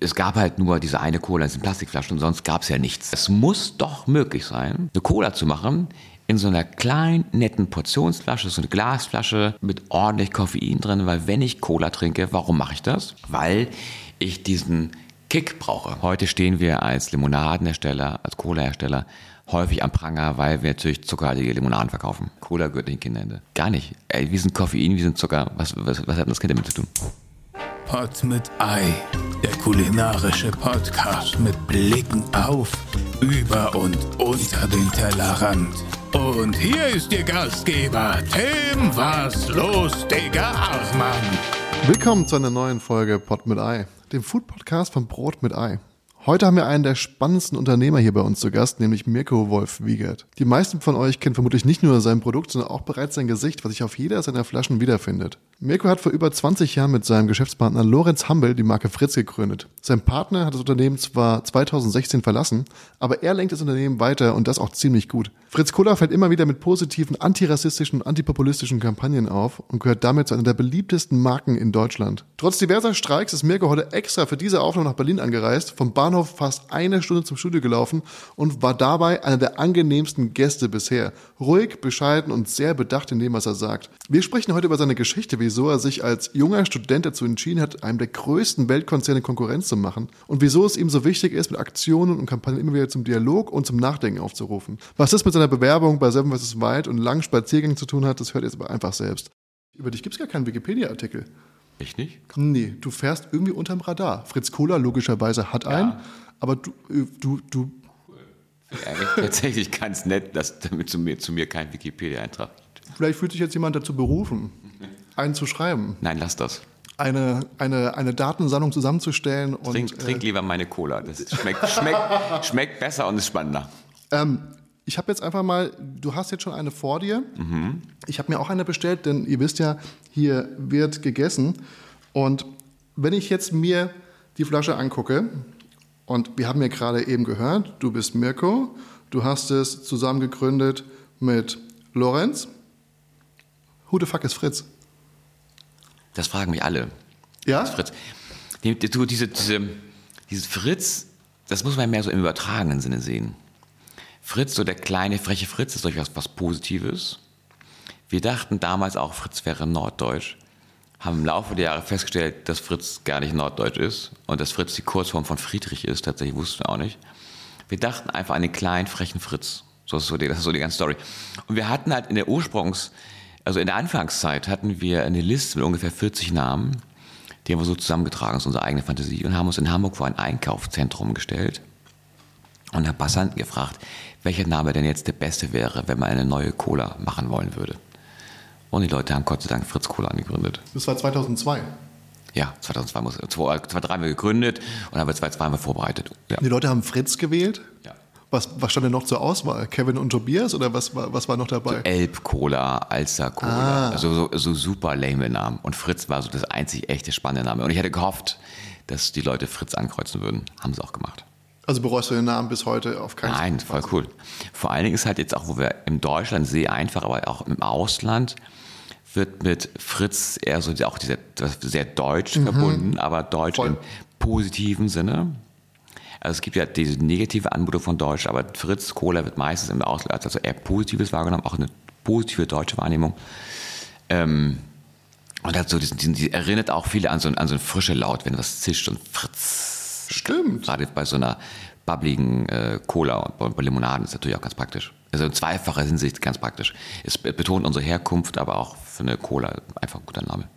es gab halt nur diese eine Cola in diesen Plastikflaschen und sonst gab es ja nichts. Es muss doch möglich sein, eine Cola zu machen in so einer kleinen, netten Portionsflasche, so eine Glasflasche mit ordentlich Koffein drin, weil wenn ich Cola trinke, warum mache ich das? Weil ich diesen Kick brauche. Heute stehen wir als Limonadenhersteller, als Cola-Hersteller häufig am Pranger, weil wir natürlich zuckerhaltige Limonaden verkaufen. Cola gehört nicht Kinderhände. Gar nicht. Ey, wir sind Koffein, wir sind Zucker. Was, was, was hat das Kind damit zu tun? Pot mit Ei, der kulinarische Podcast mit Blicken auf, über und unter den Tellerrand. Und hier ist Ihr Gastgeber, Tim Was los, Digga Achmann. Willkommen zu einer neuen Folge Pot mit Ei, dem Food-Podcast von Brot mit Ei. Heute haben wir einen der spannendsten Unternehmer hier bei uns zu Gast, nämlich Mirko Wolf Wiegert. Die meisten von euch kennen vermutlich nicht nur sein Produkt, sondern auch bereits sein Gesicht, was sich auf jeder seiner Flaschen wiederfindet. Mirko hat vor über 20 Jahren mit seinem Geschäftspartner Lorenz Hambel die Marke Fritz gegründet. Sein Partner hat das Unternehmen zwar 2016 verlassen, aber er lenkt das Unternehmen weiter und das auch ziemlich gut. Fritz Cola fällt immer wieder mit positiven antirassistischen und antipopulistischen Kampagnen auf und gehört damit zu einer der beliebtesten Marken in Deutschland. Trotz diverser Streiks ist Mirko heute extra für diese Aufnahme nach Berlin angereist, vom Bahnhof fast eine Stunde zum Studio gelaufen und war dabei einer der angenehmsten Gäste bisher. Ruhig, bescheiden und sehr bedacht in dem, was er sagt. Wir sprechen heute über seine Geschichte, wieso er sich als junger Student dazu entschieden hat, einem der größten Weltkonzerne Konkurrenz zu machen und wieso es ihm so wichtig ist, mit Aktionen und Kampagnen immer wieder zum Dialog und zum Nachdenken aufzurufen. Was das mit seiner Bewerbung bei Seven vs. Wild und langen Spaziergängen zu tun hat, das hört ihr jetzt aber einfach selbst. Über dich gibt es gar keinen Wikipedia-Artikel. Ich nicht? Nee, du fährst irgendwie unterm Radar. Fritz Kohler logischerweise hat einen, Ja. aber du, äh, du, du, Eigentlich tatsächlich ganz nett, dass damit zu mir, zu mir kein Wikipedia-Eintrag gibt. vielleicht fühlt sich jetzt jemand dazu berufen, einen zu schreiben, Nein, lass das. eine, eine, eine Datensammlung zusammenzustellen und Trink, äh, trink lieber meine Cola. Das schmeckt, schmeckt, schmeckt besser und ist spannender. Ähm, ich habe jetzt einfach mal, du hast jetzt schon eine vor dir. Ich habe mir auch eine bestellt, denn ihr wisst ja, hier wird gegessen. Und wenn ich jetzt mir die Flasche angucke, und wir haben ja gerade eben gehört, du bist Mirko, du hast es zusammen gegründet mit Lorenz. Who the fuck ist Fritz? Das fragen mich alle. Ja? Das Fritz. Die, diese, diese, dieses Fritz, das muss man mehr so im übertragenen Sinne sehen. Fritz, so der kleine, freche Fritz, ist durchaus was Positives. Wir dachten damals auch, Fritz wäre norddeutsch. Haben im Laufe der Jahre festgestellt, dass Fritz gar nicht norddeutsch ist und dass Fritz die Kurzform von Friedrich ist. Tatsächlich wussten wir auch nicht. Wir dachten einfach an den kleinen, frechen Fritz. So ist so die, das ist so die ganze Story. Und wir hatten halt in der Ursprungs-, also in der Anfangszeit hatten wir eine Liste mit ungefähr 40 Namen. Die haben wir so zusammengetragen, das ist unsere eigene Fantasie und haben uns in Hamburg vor ein Einkaufszentrum gestellt und haben Passanten gefragt, welcher Name denn jetzt der beste wäre, wenn man eine neue Cola machen wollen würde. Und die Leute haben Gott sei Dank Fritz Cola angegründet. Das war 2002. Ja, 2002 muss, 2003 haben wir gegründet und haben wir 2002 haben wir vorbereitet. Ja. Die Leute haben Fritz gewählt. Ja. Was, was stand denn noch zur Auswahl? Kevin und Tobias oder was, war- was war noch dabei? Elb Cola, Alster Cola, also so, so super lame Namen. Und Fritz war so das einzig echte spannende Name. Und ich hätte gehofft, dass die Leute Fritz ankreuzen würden. Haben sie auch gemacht. Also bereust du den Namen bis heute auf keinen Nein, voll cool. Vor allen Dingen ist halt jetzt auch, wo wir in Deutschland sehr einfach, aber auch im Ausland wird mit Fritz eher so auch dieser, sehr deutsch verbunden, aber deutsch Voll. im positiven Sinne. Also es gibt ja diese negative Anmutung von Deutsch, aber Fritz Cola wird meistens im Ausland als also eher Positives wahrgenommen, auch eine positive deutsche Wahrnehmung. Ähm, und hat so diesen, diesen, die erinnert auch viele an so, ein- an so ein frische Laut, wenn was zischt und Fritz. Stimmt. Gerade bei so einer bubbligen äh, Cola und bei, Limonaden ist natürlich auch ganz praktisch. Also in zweifacher Hinsicht ganz praktisch. Es be- betont unsere Herkunft, aber auch für eine Cola einfach ein guter Name.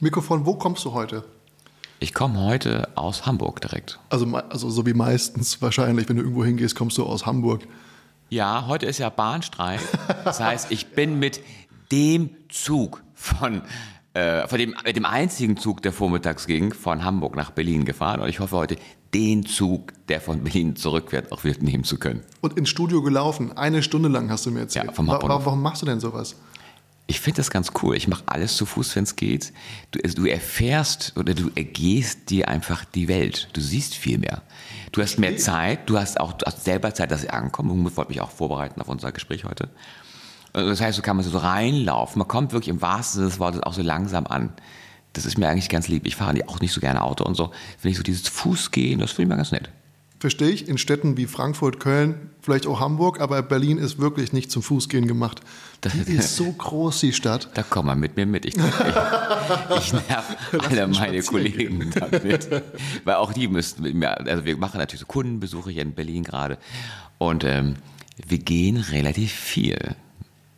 Mikrofon, wo kommst du heute? Ich komme heute aus Hamburg direkt. Also, also so wie meistens wahrscheinlich, wenn du irgendwo hingehst, kommst du aus Hamburg. Ja, heute ist ja Bahnstreik. Das heißt, ich bin mit dem Zug von, äh, von dem, mit dem einzigen Zug, der vormittags ging, von Hamburg nach Berlin gefahren. Und ich hoffe heute, den Zug, der von Berlin zurückfährt, auch wieder nehmen zu können. Und ins Studio gelaufen. Eine Stunde lang hast du mir erzählt. Ja, vom Wa- Hauptbahnhof. wa- warum machst du denn sowas? Ich finde das ganz cool. Ich mache alles zu Fuß, wenn es geht. Du, also du erfährst oder du ergehst dir einfach die Welt. Du siehst viel mehr. Du hast mehr Zeit. Du hast auch du hast selber Zeit, dass ich ankomme. Ich wollte mich auch vorbereiten auf unser Gespräch heute. Also Das heißt, du kannst so reinlaufen. Man kommt wirklich im wahrsten Sinne des Wortes auch so langsam an. Das ist mir eigentlich ganz lieb. Ich fahre auch nicht so gerne Auto und so. Finde ich so dieses Fußgehen, das finde ich mal ganz nett. Verstehe ich, in Städten wie Frankfurt, Köln, vielleicht auch Hamburg, aber Berlin ist wirklich nicht zum Fußgehen gemacht. Die ist so groß, die Stadt. Da komm mal mit mir mit. Ich, ich, ich nerv alle meine Kollegen damit. Weil auch die müssten mit mir, also wir machen natürlich so Kundenbesuche hier in Berlin gerade. Und ähm, wir gehen relativ viel.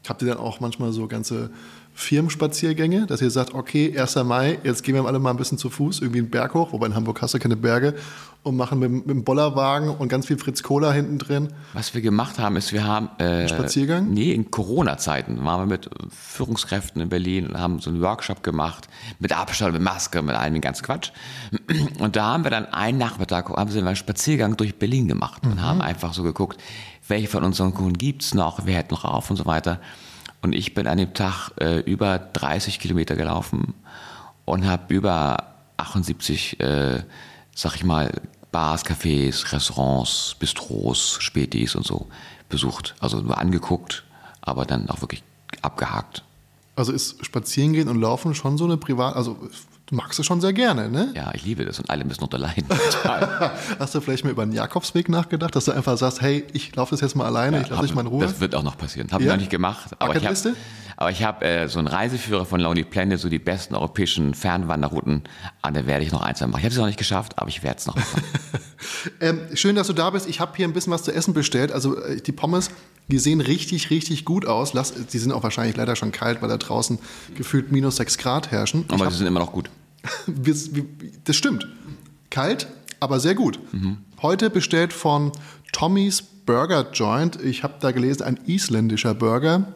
Habt ihr dann auch manchmal so ganze Firmenspaziergänge, dass ihr sagt, okay, 1. Mai, jetzt gehen wir alle mal ein bisschen zu Fuß, irgendwie einen Berg hoch, wobei in Hamburg hast du keine Berge, und machen mit, mit dem Bollerwagen und ganz viel Fritz Cola hinten drin. Was wir gemacht haben, ist, wir haben... Äh, Spaziergang? Nee, in Corona-Zeiten waren wir mit Führungskräften in Berlin und haben so einen Workshop gemacht, mit Abstand, mit Maske, mit allem, ganz Quatsch. Und da haben wir dann einen Nachmittag, haben wir einen Spaziergang durch Berlin gemacht und mhm. haben einfach so geguckt, welche von unseren Kunden gibt's noch, wer hält noch auf und so weiter. Und ich bin an dem Tag äh, über 30 Kilometer gelaufen und habe über 78, äh, sag ich mal, Bars, Cafés, Restaurants, Bistros, Spätis und so besucht. Also nur angeguckt, aber dann auch wirklich abgehakt. Also ist Spazierengehen und Laufen schon so eine Privat, also Du magst es schon sehr gerne, ne? Ja, ich liebe das und alle müssen unter leiden. Hast du vielleicht mal über den Jakobsweg nachgedacht, dass du einfach sagst, hey, ich laufe das jetzt mal alleine, ja, ich lasse dich mal in Ruhe? Das wird auch noch passieren. Habe ja? ich noch nicht gemacht. Aber ich aber ich habe äh, so einen Reiseführer von Lonely Planet, so die besten europäischen Fernwanderrouten. An der werde ich noch eins machen. Ich habe es noch nicht geschafft, aber ich werde es noch machen. ähm, schön, dass du da bist. Ich habe hier ein bisschen was zu essen bestellt. Also äh, die Pommes, die sehen richtig, richtig gut aus. Lass, die sind auch wahrscheinlich leider schon kalt, weil da draußen gefühlt minus 6 Grad herrschen. Aber sie sind immer noch gut. das stimmt. Kalt, aber sehr gut. Mhm. Heute bestellt von Tommy's Burger Joint. Ich habe da gelesen, ein isländischer Burger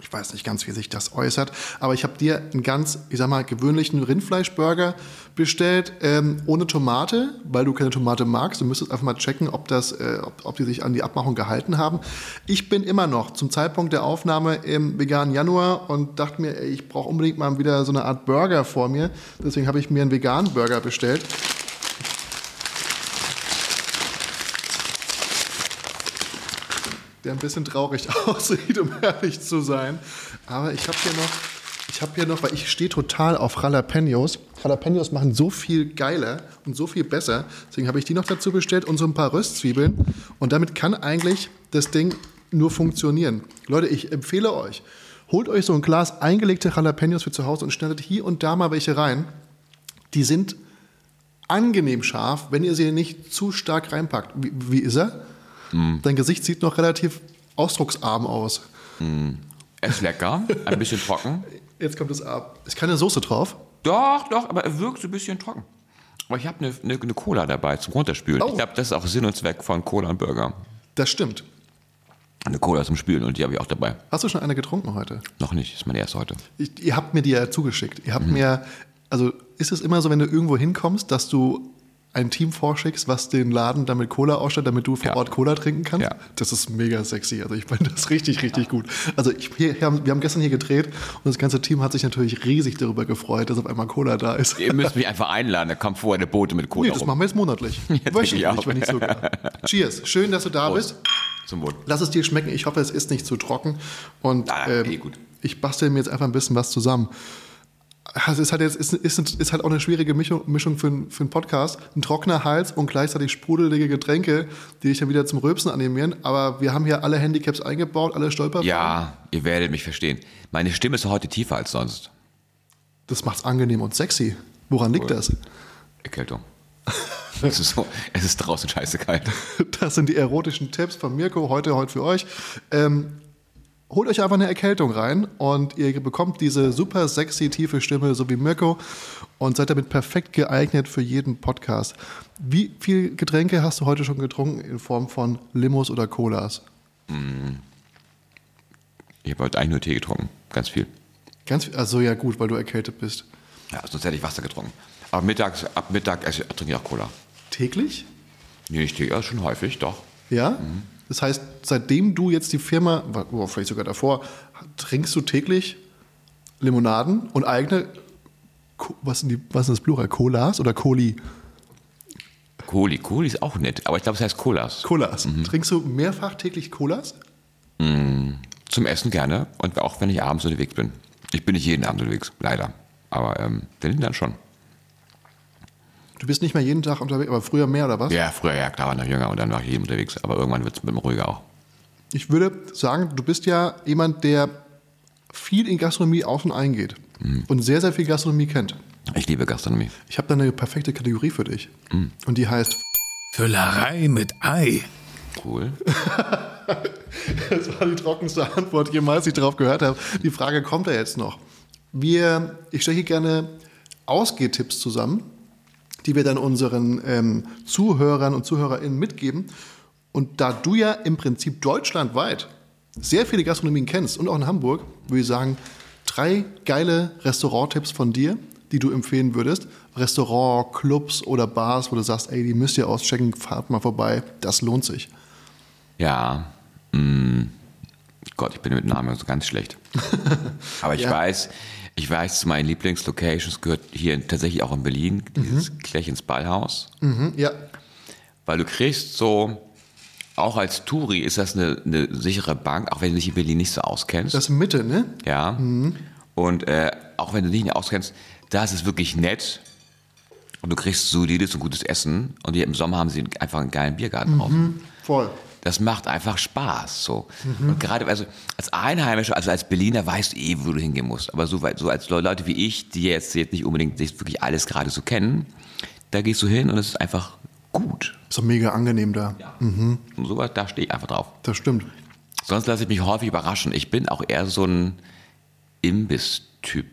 ich weiß nicht ganz, wie sich das äußert, aber ich habe dir einen ganz, ich sag mal, gewöhnlichen Rindfleischburger bestellt, ähm, ohne Tomate, weil du keine Tomate magst. Du müsstest einfach mal checken, ob, das, äh, ob, ob die sich an die Abmachung gehalten haben. Ich bin immer noch zum Zeitpunkt der Aufnahme im veganen Januar und dachte mir, ey, ich brauche unbedingt mal wieder so eine Art Burger vor mir. Deswegen habe ich mir einen veganen Burger bestellt. Der ein bisschen traurig aussieht, um ehrlich zu sein. Aber ich habe hier noch, ich habe hier noch, weil ich stehe total auf Jalapenos. Jalapenos machen so viel geiler und so viel besser. Deswegen habe ich die noch dazu bestellt und so ein paar Röstzwiebeln. Und damit kann eigentlich das Ding nur funktionieren. Leute, ich empfehle euch, holt euch so ein Glas eingelegte Jalapenos für zu Hause und schneidet hier und da mal welche rein. Die sind angenehm scharf, wenn ihr sie nicht zu stark reinpackt. Wie, wie ist er? Mm. Dein Gesicht sieht noch relativ ausdrucksarm aus. Mm. Ist lecker, ein bisschen trocken. Jetzt kommt es ab. Ist keine Soße drauf? Doch, doch, aber er wirkt so ein bisschen trocken. Aber ich habe eine, eine, eine, Cola dabei zum Runterspülen. Oh. Ich glaube, das ist auch Sinn und Zweck von Cola und Burger. Das stimmt. Eine Cola zum Spülen und die habe ich auch dabei. Hast du schon eine getrunken heute? Noch nicht, ist meine erste heute. Ich, ihr habt mir die ja zugeschickt. Ihr habt mhm. mir, also ist es immer so, wenn du irgendwo hinkommst, dass du ein Team vorschickst, was den Laden damit Cola ausstattet, damit du vor ja. Ort Cola trinken kannst. Ja. Das ist mega sexy. Also ich finde das richtig, richtig ja. gut. Also ich, hier, wir haben gestern hier gedreht und das ganze Team hat sich natürlich riesig darüber gefreut, dass auf einmal Cola da ist. Ihr müsst mich einfach einladen, da kommt vorher eine Boote mit Cola. Nee, das rum. machen wir jetzt monatlich. Ja, Wöchentlich, wenn nicht sogar. Cheers. Schön, dass du da Prost. bist. Zum Wohl. Lass es dir schmecken. Ich hoffe, es ist nicht zu trocken. Und ah, ähm, eh ich bastel mir jetzt einfach ein bisschen was zusammen es ist halt, jetzt, ist, ist, ist halt auch eine schwierige Mischung, Mischung für, für einen Podcast. Ein trockener Hals und gleichzeitig sprudelige Getränke, die dich dann wieder zum Rülpsen animieren. Aber wir haben hier alle Handicaps eingebaut, alle Stolperfallen. Ja, ihr werdet mich verstehen. Meine Stimme ist heute tiefer als sonst. Das macht's angenehm und sexy. Woran liegt das? Erkältung. es, ist so, es ist draußen scheiße kalt. Das sind die erotischen Tipps von Mirko heute, heute für euch. Ähm, holt euch einfach eine Erkältung rein und ihr bekommt diese super sexy, tiefe Stimme, so wie Mirko, und seid damit perfekt geeignet für jeden Podcast. Wie viel Getränke hast du heute schon getrunken in Form von Limos oder Colas? Mm. Ich habe heute eigentlich nur Tee getrunken, ganz viel. Ganz viel? Also ja gut, weil du erkältet bist. Ja, sonst hätte ich Wasser getrunken. Aber mittags, ab Mittag trinke ich auch Cola. Täglich? Nee, nicht täglich, ja, schon häufig, doch. Ja? Mhm. Das heißt, seitdem du jetzt die Firma, oder vielleicht sogar davor, trinkst du täglich Limonaden und eigene, was sind, die, was sind das Plural, Colas oder Coli? Coli, Coli ist auch nett, aber ich glaube, es heißt Colas. Colas. Mhm. Trinkst du mehrfach täglich Colas? Mhm. Zum Essen gerne und auch wenn ich abends unterwegs bin. Ich bin nicht jeden Abend unterwegs, leider. Aber ähm, den dann schon. Du bist nicht mehr jeden Tag unterwegs, aber früher mehr oder was? Ja, früher, ja, klar, war noch jünger und dann war ich jeden unterwegs. Aber irgendwann wird es mit dem ruhiger auch. Ich würde sagen, du bist ja jemand, der viel in Gastronomie auf und eingeht Mhm. und sehr, sehr viel Gastronomie kennt. Ich liebe Gastronomie. Ich habe da eine perfekte Kategorie für dich. Mhm. Und die heißt, Füllerei mit Ei. Cool. das war die trockenste Antwort jemals, die ich darauf gehört habe. Die Frage kommt ja jetzt noch. Wir, ich stelle hier gerne Ausgehtipps zusammen, die wir dann unseren ähm, Zuhörern und Zuhörerinnen mitgeben. Und da du ja im Prinzip deutschlandweit sehr viele Gastronomien kennst und auch in Hamburg, würde ich sagen, drei geile Restauranttipps von dir, die du empfehlen würdest. Restaurant, Clubs oder Bars, wo du sagst, ey, die müsst ihr auschecken, fahrt mal vorbei, das lohnt sich. Ja. Mm, Gott, ich bin mit Namen so ganz schlecht. Aber ich Ja. weiß, ich weiß, zu meinen Lieblingslocations gehört hier tatsächlich auch in Berlin, dieses Klärchens Ballhaus. Mhm, ja, Weil du kriegst so, auch als Touri ist das eine, eine sichere Bank, auch wenn du dich in Berlin nicht so auskennst. das ist Mitte, ne? ja. Und äh, auch wenn du dich nicht auskennst, da ist es wirklich nett. Und du kriegst solides und gutes Essen. Und hier im Sommer haben sie einfach einen geilen Biergarten drauf. Voll. Das macht einfach Spaß. So. Und gerade also als Einheimischer, also als Berliner, weißt du eh, wo du hingehen musst. Aber so, so als Leute wie ich, die jetzt, jetzt nicht unbedingt sich wirklich alles gerade so kennen, da gehst du hin und es ist einfach gut. Ist doch mega angenehm da. Und sowas, da stehe ich einfach drauf. Das stimmt. Sonst lasse ich mich häufig überraschen. Ich bin auch eher so ein Imbiss-Typ.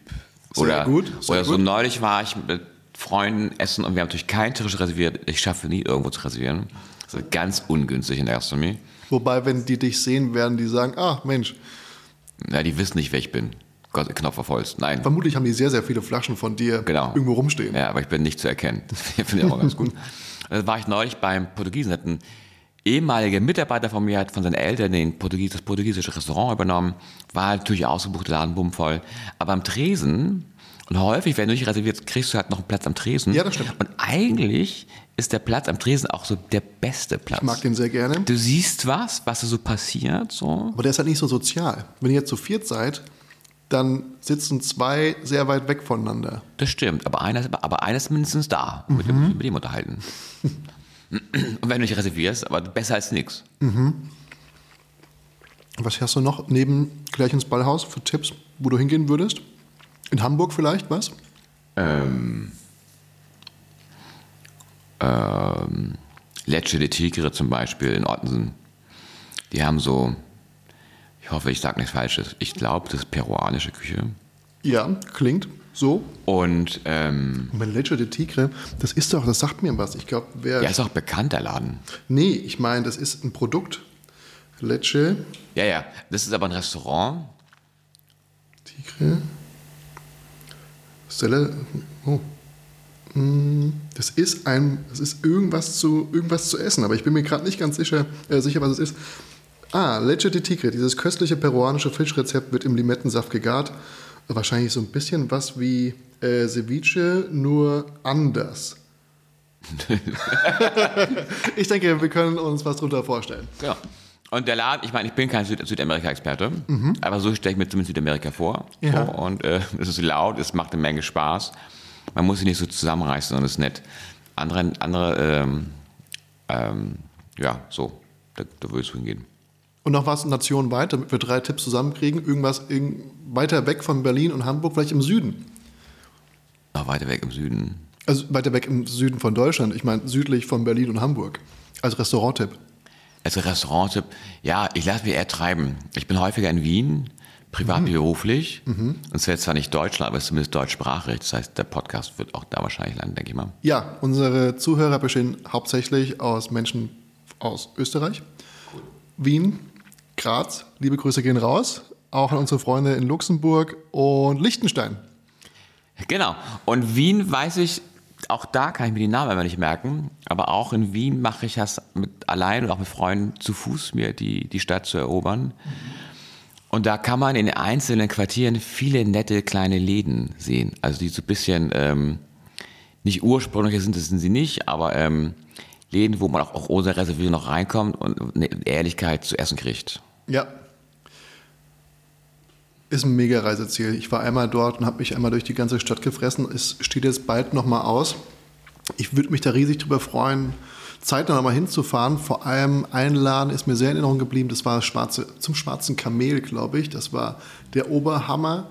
Sehr Oder, gut, sehr oder so gut. neulich war ich mit Freunden essen und wir haben natürlich keinen Tisch reserviert. Ich schaffe nie irgendwo zu reservieren. Das ist ganz ungünstig in der Gastronomie. Wobei, wenn die dich sehen, werden die sagen, ah, Mensch, Ja, die wissen nicht, wer ich bin. Gott, Knopf auf Holz. Nein. vermutlich haben die sehr, sehr viele Flaschen von dir Genau. irgendwo rumstehen. Ja, aber ich bin nicht zu erkennen. Das finde ich auch ganz gut. Da war ich neulich beim Portugiesen. Hat ein ehemaliger Mitarbeiter von mir hat von seinen Eltern den Portugies, das portugiesische Restaurant übernommen. War natürlich ausgebucht, Laden bummvoll. Aber am Tresen, und häufig, wenn du nicht reserviert, kriegst du halt noch einen Platz am Tresen. Ja, das stimmt. Und eigentlich ist der Platz am Tresen auch so der beste Platz. Ich mag den sehr gerne. Du siehst was, was so passiert, so. Aber der ist halt nicht so sozial. Wenn ihr jetzt zu viert seid, dann sitzen zwei sehr weit weg voneinander. Das stimmt, aber einer ist, aber einer ist mindestens da. Mit, dem, mit dem unterhalten. Und wenn du nicht reservierst, aber besser als nichts. Was hast du noch neben gleich ins Ballhaus für Tipps, wo du hingehen würdest? In Hamburg vielleicht, was? Ähm, ähm, Lecce de Tigre zum Beispiel in Ottensen. Die haben so, ich hoffe, ich sage nichts Falsches. Ich glaube, das ist peruanische Küche. Ja, klingt so. Und ähm, bei Leche de Tigre, das ist doch, das sagt mir was. Ich glaube, wer. ja, ist auch bekannt, der Laden. Nee, ich meine, das ist ein Produkt. Leche Ja, ja, das ist aber ein Restaurant. Tigre. Stelle. Oh. Mm, Das ist ein, das ist irgendwas zu, irgendwas zu essen, aber ich bin mir gerade nicht ganz sicher, äh, sicher, was es ist. Ah, Leche de Tigre, dieses köstliche peruanische Fischrezept wird im Limettensaft gegart. Wahrscheinlich so ein bisschen was wie äh, Ceviche, nur anders. ich denke, wir können uns was drunter vorstellen. Ja. Und der Laden, ich meine, ich bin kein Süd Südamerika-Experte, aber so stelle ich mir zumindest Südamerika vor. Ja. So, und äh, es ist laut, es macht eine Menge Spaß. Man muss sich nicht so zusammenreißen und es ist nett. Andere, andere ähm, ähm, ja, so, da, da würdest du hingehen. Und noch was nationenweit, damit wir drei Tipps zusammenkriegen. Irgendwas irg- weiter weg von Berlin und Hamburg, vielleicht im Süden. Noch weiter weg im Süden. Also weiter weg im Süden von Deutschland. Ich meine südlich von Berlin und Hamburg. Als Restauranttipp. Also Restauranttipp, ja, ich lasse mich eher treiben. Ich bin häufiger in Wien, privat wie beruflich. Und es wäre zwar nicht Deutschland, aber zumindest deutschsprachig. Das heißt, der Podcast wird auch da wahrscheinlich landen, denke ich mal. Ja, unsere Zuhörer bestehen hauptsächlich aus Menschen aus Österreich, Wien, Graz. Liebe Grüße gehen raus. Auch an unsere Freunde in Luxemburg und Liechtenstein. Genau. Und Wien weiß ich, auch da kann ich mir die Namen immer nicht merken, aber auch in Wien mache ich das mit allein und auch mit Freunden zu Fuß, mir die, die Stadt zu erobern. Und da kann man in einzelnen Quartieren viele nette kleine Läden sehen. Also die so ein bisschen ähm, nicht ursprünglich sind, das sind sie nicht, aber ähm, Läden, wo man auch, auch ohne Reservierung noch reinkommt und eine Ehrlichkeit zu essen kriegt. Ja. Ist ein mega Reiseziel. Ich war einmal dort und habe mich einmal durch die ganze Stadt gefressen. Es steht jetzt bald nochmal aus. Ich würde mich da riesig drüber freuen, zeitnah nochmal hinzufahren. Vor allem ein Laden ist mir sehr in Erinnerung geblieben. Das war Schwarze, zum Schwarzen Kamel, glaube ich. Das war der Oberhammer.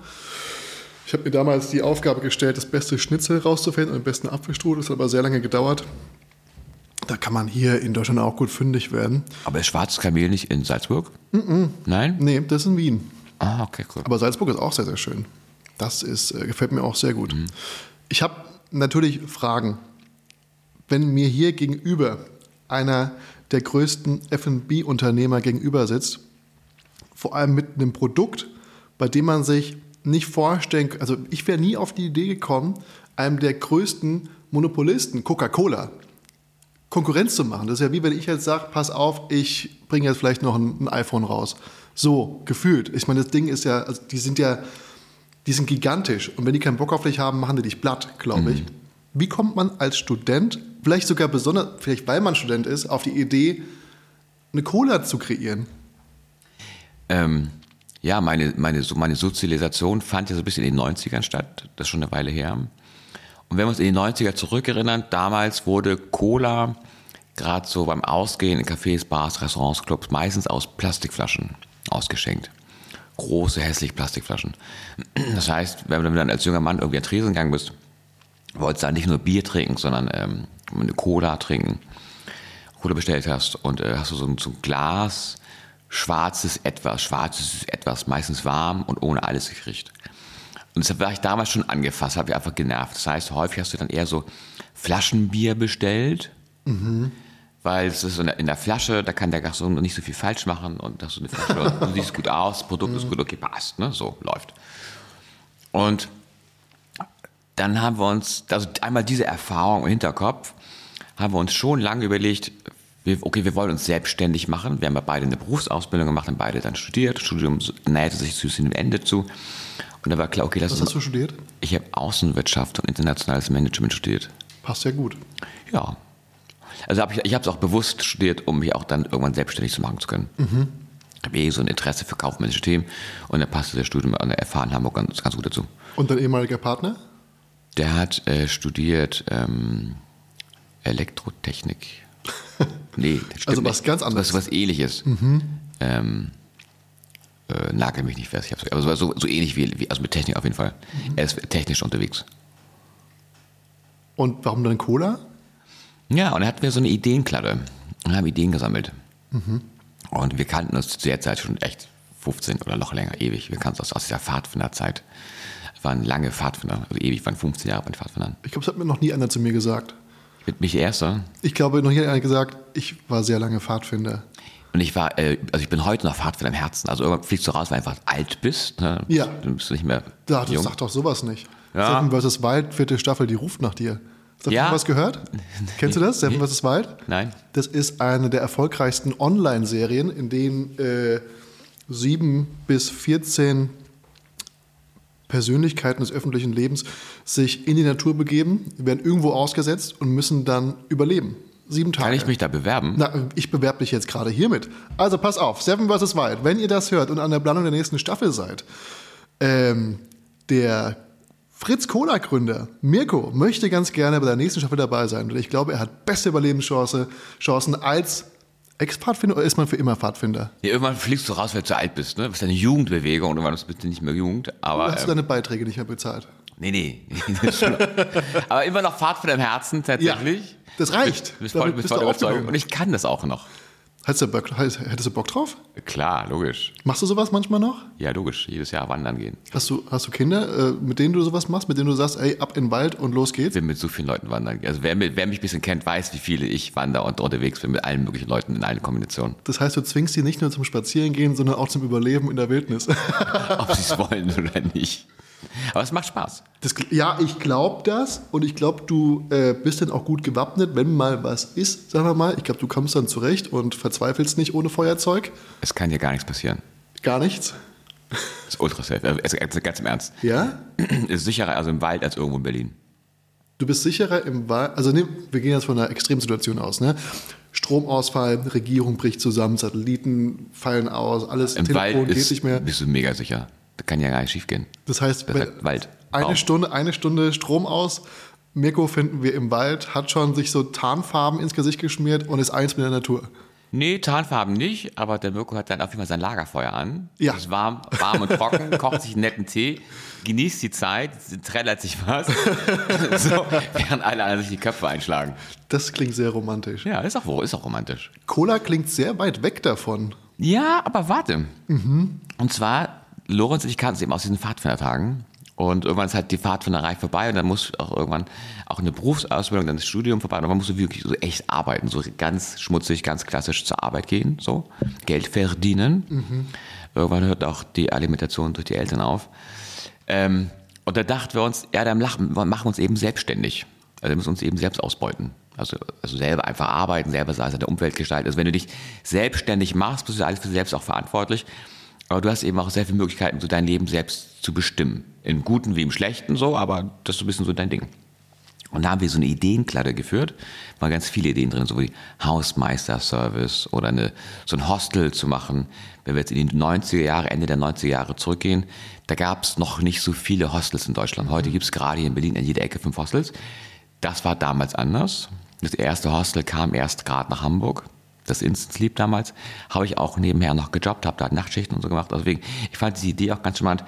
Ich habe mir damals die Aufgabe gestellt, das beste Schnitzel rauszufinden und den besten Apfelstrudel. Das hat aber sehr lange gedauert. Da kann man hier in Deutschland auch gut fündig werden. Aber ist Schwarzes Kamel nicht in Salzburg? Nein? Nee, das ist in Wien. Ah, okay, cool. Aber Salzburg ist auch sehr, sehr schön. Das ist, äh, gefällt mir auch sehr gut. Ich habe natürlich Fragen. Wenn mir hier gegenüber einer der größten FB-Unternehmer gegenüber sitzt, vor allem mit einem Produkt, bei dem man sich nicht vorstellen kann, also ich wäre nie auf die Idee gekommen, einem der größten Monopolisten, Coca-Cola, Konkurrenz zu machen. Das ist ja wie wenn ich jetzt sage, pass auf, ich bringe jetzt vielleicht noch ein, ein iPhone raus. So, gefühlt. Ich meine, das Ding ist ja, also die sind ja, die sind gigantisch. Und wenn die keinen Bock auf dich haben, machen die dich platt, glaube ich. Wie kommt man als Student, vielleicht sogar besonders, vielleicht weil man Student ist, auf die Idee, eine Cola zu kreieren? Ähm, ja, meine, meine, meine Sozialisation fand ja so ein bisschen in den 90ern statt. Das ist schon eine Weile her. Und wenn wir uns in die 90er zurückerinnern, damals wurde Cola gerade so beim Ausgehen in Cafés, Bars, Restaurants, Clubs meistens aus Plastikflaschen ausgeschenkt. Große, hässliche Plastikflaschen. Das heißt, wenn du dann als junger Mann irgendwie an Tresen gegangen bist, wolltest du dann nicht nur Bier trinken, sondern ähm, eine Cola trinken, Cola bestellt hast und äh, hast du so ein, so ein Glas schwarzes Etwas, schwarzes Etwas, meistens warm und ohne alles gekriegt. Und deshalb war ich damals schon angefasst, habe ich einfach genervt. Das heißt, häufig hast du dann eher so Flaschenbier bestellt, weil es ist in der, in der Flasche, da kann der Gaston nicht so viel falsch machen und hast du eine Flasche, du siehst gut aus, das Produkt ist gut, okay, passt, ne? so läuft. Und dann haben wir uns, also einmal diese Erfahrung im Hinterkopf, haben wir uns schon lange überlegt, okay, wir wollen uns selbstständig machen. Wir haben ja beide eine Berufsausbildung gemacht, haben beide dann studiert. Das Studium näherte sich zu dem Ende zu. Und da war klar, okay, lass Was uns. hast du studiert? Ich habe Außenwirtschaft und internationales Management studiert. Passt ja gut. Ja. Also hab ich, ich habe es auch bewusst studiert, um mich auch dann irgendwann selbstständig zu machen zu können. Ich habe eh so ein Interesse für kaufmännische Themen und da passte das Studium an der FH in Hamburg ganz, ganz gut dazu. Und dein ehemaliger Partner? Der hat äh, studiert ähm, Elektrotechnik. Nee, Also was nicht. ganz anderes. Was, was ähnliches. Ähm, äh, nagel mich nicht fest. Ich hab's, aber so, so, so ähnlich wie, wie, also mit Technik auf jeden Fall. Er ist technisch unterwegs. Und warum dann Cola? Ja, und er hatten wir so eine Ideenkladde und haben Ideen gesammelt. Und wir kannten uns zu der Zeit schon echt 15 oder noch länger, ewig. Wir kannten uns aus dieser Pfadfinderzeit. Wir waren lange Pfadfinder, also ewig, waren 15 Jahre bei den Pfadfindern. Ich glaube, das hat mir noch nie einer zu mir gesagt. Mit mich erster. Ich glaube, noch nie hat einer gesagt, ich war sehr lange Pfadfinder. Und ich war, äh, also ich bin heute noch Pfadfinder im Herzen. Also irgendwann fliegst du raus, weil du einfach alt bist. Ne? Ja. Dann bist du nicht mehr Da, du jung. sag doch sowas nicht. Ja. Seven vs. Wild, vierte Staffel, die ruft nach dir. Hast du Ja. was gehört? Kennst du das? Seven vs. Wild? Nein. Das ist eine der erfolgreichsten Online-Serien, in denen äh, sieben bis 14 Persönlichkeiten des öffentlichen Lebens sich in die Natur begeben, werden irgendwo ausgesetzt und müssen dann überleben. Sieben Tage. Kann ich mich da bewerben? Na, ich bewerbe dich jetzt gerade hiermit. Also pass auf, Seven vs. Wild, wenn ihr das hört und an der Planung der nächsten Staffel seid, ähm, der Fritz Cola Gründer Mirko möchte ganz gerne bei der nächsten Staffel dabei sein. Und ich glaube, er hat beste Überlebenschance Chancen als Ex-Pfadfinder oder ist man für immer Pfadfinder? Ja, irgendwann fliegst du raus, weil du zu alt bist. Ne? Du bist eine Jugendbewegung und irgendwann bist du nicht mehr Jugend. Aber Oder hast du ähm, deine Beiträge nicht mehr bezahlt? nee, nee. Aber immer noch Pfadfinder im Herzen tatsächlich. das reicht. Bis Damit voll, bis bist voll du überzeugt. Und ich kann das auch noch. Hättest du, Bock, hättest du Bock drauf? Klar, logisch. Machst du sowas manchmal noch? Ja, logisch. Jedes Jahr wandern gehen. Hast du, hast du Kinder, äh, mit denen du sowas machst, mit denen du sagst, ey, ab in den Wald und los geht's? Ich bin mit so vielen Leuten wandern. Also wer, wer mich ein bisschen kennt, weiß, wie viele ich wandere und unterwegs bin mit allen möglichen Leuten in allen Kombinationen. Das heißt, du zwingst sie nicht nur zum Spazierengehen, sondern auch zum Überleben in der Wildnis. Ob sie es wollen oder nicht. Aber es macht Spaß. Das, ja, ich glaube das und ich glaube, du äh, bist dann auch gut gewappnet, wenn mal was ist, sagen wir mal. Ich glaube, du kommst dann zurecht und verzweifelst nicht ohne Feuerzeug. Es kann dir gar nichts passieren. Gar nichts. Das ist ultra safe. Also, ganz im Ernst. Ja? Es ist sicherer also im Wald als irgendwo in Berlin. Du bist sicherer im Wald. Also, ne, wir gehen jetzt von einer Extremsituation aus. Ne? Stromausfall, Regierung bricht zusammen, Satelliten fallen aus, alles, Im Telefon Wald geht ist, nicht mehr. bist du mega sicher. Das kann ja gar nicht schief gehen. Das heißt, wenn, halt Wald. eine Baum. Stunde, eine Stunde Strom aus. Mirko finden wir im Wald, hat schon sich so Tarnfarben ins Gesicht geschmiert und ist eins mit der Natur. Nee, Tarnfarben nicht, aber der Mirko hat dann auf jeden Fall sein Lagerfeuer an. Ja. Ist warm, warm und trocken, kocht sich einen netten Tee, genießt die Zeit, trällert sich was, so, während alle anderen sich die Köpfe einschlagen. Das klingt sehr romantisch. Ja, ist auch, ist auch romantisch. Cola klingt sehr weit weg davon. Ja, aber warte. Und zwar, Lorenz und ich kannten uns eben aus diesen Pfadfindertagen. Und irgendwann ist halt die Pfadfinderei vorbei und dann muss auch irgendwann auch eine Berufsausbildung, dann das Studium vorbei und man musste wirklich so echt arbeiten, so ganz schmutzig, ganz klassisch zur Arbeit gehen, so Geld verdienen. Irgendwann hört auch die Alimentation durch die Eltern auf. Ähm, und da dachten wir uns, ja, dann machen wir uns eben selbstständig. Also wir müssen uns eben selbst ausbeuten. Also, also selber einfach arbeiten, selber seine Umwelt gestalten. Also wenn du dich selbstständig machst, bist du alles für dich selbst auch verantwortlich. Aber du hast eben auch sehr viele Möglichkeiten, so dein Leben selbst zu bestimmen. Im Guten wie im Schlechten so, aber das ist so ein bisschen so dein Ding. Und da haben wir so eine Ideenkladde geführt, waren ganz viele Ideen drin, so wie Hausmeister-Service oder eine, so ein Hostel zu machen. Wenn wir jetzt in die 90er Jahre, Ende der 90er Jahre zurückgehen, da gab es noch nicht so viele Hostels in Deutschland. Heute gibt es gerade hier in Berlin an jeder Ecke fünf Hostels. Das war damals anders. Das erste Hostel kam erst gerade nach Hamburg. Das Instant Sleep damals. Habe ich auch nebenher noch gejobbt, habe da Nachtschichten und so gemacht. Deswegen, ich fand diese Idee auch ganz charmant.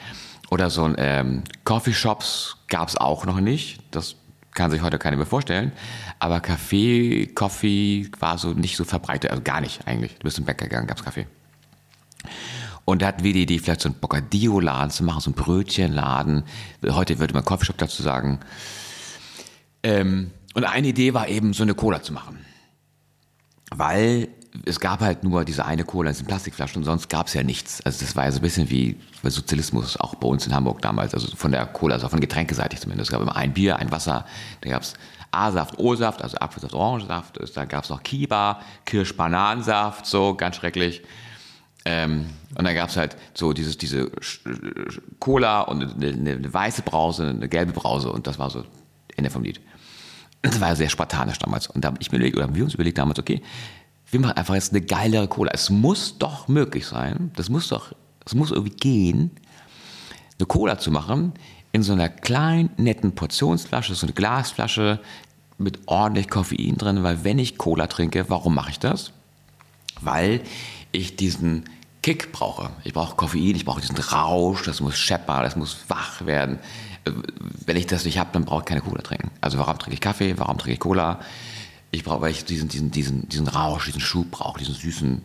Oder so ein ähm, Coffeeshops gab es auch noch nicht. Das kann sich heute keiner mehr vorstellen. Aber Kaffee, Coffee war so nicht so verbreitet. Also gar nicht eigentlich. Du bist zum Bäcker gegangen, gab's Kaffee. Und da hatten wir die Idee, vielleicht so einen Bocadillo-Laden zu machen, so einen Brötchenladen. Heute würde man Coffeeshop dazu sagen. Ähm, und eine Idee war eben, so eine Cola zu machen. Weil es gab halt nur diese eine Cola in diesen Plastikflaschen und sonst gab es ja nichts. Also das war ja so ein bisschen wie Sozialismus, auch bei uns in Hamburg damals, also von der Cola, also von getränkeseitig zumindest. Es gab immer ein Bier, ein Wasser, da gab es A-Saft, O-Saft, also Apfelsaft, Orangensaft, da gab es noch Kiba, Kirsch-Bananensaft, so ganz schrecklich. Ähm, und dann gab es halt so dieses, diese Cola und eine, eine weiße Brause, eine gelbe Brause und das war so Ende vom Lied. Das war ja sehr spartanisch damals. Und da habe ich mir überlegt, oder haben wir uns überlegt damals, okay, wir machen einfach jetzt eine geilere Cola. Es muss doch möglich sein, das muss doch, es muss irgendwie gehen, eine Cola zu machen in so einer kleinen, netten Portionsflasche, so eine Glasflasche mit ordentlich Koffein drin, weil wenn ich Cola trinke, warum mache ich das? Weil ich diesen Kick brauche. Ich brauche Koffein, ich brauche diesen Rausch, das muss scheppern, das muss wach werden. Wenn ich das nicht habe, dann brauche ich keine Cola trinken. Also warum trinke ich Kaffee, warum trinke ich Cola? Ich brauche, weil ich diesen, diesen, diesen, diesen Rausch, diesen Schub brauche, diesen süßen,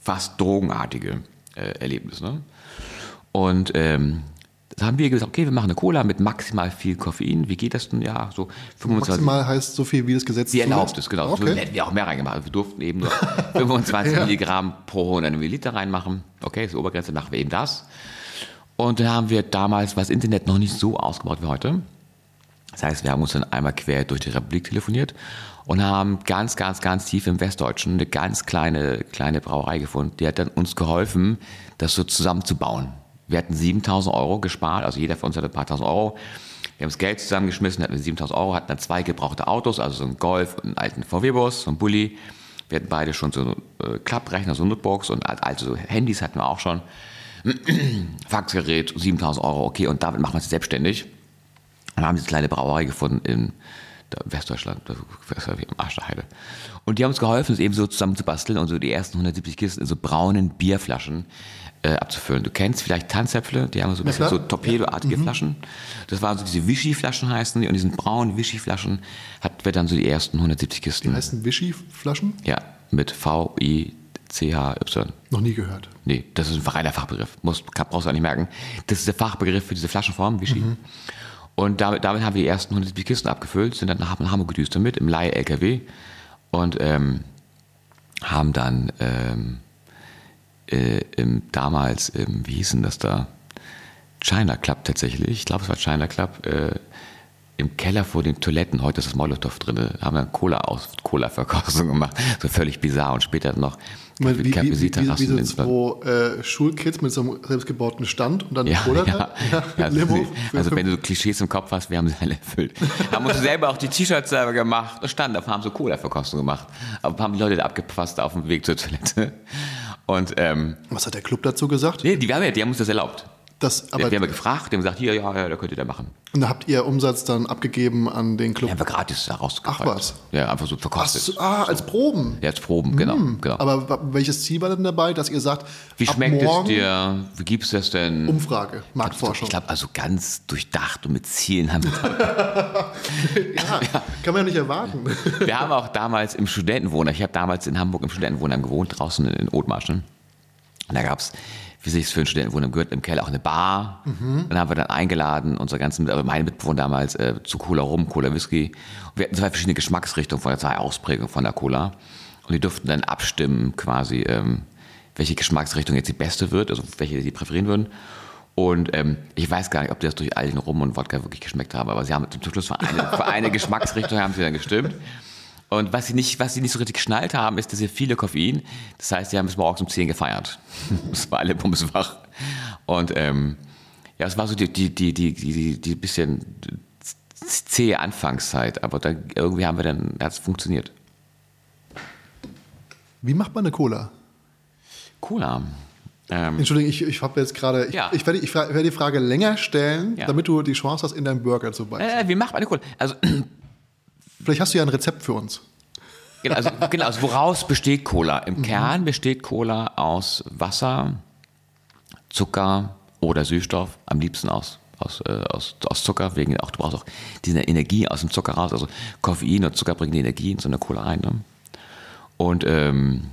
fast drogenartige äh, Erlebnis. Ne? Und ähm, da haben wir gesagt, okay, wir machen eine Cola mit maximal viel Koffein. Wie geht das denn? Ja, so 25. Maximal heißt so viel, wie das Gesetz Wie erlaubt es, genau. So Okay. hätten wir auch mehr reingemacht. Wir durften eben nur 25 Ja. Milligramm pro 100 Milliliter reinmachen. Okay, ist die Obergrenze, machen wir eben das. Und dann haben wir damals, war das Internet noch nicht so ausgebaut wie heute. Das heißt, wir haben uns dann einmal quer durch die Republik telefoniert und haben ganz, ganz, ganz tief im Westdeutschen eine ganz kleine, kleine Brauerei gefunden. Die hat dann uns geholfen, das so zusammenzubauen. Wir hatten 7000 Euro gespart, also jeder von uns hatte ein paar tausend Euro. Wir haben das Geld zusammengeschmissen, hatten 7000 Euro, hatten dann zwei gebrauchte Autos, also so einen Golf und einen alten VW-Bus, so einen Bulli. Wir hatten beide schon so äh, Klapprechner, so Notebooks und alte so Handys hatten wir auch schon. Faxgerät, 7000 Euro, okay, und damit machen wir uns selbstständig. Und haben diese kleine Brauerei gefunden in Westdeutschland, ja wie am Arsch der Heide. Und die haben uns geholfen, es eben so zusammen zu basteln und so die ersten 170 Kisten in so braunen Bierflaschen äh, abzufüllen. Du kennst vielleicht Tanzäpfle, die haben so ein bisschen klar. so Torpedoartige Flaschen. Das waren so diese Vichy-Flaschen heißen die und diesen braunen Vichy-Flaschen hatten wir dann so die ersten 170 Kisten. Die heißen Vichy-Flaschen? Ja, mit V-I-C-H-Y. Noch nie gehört. Nee, das ist ein reiner Fachbegriff. Muss, brauchst du auch nicht merken. Das ist der Fachbegriff für diese Flaschenform, Vichy. Und damit, damit haben wir die ersten 170 Kisten abgefüllt, sind dann nach Hamburg gedüst damit, im Leih-LKW. Und ähm, haben dann ähm, äh, im, damals, ähm, wie hieß denn das da? China Club tatsächlich. Ich glaube, es war China Club. Äh, Im Keller vor den Toiletten, heute ist das Molotow drin, haben dann Cola aus Cola-Verkostung gemacht. So völlig bizarr. Und später noch meine, Wie, wie, wie, wie, so zwei äh, Schulkids mit so einem selbstgebauten Stand und dann ja, Cola ja. drin? Ja, Also, Limo. also wenn du so Klischees im Kopf hast, wir haben sie alle erfüllt. haben uns selber auch die T-Shirts selber gemacht und standen auf, haben so Cola-Verkostung gemacht. Aber haben die Leute da abgepasst auf dem Weg zur Toilette. Und ähm, Was hat der Club dazu gesagt? nee, die haben, ja, die haben uns das erlaubt. Das, Wir, aber, wir haben ja gefragt, die haben gesagt, hier, ja, ja, da könnt ihr da machen. und da habt ihr Umsatz dann abgegeben an den Club. Die haben wir gratis da rausgebracht. Ach was. Ja, einfach so verkostet. so, ah, als Proben. Ja, als Proben, genau. genau. Aber welches Ziel war denn dabei, dass ihr sagt, Wie schmeckt es dir? Wie gibst du es denn? Umfrage, Marktforschung. Ich glaube, also ganz durchdacht und mit Zielen haben wir ja, kann man ja nicht erwarten. Wir haben auch damals im Studentenwohner, ich habe damals in Hamburg im Studentenwohnheim gewohnt, draußen in Othmarschen. Und da gab es, wie sich es für ein Studentenwohnheim gehört, im Keller auch eine Bar. Dann haben wir dann eingeladen, unsere ganzen, also meine Mitbewohner damals, äh, zu Cola Rum, Cola Whisky. Und wir hatten zwei verschiedene Geschmacksrichtungen von der zwei Ausprägungen von der Cola. Und die durften dann abstimmen, quasi, ähm, welche Geschmacksrichtung jetzt die beste wird, also welche sie präferieren würden. Und ähm, ich weiß gar nicht, ob die das durch Algen, Rum und Wodka wirklich geschmeckt haben, aber sie haben zum Schluss für eine, für eine Geschmacksrichtung haben sie dann gestimmt. Und was sie, nicht, was sie nicht so richtig geschnallt haben, ist, dass sie viele Koffein. Das heißt, sie haben bis morgens um 10 gefeiert. Das war alle bumswach. Und ähm, ja, es war so die, die, die, die, die, die bisschen zähe Anfangszeit, aber dann irgendwie haben wir dann, hat es funktioniert. Wie macht man eine Cola? Cola. Ähm, Entschuldigung, ich, ich habe jetzt gerade, ich, Ja. ich, werde, ich werde die Frage länger stellen, Ja. damit du die Chance hast, in deinen Burger zu beißen. äh, wie macht man eine Cola? Also, Vielleicht hast du ja ein Rezept für uns. genau, also, genau, also woraus besteht Cola? Im Kern besteht Cola aus Wasser, Zucker oder Süßstoff, am liebsten aus, aus, äh, aus, aus Zucker, wegen auch, du brauchst auch diese Energie aus dem Zucker raus. Also Koffein und Zucker bringen die Energie in so eine Cola rein. Ne? Und ähm,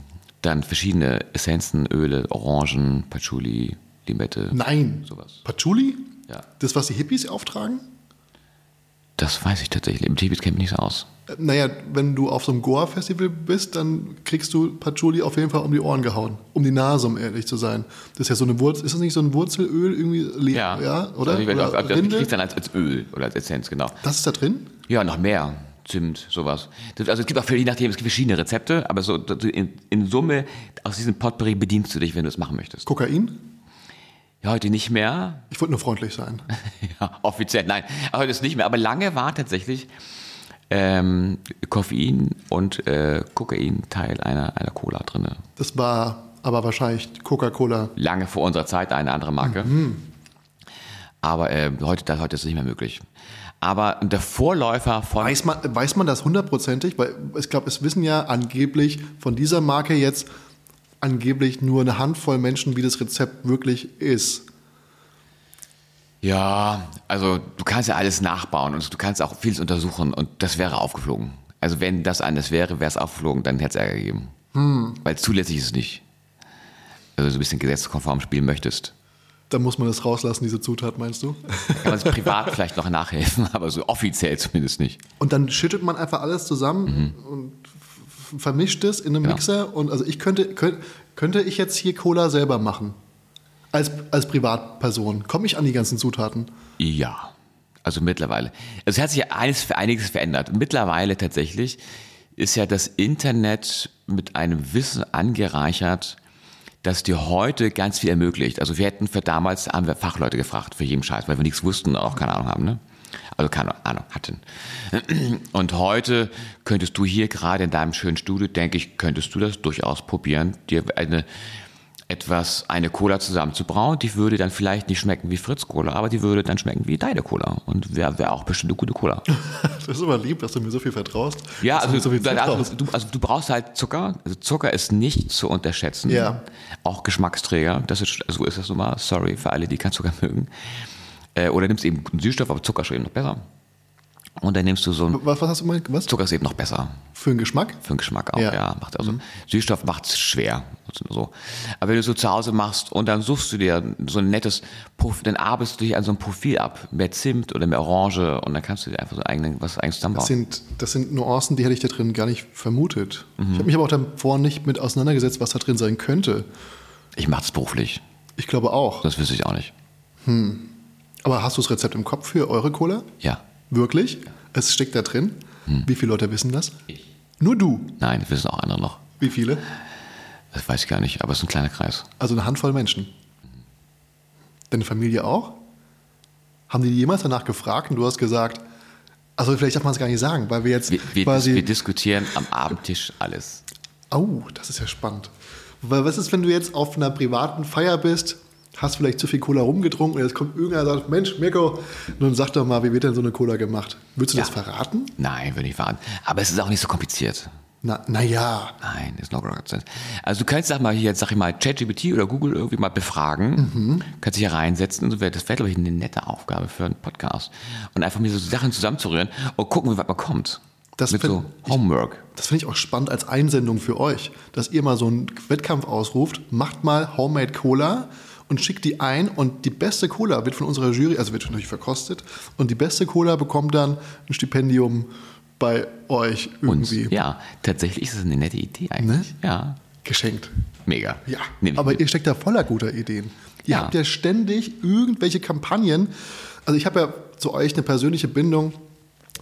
dann verschiedene Essenzen, Öle, Orangen, Patchouli, Limette. Nein. Sowas. Patchouli? Ja. Das, was die Hippies auftragen? Das weiß ich tatsächlich. Im Tibet kennt mich nicht so aus. Naja, wenn du auf so einem Goa-Festival bist, dann kriegst du Patchouli auf jeden Fall um die Ohren gehauen. Um die Nase, um ehrlich zu sein. Das ist ja so eine Wurzel. Ist das nicht so ein Wurzelöl irgendwie? Le- ja oder? Also, ich oder ob- Rinde? kriegst dann als, als Öl oder als Essenz, genau. Das ist da drin? Ja, noch mehr. Zimt, sowas. Das, also es gibt auch, je nachdem, es gibt verschiedene Rezepte, aber so in, in Summe, aus diesem Potpourri bedienst du dich, wenn du es machen möchtest. Kokain? Ja, heute nicht mehr. Ich wollte nur freundlich sein. Ja, offiziell, nein, heute ist nicht mehr. Aber lange war tatsächlich ähm, Koffein und äh, Kokain Teil einer, einer Cola drin. Das war aber wahrscheinlich Coca-Cola. Lange vor unserer Zeit eine andere Marke. Aber äh, heute, das, heute ist es nicht mehr möglich. Aber der Vorläufer von Weiß man, weiß man das hundertprozentig? Weil ich glaube, es wissen ja angeblich von dieser Marke jetzt angeblich nur eine Handvoll Menschen, wie das Rezept wirklich ist. Ja, also du kannst ja alles nachbauen und du kannst auch vieles untersuchen und das wäre aufgeflogen. Also wenn das anders wäre, wäre es aufgeflogen, dann hätte es Ärger gegeben. Weil zulässig ist es nicht. Also so ein bisschen gesetzeskonform spielen möchtest. Da muss man das rauslassen, diese Zutat, meinst du? Kann man es privat vielleicht noch nachhelfen, aber so offiziell zumindest nicht. Und dann schüttet man einfach alles zusammen und f- vermischt es in einem Ja. Mixer. Und also ich könnte, könnte, könnte ich jetzt hier Cola selber machen? Als, als Privatperson. Komme ich an die ganzen Zutaten? Ja, also mittlerweile. Es hat sich ja eines für einiges verändert. Mittlerweile tatsächlich ist ja das Internet mit einem Wissen angereichert, das dir heute ganz viel ermöglicht. Also wir hätten für damals, haben wir Fachleute gefragt für jeden Scheiß, weil wir nichts wussten und auch keine Ahnung haben, ne? Also keine Ahnung hatten. Und heute könntest du hier gerade in deinem schönen Studio, denke ich, könntest du das durchaus probieren, dir eine etwas, eine Cola zusammenzubrauen, die würde dann vielleicht nicht schmecken wie Fritz Cola, aber die würde dann schmecken wie deine Cola. Und wäre wär auch bestimmt eine gute Cola. Das ist aber lieb, dass du mir so viel vertraust. Ja, also, so viel also, du, also du brauchst halt Zucker. Also Zucker ist nicht zu unterschätzen. Ja. Auch Geschmacksträger. Das ist, so ist das nun mal. Sorry für alle, die kein Zucker mögen. Äh, oder nimmst eben Süßstoff, aber Zucker ist eben noch besser. Und dann nimmst du so ein was, was hast du mal, was? Zucker ist eben noch besser. Für einen Geschmack? Für den Geschmack auch, Ja. ja. macht also, Süßstoff macht es schwer. Also So. Aber wenn du so zu Hause machst und dann suchst du dir so ein nettes Profil, dann arbeitest du dich an so einem Profil ab. Mehr Zimt oder mehr Orange und dann kannst du dir einfach so eigenen, was eigenes Das zusammenbauen. sind, das sind Nuancen, die hätte ich da drin gar nicht vermutet. Mhm. Ich habe mich aber auch davor nicht mit auseinandergesetzt, was da drin sein könnte. Ich mache es beruflich. Ich glaube auch. Das wüsste ich auch nicht. Aber hast du das Rezept im Kopf für eure Cola? Ja. Wirklich? Es steckt da drin? Wie viele Leute wissen das? Ich. Nur du. Nein, das wissen auch andere noch. Wie viele? Das weiß ich gar nicht, aber es ist ein kleiner Kreis. Also eine Handvoll Menschen. Deine Familie auch? Haben die jemals danach gefragt und du hast gesagt, also vielleicht darf man es gar nicht sagen, weil wir jetzt Wir, wir, quasi... wir diskutieren am Abendtisch alles. Oh, das ist ja spannend. Weil was ist, wenn du jetzt auf einer privaten Feier bist, hast vielleicht zu viel Cola rumgetrunken und jetzt kommt irgendeiner und sagt, Mensch, Mirko, nun sag doch mal, wie wird denn so eine Cola gemacht? Würdest du Ja. das verraten? Nein, würde ich verraten. Aber es ist auch nicht so kompliziert. Na, na ja. Nein, ist no rocket. Also du kannst, sag mal, hier, jetzt sag ich mal, ChatGPT oder Google irgendwie mal befragen, Mhm. kannst dich hier reinsetzen und so wäre, das wäre, glaube ich, eine nette Aufgabe für einen Podcast. Und einfach mir so Sachen zusammenzurühren und gucken, wie weit man kommt. Das Mit so find ich- Homework. Das finde ich auch spannend als Einsendung für euch, dass ihr mal so einen Wettkampf ausruft, macht mal Homemade Cola und schickt die ein und die beste Cola wird von unserer Jury, also wird natürlich verkostet und die beste Cola bekommt dann ein Stipendium bei euch Und irgendwie ja, tatsächlich ist es eine nette Idee eigentlich. Ja, geschenkt. mega. Ja, aber mit. ihr steckt da voller guter Ideen. Ihr Ja. habt ja ständig irgendwelche Kampagnen. Also ich habe ja zu euch eine persönliche Bindung,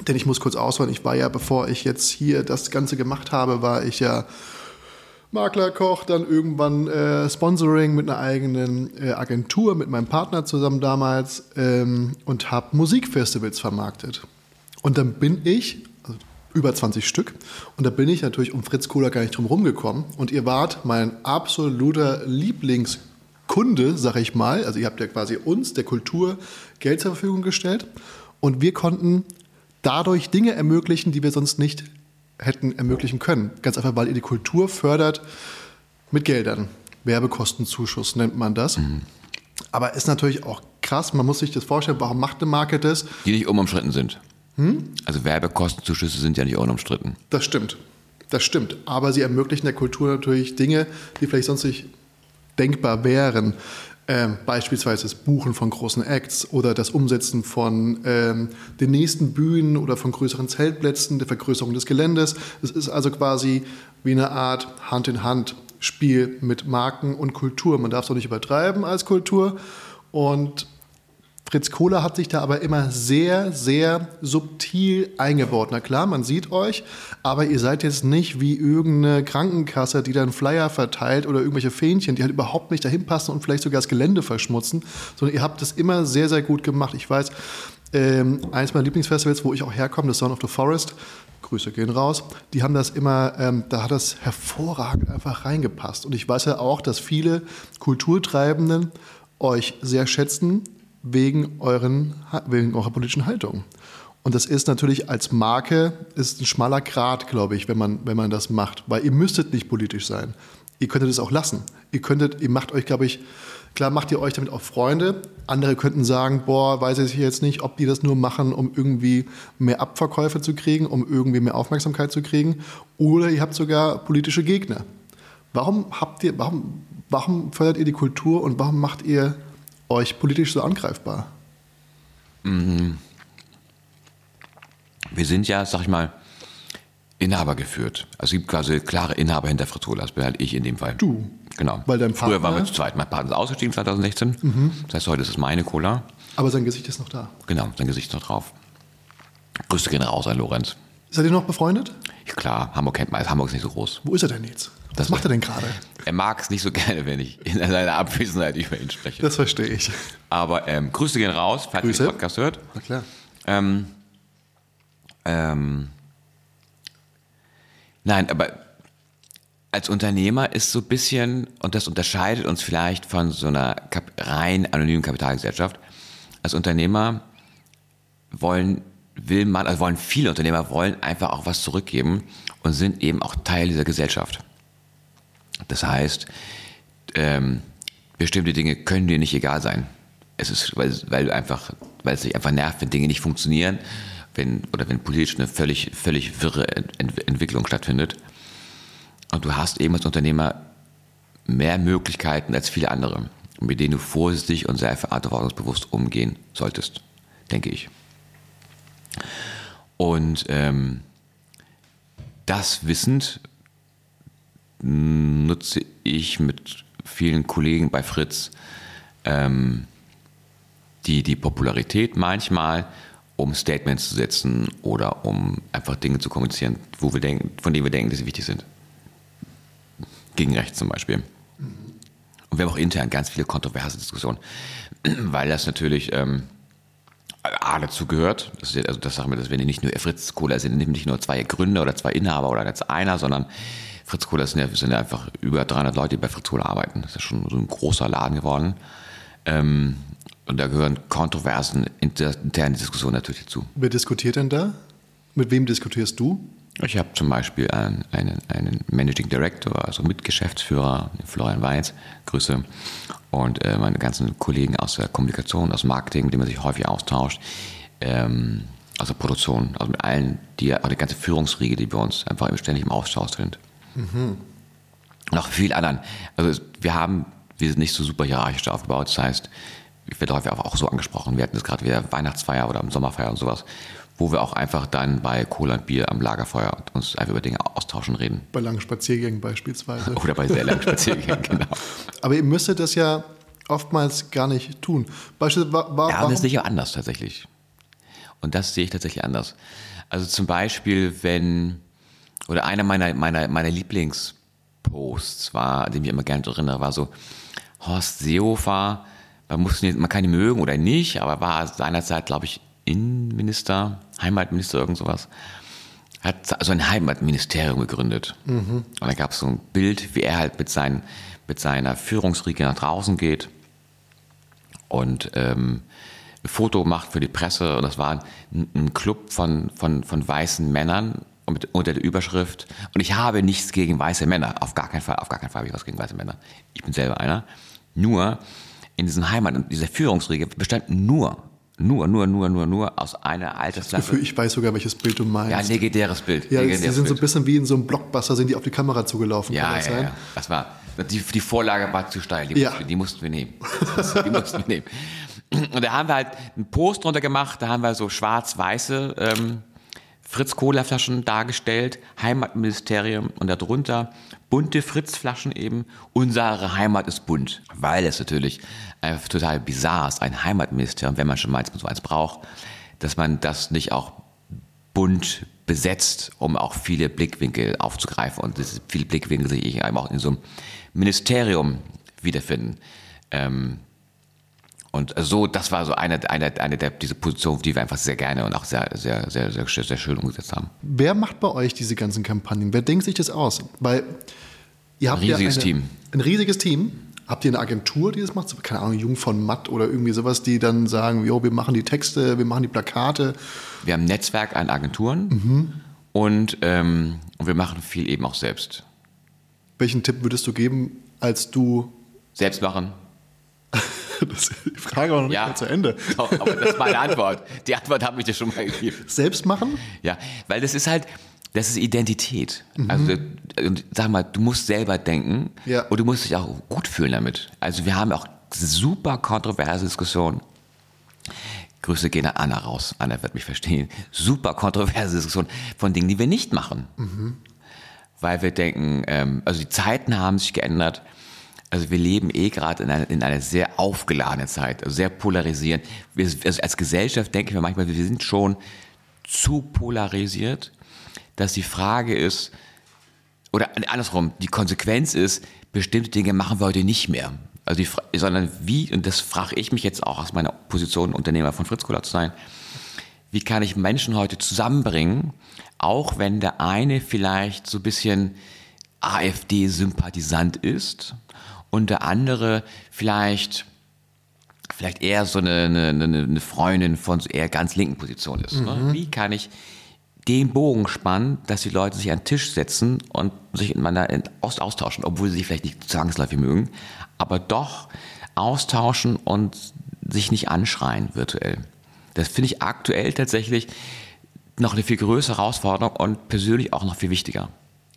denn ich muss kurz ausholen. Ich war ja, bevor ich jetzt hier das Ganze gemacht habe, war ich ja Maklerkoch, dann irgendwann äh, Sponsoring mit einer eigenen äh, Agentur, mit meinem Partner zusammen damals ähm, und habe Musikfestivals vermarktet. Und dann bin ich, also über 20 Stück, und da bin ich natürlich um Fritz Kohler gar nicht drum rumgekommen. Und ihr wart mein absoluter Lieblingskunde, sag ich mal. Also ihr habt ja quasi uns, der Kultur, Geld zur Verfügung gestellt. Und wir konnten dadurch Dinge ermöglichen, die wir sonst nicht hätten ermöglichen können. Ganz einfach, weil ihr die Kultur fördert mit Geldern. Werbekostenzuschuss nennt man das. Aber ist natürlich auch krass, man muss sich das vorstellen, warum macht eine Marke das? Die nicht unumstritten sind. Hm? Also Werbekostenzuschüsse sind ja nicht unumstritten. Das stimmt. Das stimmt. Aber sie ermöglichen der Kultur natürlich Dinge, die vielleicht sonst nicht denkbar wären. Ähm, beispielsweise das Buchen von großen Acts oder das Umsetzen von ähm, den nächsten Bühnen oder von größeren Zeltplätzen, der Vergrößerung des Geländes. Es ist also quasi wie eine Art Hand-in-Hand-Spiel mit Marken und Kultur. Man darf es auch nicht übertreiben als Kultur. Und Fritz Kohler hat sich da aber immer sehr, sehr subtil eingebaut. Na klar, man sieht euch, aber ihr seid jetzt nicht wie irgendeine Krankenkasse, die dann Flyer verteilt oder irgendwelche Fähnchen, die halt überhaupt nicht dahin passen und vielleicht sogar das Gelände verschmutzen, sondern ihr habt das immer sehr, sehr gut gemacht. Ich weiß, ähm, eines meiner Lieblingsfestivals, wo ich auch herkomme, das Son of the Forest, Grüße gehen raus, die haben das immer, ähm, da hat das hervorragend einfach reingepasst. Und ich weiß ja auch, dass viele Kulturtreibenden euch sehr schätzen, wegen, euren, wegen eurer politischen Haltung. Und das ist natürlich als Marke ist ein schmaler Grat, glaube ich, wenn man, wenn man das macht. Weil ihr müsstet nicht politisch sein. Ihr könntet es auch lassen. Ihr könntet, ihr macht euch, glaube ich, klar macht ihr euch damit auch Freunde. Andere könnten sagen, boah, weiß ich jetzt nicht, ob die das nur machen, um irgendwie mehr Abverkäufe zu kriegen, um irgendwie mehr Aufmerksamkeit zu kriegen. Oder ihr habt sogar politische Gegner. Warum habt ihr, warum, warum fördert ihr die Kultur und warum macht ihr euch politisch so angreifbar? Wir sind ja, sag ich mal, Inhaber geführt. Also es gibt quasi klare Inhaber hinter Fritz Kohler. Das bin halt ich in dem Fall. Du. Genau. Weil dein Früher waren wir zu zweit. Mein Partner ist ausgestiegen 2016. Das heißt, heute ist es meine Cola. Aber sein Gesicht ist noch da. Genau, sein Gesicht ist noch drauf. Grüße gehen raus an Lorenz. Seid ihr noch befreundet? Ja, klar, Hamburg kennt man. Hamburg ist nicht so groß. Wo ist er denn jetzt? Was Das- macht er denn gerade? Er mag es nicht so gerne, wenn ich in seiner Abwesenheit über ihn spreche. Das verstehe ich. Aber ähm, Grüße gehen raus, falls ihr Grüße. den Podcast hört. Na klar. Ähm, ähm, nein, aber als Unternehmer ist so ein bisschen, und das unterscheidet uns vielleicht von so einer Kap rein anonymen Kapitalgesellschaft, als Unternehmer wollen, will man, also wollen viele Unternehmer wollen einfach auch was zurückgeben und sind eben auch Teil dieser Gesellschaft. Das heißt, ähm, bestimmte Dinge können dir nicht egal sein. Es ist, weil, weil einfach, weil es dich einfach nervt, wenn Dinge nicht funktionieren, wenn, oder wenn politisch eine völlig, völlig wirre Ent Entwicklung stattfindet. Und du hast eben als Unternehmer mehr Möglichkeiten als viele andere, mit denen du vorsichtig und sehr verantwortungsbewusst umgehen solltest, denke ich. Und ähm, das wissend nutze ich mit vielen Kollegen bei Fritz ähm, die, die Popularität manchmal, um Statements zu setzen oder um einfach Dinge zu kommunizieren, wo wir denken, von denen wir denken, dass sie wichtig sind. Gegen rechts zum Beispiel. Und wir haben auch intern ganz viele kontroverse Diskussionen, weil das natürlich ähm, A dazu gehört. Das ist, also das sagen wir, dass wir nicht nur Fritz Kohler sind, nicht nur zwei Gründer oder zwei Inhaber oder ganz einer, sondern Fritz Kohler sind ja, sind ja einfach über 300 Leute, die bei Fritz Kohler arbeiten. Das ist ja schon so ein großer Laden geworden. Ähm, und da gehören Kontroversen, interne Diskussionen natürlich dazu. Wer diskutiert denn da? Mit wem diskutierst du? Ich habe zum Beispiel einen, einen, einen, Managing Director, also Mitgeschäftsführer, Florian Weiz, Grüße, und äh, meine ganzen Kollegen aus der Kommunikation, aus Marketing, mit denen man sich häufig austauscht, ähm, aus der Produktion, also mit allen, die, auch die ganze Führungsriege, die bei uns einfach ständig im Austausch sind. Mhm. Und auch vielen anderen. Also wir haben, wir sind nicht so super hierarchisch aufgebaut, das heißt, ich werde häufig auch so angesprochen, wir hatten das gerade wieder Weihnachtsfeier oder Sommerfeier und sowas, wo wir auch einfach dann bei Cola und Bier am Lagerfeuer uns einfach über Dinge austauschen reden. Bei langen Spaziergängen beispielsweise. Oder bei sehr langen Spaziergängen, genau. Aber ihr müsstet das ja oftmals gar nicht tun. Beispielsweise, war, ja, das sehe ich auch anders tatsächlich. Und das sehe ich tatsächlich anders. Also zum Beispiel, wenn, oder einer meiner, meiner, meiner Lieblingsposts war, an den ich immer gerne erinnere, war so, Horst Seehofer, man, muss, man kann ihn mögen oder nicht, aber war seinerzeit, glaube ich, Innenminister, Heimatminister, irgend sowas, hat also ein Heimatministerium gegründet. Mhm. Und da gab es so ein Bild, wie er halt mit, seinen, mit seiner Führungsriege nach draußen geht und ähm, ein Foto macht für die Presse. Und das war ein, ein Club von, von, von weißen Männern mit, unter der Überschrift. Und ich habe nichts gegen weiße Männer. Auf gar keinen Fall, auf gar keinen Fall habe ich was gegen weiße Männer. Ich bin selber einer. Nur in diesem Heimat, in dieser Führungsriege bestand nur nur, nur, nur, nur, nur aus einer Altersklasse. Ich weiß sogar, welches Bild du meinst. Ja, legendäres Bild. Ja, legendäres die sind Bild. so ein bisschen wie in so einem Blockbuster, sind die auf die Kamera zugelaufen. Ja, ja, ja. Das war, die, die Vorlage war zu steil, die, ja. mussten, die mussten wir nehmen. die mussten wir nehmen. Und da haben wir halt einen Post drunter gemacht, da haben wir so schwarz-weiße ähm, Fritz-Cola-Flaschen dargestellt, Heimatministerium und darunter bunte Fritz-Flaschen eben. Unsere Heimat ist bunt, weil es natürlich einfach total bizarr ist, ein Heimatministerium, wenn man schon mal so eins braucht, dass man das nicht auch bunt besetzt, um auch viele Blickwinkel aufzugreifen. Und diese viele Blickwinkel sehe ich eben auch in so einem Ministerium wiederfinden. Ähm, und so, das war so eine, eine, eine der diese Positionen, die wir einfach sehr gerne und auch sehr, sehr, sehr, sehr, sehr, sehr schön umgesetzt haben. Wer macht bei euch diese ganzen Kampagnen? Wer denkt sich das aus? Weil ihr habt ein riesiges ja eine, Team. Ein riesiges Team. Habt ihr eine Agentur, die das macht? Keine Ahnung, Jung von Matt oder irgendwie sowas, die dann sagen, jo, wir machen die Texte, wir machen die Plakate. Wir haben ein Netzwerk an Agenturen mhm. und, ähm, und wir machen viel eben auch selbst. Welchen Tipp würdest du geben, als du... Selbst machen. Das, die Frage war noch nicht ja, mal zu Ende. Doch, aber das ist meine Antwort. Die Antwort habe ich dir schon mal gegeben. Selbst machen? Ja, weil das ist halt, das ist Identität. Mhm. Also sag mal, du musst selber denken ja. und du musst dich auch gut fühlen damit. Also wir haben auch super kontroverse Diskussionen. Grüße gehen an Anna raus. Anna wird mich verstehen. Super kontroverse Diskussionen von Dingen, die wir nicht machen. Mhm. Weil wir denken, ähm, also die Zeiten haben sich geändert. Also wir leben eh gerade in, in einer sehr aufgeladenen Zeit, also sehr polarisierend. Wir, also als Gesellschaft denken wir manchmal, wir sind schon zu polarisiert, dass die Frage ist, oder andersrum, die Konsequenz ist, bestimmte Dinge machen wir heute nicht mehr. Also die, sondern wie, und das frage ich mich jetzt auch aus meiner Position, Unternehmer von Fritz Kohler zu sein, wie kann ich Menschen heute zusammenbringen, auch wenn der eine vielleicht so ein bisschen AfD-Sympathisant ist und der andere vielleicht vielleicht eher so eine, eine, eine Freundin von so eher ganz linken Position ist. Ne? Mhm. Wie kann ich den Bogen spannen, dass die Leute sich an den Tisch setzen und sich miteinander austauschen, obwohl sie sich vielleicht nicht zwangsläufig mögen, aber doch austauschen und sich nicht anschreien virtuell. Das finde ich aktuell tatsächlich noch eine viel größere Herausforderung und persönlich auch noch viel wichtiger.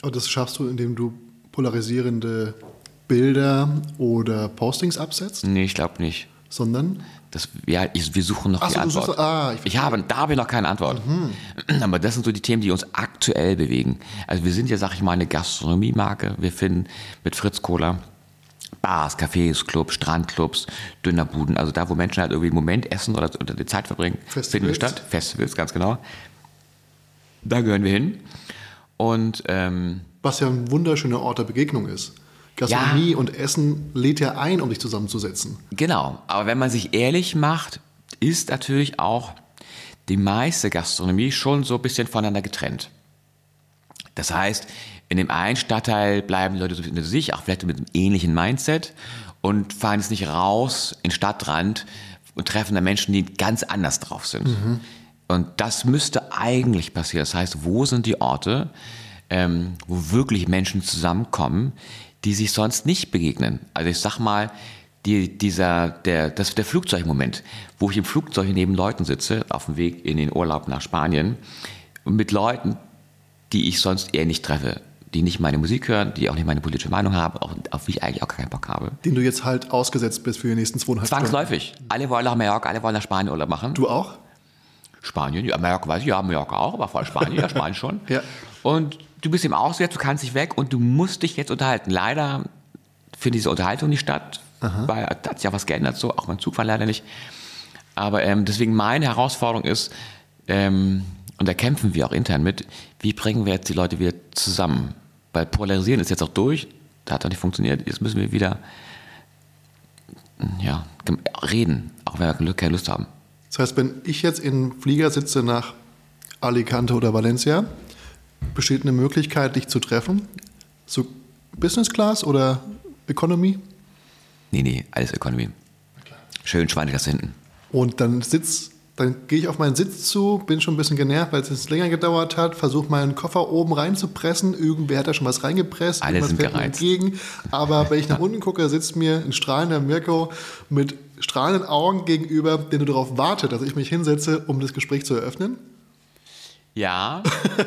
Und das schaffst du, indem du polarisierende Bilder oder Postings absetzt? Nee, ich glaube nicht. Sondern? Das, ja, ich, wir suchen noch Ach die so, Antwort. Suchst, ah, ich, ich, habe, da habe ich noch keine Antwort. Mhm. Aber das sind so die Themen, die uns aktuell bewegen. Also wir sind ja, sag ich mal, eine Gastronomiemarke. Wir finden mit Fritz Cola Bars, Cafés, Clubs, Strandclubs, Dünnerbuden, also da, wo Menschen halt irgendwie einen Moment essen oder, oder die Zeit verbringen, Festivals. finden wir statt. Festivals, ganz genau. Da gehören wir hin. Und ähm, was ja ein wunderschöner Ort der Begegnung ist. Gastronomie ja. und Essen lädt ja ein, um sich zusammenzusetzen. Genau, aber wenn man sich ehrlich macht, ist natürlich auch die meiste Gastronomie schon so ein bisschen voneinander getrennt. Das heißt, In dem einen Stadtteil bleiben Leute so ein bisschen unter sich, auch vielleicht mit einem ähnlichen Mindset und fahren jetzt nicht raus in den Stadtrand und treffen da Menschen, die ganz anders drauf sind. Und das müsste eigentlich passieren. Das heißt, wo sind die Orte, ähm, wo wirklich Menschen zusammenkommen, die sich sonst nicht begegnen? Also ich sag mal, die, dieser, der, das, der Flugzeugmoment, wo ich im Flugzeug neben Leuten sitze, auf dem Weg in den Urlaub nach Spanien, mit Leuten, die ich sonst eher nicht treffe, die nicht meine Musik hören, die auch nicht meine politische Meinung haben, auch, auf die ich eigentlich auch keinen Bock habe. Den du jetzt halt ausgesetzt bist für die nächsten zweieinhalb Stunden. Zwangsläufig. Alle wollen nach Mallorca, alle wollen nach Spanien Urlaub machen. Du auch? Spanien, ja, Mallorca weiß ich, ja, Mallorca auch, aber vor allem Spanien, ja, Spanien schon. Ja. Und du bist im Auswärts, du kannst dich weg und du musst dich jetzt unterhalten. Leider findet diese Unterhaltung nicht statt, weil da hat sich auch was geändert, so, auch beim Zugfahren leider nicht. Aber ähm, deswegen meine Herausforderung ist, ähm, und da kämpfen wir auch intern mit, wie bringen wir jetzt die Leute wieder zusammen? Weil Polarisieren ist jetzt auch durch, das hat doch nicht funktioniert, jetzt müssen wir wieder ja, reden, auch wenn wir keine Lust haben. Das heißt, wenn ich jetzt in Flieger sitze nach Alicante oder Valencia, besteht eine Möglichkeit, dich zu treffen? So Business Class oder Economy? Nee, nee, alles Economy. Schön Schweinegasse hinten. Und dann sitz, dann gehe ich auf meinen Sitz zu, bin schon ein bisschen genervt, weil es jetzt länger gedauert hat, versuche meinen Koffer oben reinzupressen. Irgendwer hat da schon was reingepresst. Alle irgendwas sind fällt mir gereizt. entgegen. Aber wenn ich nach unten gucke, sitzt mir ein strahlender Mirko mit strahlenden Augen gegenüber, der nur darauf wartet, dass ich mich hinsetze, um das Gespräch zu eröffnen. Ja,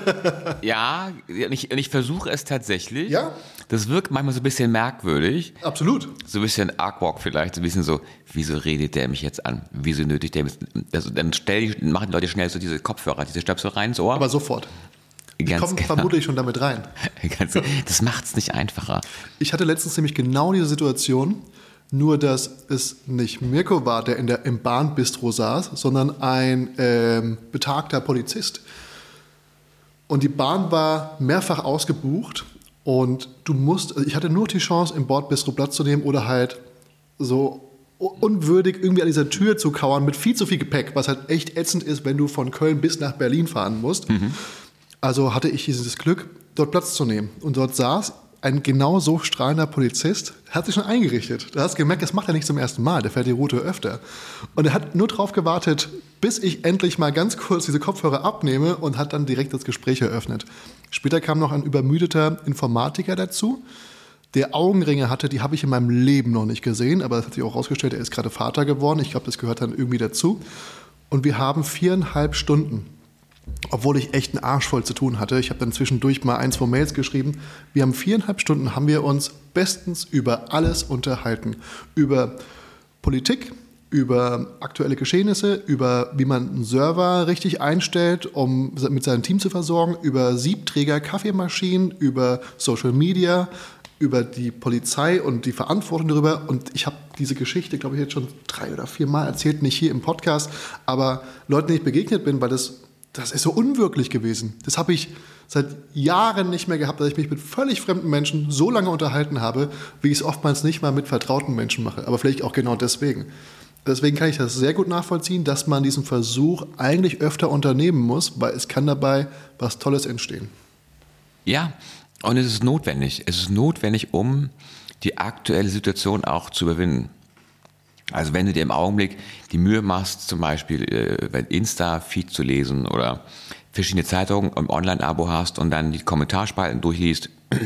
ja, und ich, und ich versuche es tatsächlich. Ja. Das wirkt manchmal so ein bisschen merkwürdig, Absolut. so ein bisschen awkward vielleicht, so ein bisschen so, wieso redet der mich jetzt an? Wieso nötigt der mich? Also dann stell ich, machen die Leute schnell so diese Kopfhörer, diese Stöpsel rein ins Ohr. Aber sofort. Ganz Kommt genau. vermutlich schon damit rein. Ganz, das macht es nicht einfacher. Ich hatte letztens nämlich genau diese Situation, nur dass es nicht Mirko war, der in der, im Bahnbistro saß, sondern ein ähm, betagter Polizist. Und die Bahn war mehrfach ausgebucht und du musst, also ich hatte nur die Chance, im Bordbistro Platz zu nehmen oder halt so unwürdig irgendwie an dieser Tür zu kauern mit viel zu viel Gepäck, was halt echt ätzend ist, wenn du von Köln bis nach Berlin fahren musst. Also hatte ich dieses Glück, dort Platz zu nehmen. Und dort saß ein genau so strahlender Polizist, hat sich schon eingerichtet. Du hast gemerkt, das macht er nicht zum ersten Mal, der fährt die Route öfter. Und er hat nur darauf gewartet, bis ich endlich mal ganz kurz diese Kopfhörer abnehme und hat dann direkt das Gespräch eröffnet. Später kam noch ein übermüdeter Informatiker dazu, der Augenringe hatte, die habe ich in meinem Leben noch nicht gesehen, aber es hat sich auch herausgestellt, er ist gerade Vater geworden. Ich glaube, das gehört dann irgendwie dazu. Und wir haben viereinhalb Stunden obwohl ich echt einen Arsch voll zu tun hatte. Ich habe dann zwischendurch mal ein, zwei Mails geschrieben. Wir haben viereinhalb Stunden, haben wir uns bestens über alles unterhalten. Über Politik, über aktuelle Geschehnisse, über wie man einen Server richtig einstellt, um mit seinem Team zu versorgen, über Siebträger, Kaffeemaschinen, über Social Media, über die Polizei und die Verantwortung darüber. Und ich habe diese Geschichte, glaube ich, jetzt schon drei oder vier Mal erzählt, nicht hier im Podcast, aber Leuten, denen ich begegnet bin, weil das, das ist so unwirklich gewesen. Das habe ich seit Jahren nicht mehr gehabt, dass ich mich mit völlig fremden Menschen so lange unterhalten habe, wie ich es oftmals nicht mal mit vertrauten Menschen mache. Aber vielleicht auch genau deswegen. Deswegen kann ich das sehr gut nachvollziehen, dass man diesen Versuch eigentlich öfter unternehmen muss, weil es kann dabei was Tolles entstehen. Ja, und es ist notwendig. Es ist notwendig, um die aktuelle Situation auch zu überwinden. Also wenn du dir im Augenblick die Mühe machst, zum Beispiel äh, Insta-Feed zu lesen oder verschiedene Zeitungen im Online-Abo hast und dann die Kommentarspalten durchliest,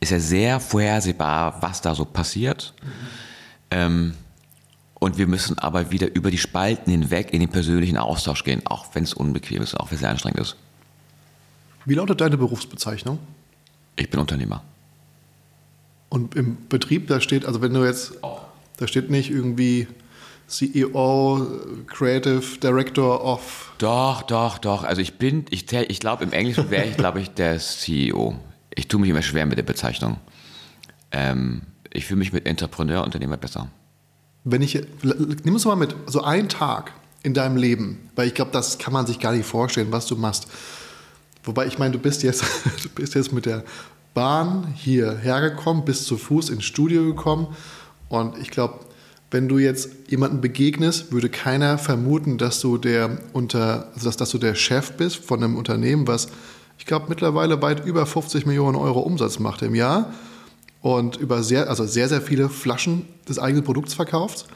ist ja sehr vorhersehbar, was da so passiert. Ähm, und wir müssen aber wieder über die Spalten hinweg in den persönlichen Austausch gehen, auch wenn es unbequem ist, auch wenn es sehr anstrengend ist. Wie lautet deine Berufsbezeichnung? Ich bin Unternehmer. Und im Betrieb, da steht, also wenn du jetzt, da steht nicht irgendwie CEO, Creative Director of. Doch, doch, doch. Also ich bin, ich, ich glaube, im Englischen wäre ich, glaube ich, der CEO. Ich tue mich immer schwer mit der Bezeichnung. Ähm, ich fühle mich mit Entrepreneur, Unternehmer besser. Wenn ich, nimm es mal mit, so ein Tag in deinem Leben, weil ich glaube, das kann man sich gar nicht vorstellen, was du machst. Wobei ich meine, du bist jetzt, du bist jetzt mit der Bahn hierher gekommen, bist zu Fuß ins Studio gekommen und ich glaube, wenn du jetzt jemanden begegnest, würde keiner vermuten, dass du der unter, also dass, dass du der Chef bist von einem Unternehmen, was ich glaube, mittlerweile weit über 50 Millionen Euro Umsatz macht im Jahr und über sehr, also sehr, sehr viele Flaschen des eigenen Produkts verkauft.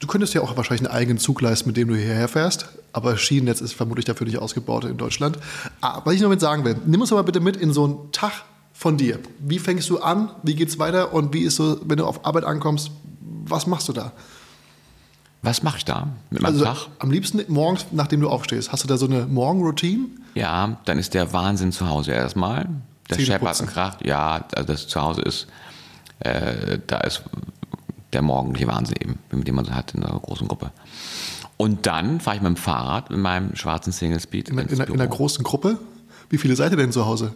Du könntest ja auch wahrscheinlich einen eigenen Zug leisten, mit dem du hierher fährst, aber Schienennetz ist vermutlich dafür nicht ausgebaut in Deutschland. Ah, was ich noch mit sagen will, nimm uns aber bitte mit in so einen Tag von dir. Wie fängst du an? Wie geht's weiter? Und wie ist so, wenn du auf Arbeit ankommst, was machst du da? Was mache ich da mit meinem Also Tag? am liebsten morgens, nachdem du aufstehst. Hast du da so eine Morgenroutine? Ja, dann ist der Wahnsinn zu Hause erstmal. Der und kracht. Ja, also das zu Hause ist, äh, da ist der morgendliche Wahnsinn eben, mit dem man so hat in einer großen Gruppe. Und dann fahre ich mit dem Fahrrad mit meinem schwarzen Single Speed In, in, in einer großen Gruppe? Wie viele seid ihr denn zu Hause?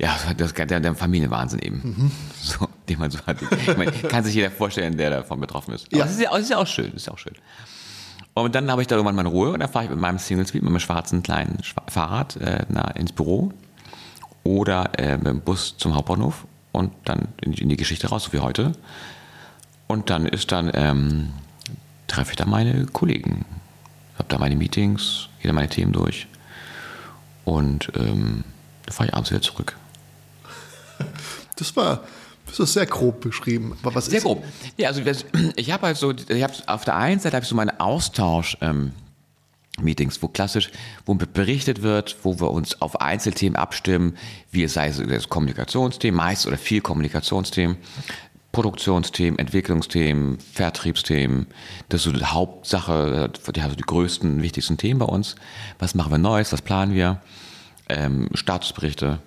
Ja, das der, der Familienwahnsinn eben. Mhm. So, den man so hat. Ich meine, kann sich jeder vorstellen, der davon betroffen ist. Aber Ja. es ist ja, es ist ja auch schön, ist ja auch schön. Und dann habe ich da irgendwann meine Ruhe und dann fahre ich mit meinem Single Speed, mit meinem schwarzen kleinen Fahrrad äh, na, ins Büro oder äh, mit dem Bus zum Hauptbahnhof und dann in, die- in die Geschichte raus, so wie heute. Und dann ist dann, ähm, treffe ich da meine Kollegen. Habe da meine Meetings, gehe da meine Themen durch und ähm, dann fahre ich abends wieder zurück. Das war, das ist sehr grob beschrieben. Aber was Sehr ist, grob. Ja, also das- ich habe halt so, ich habe auf der einen Seite habe ich so meine Austausch ähm, Meetings, wo klassisch, wo berichtet wird, wo wir uns auf Einzelthemen abstimmen, wie es sei es das Kommunikationsthemen, meist oder viel Kommunikationsthemen, Produktionsthemen, Entwicklungsthemen, Vertriebsthemen. Das ist so die Hauptsache, die haben so die größten, wichtigsten Themen bei uns. Was machen wir Neues, was planen wir? Ähm, Statusberichte.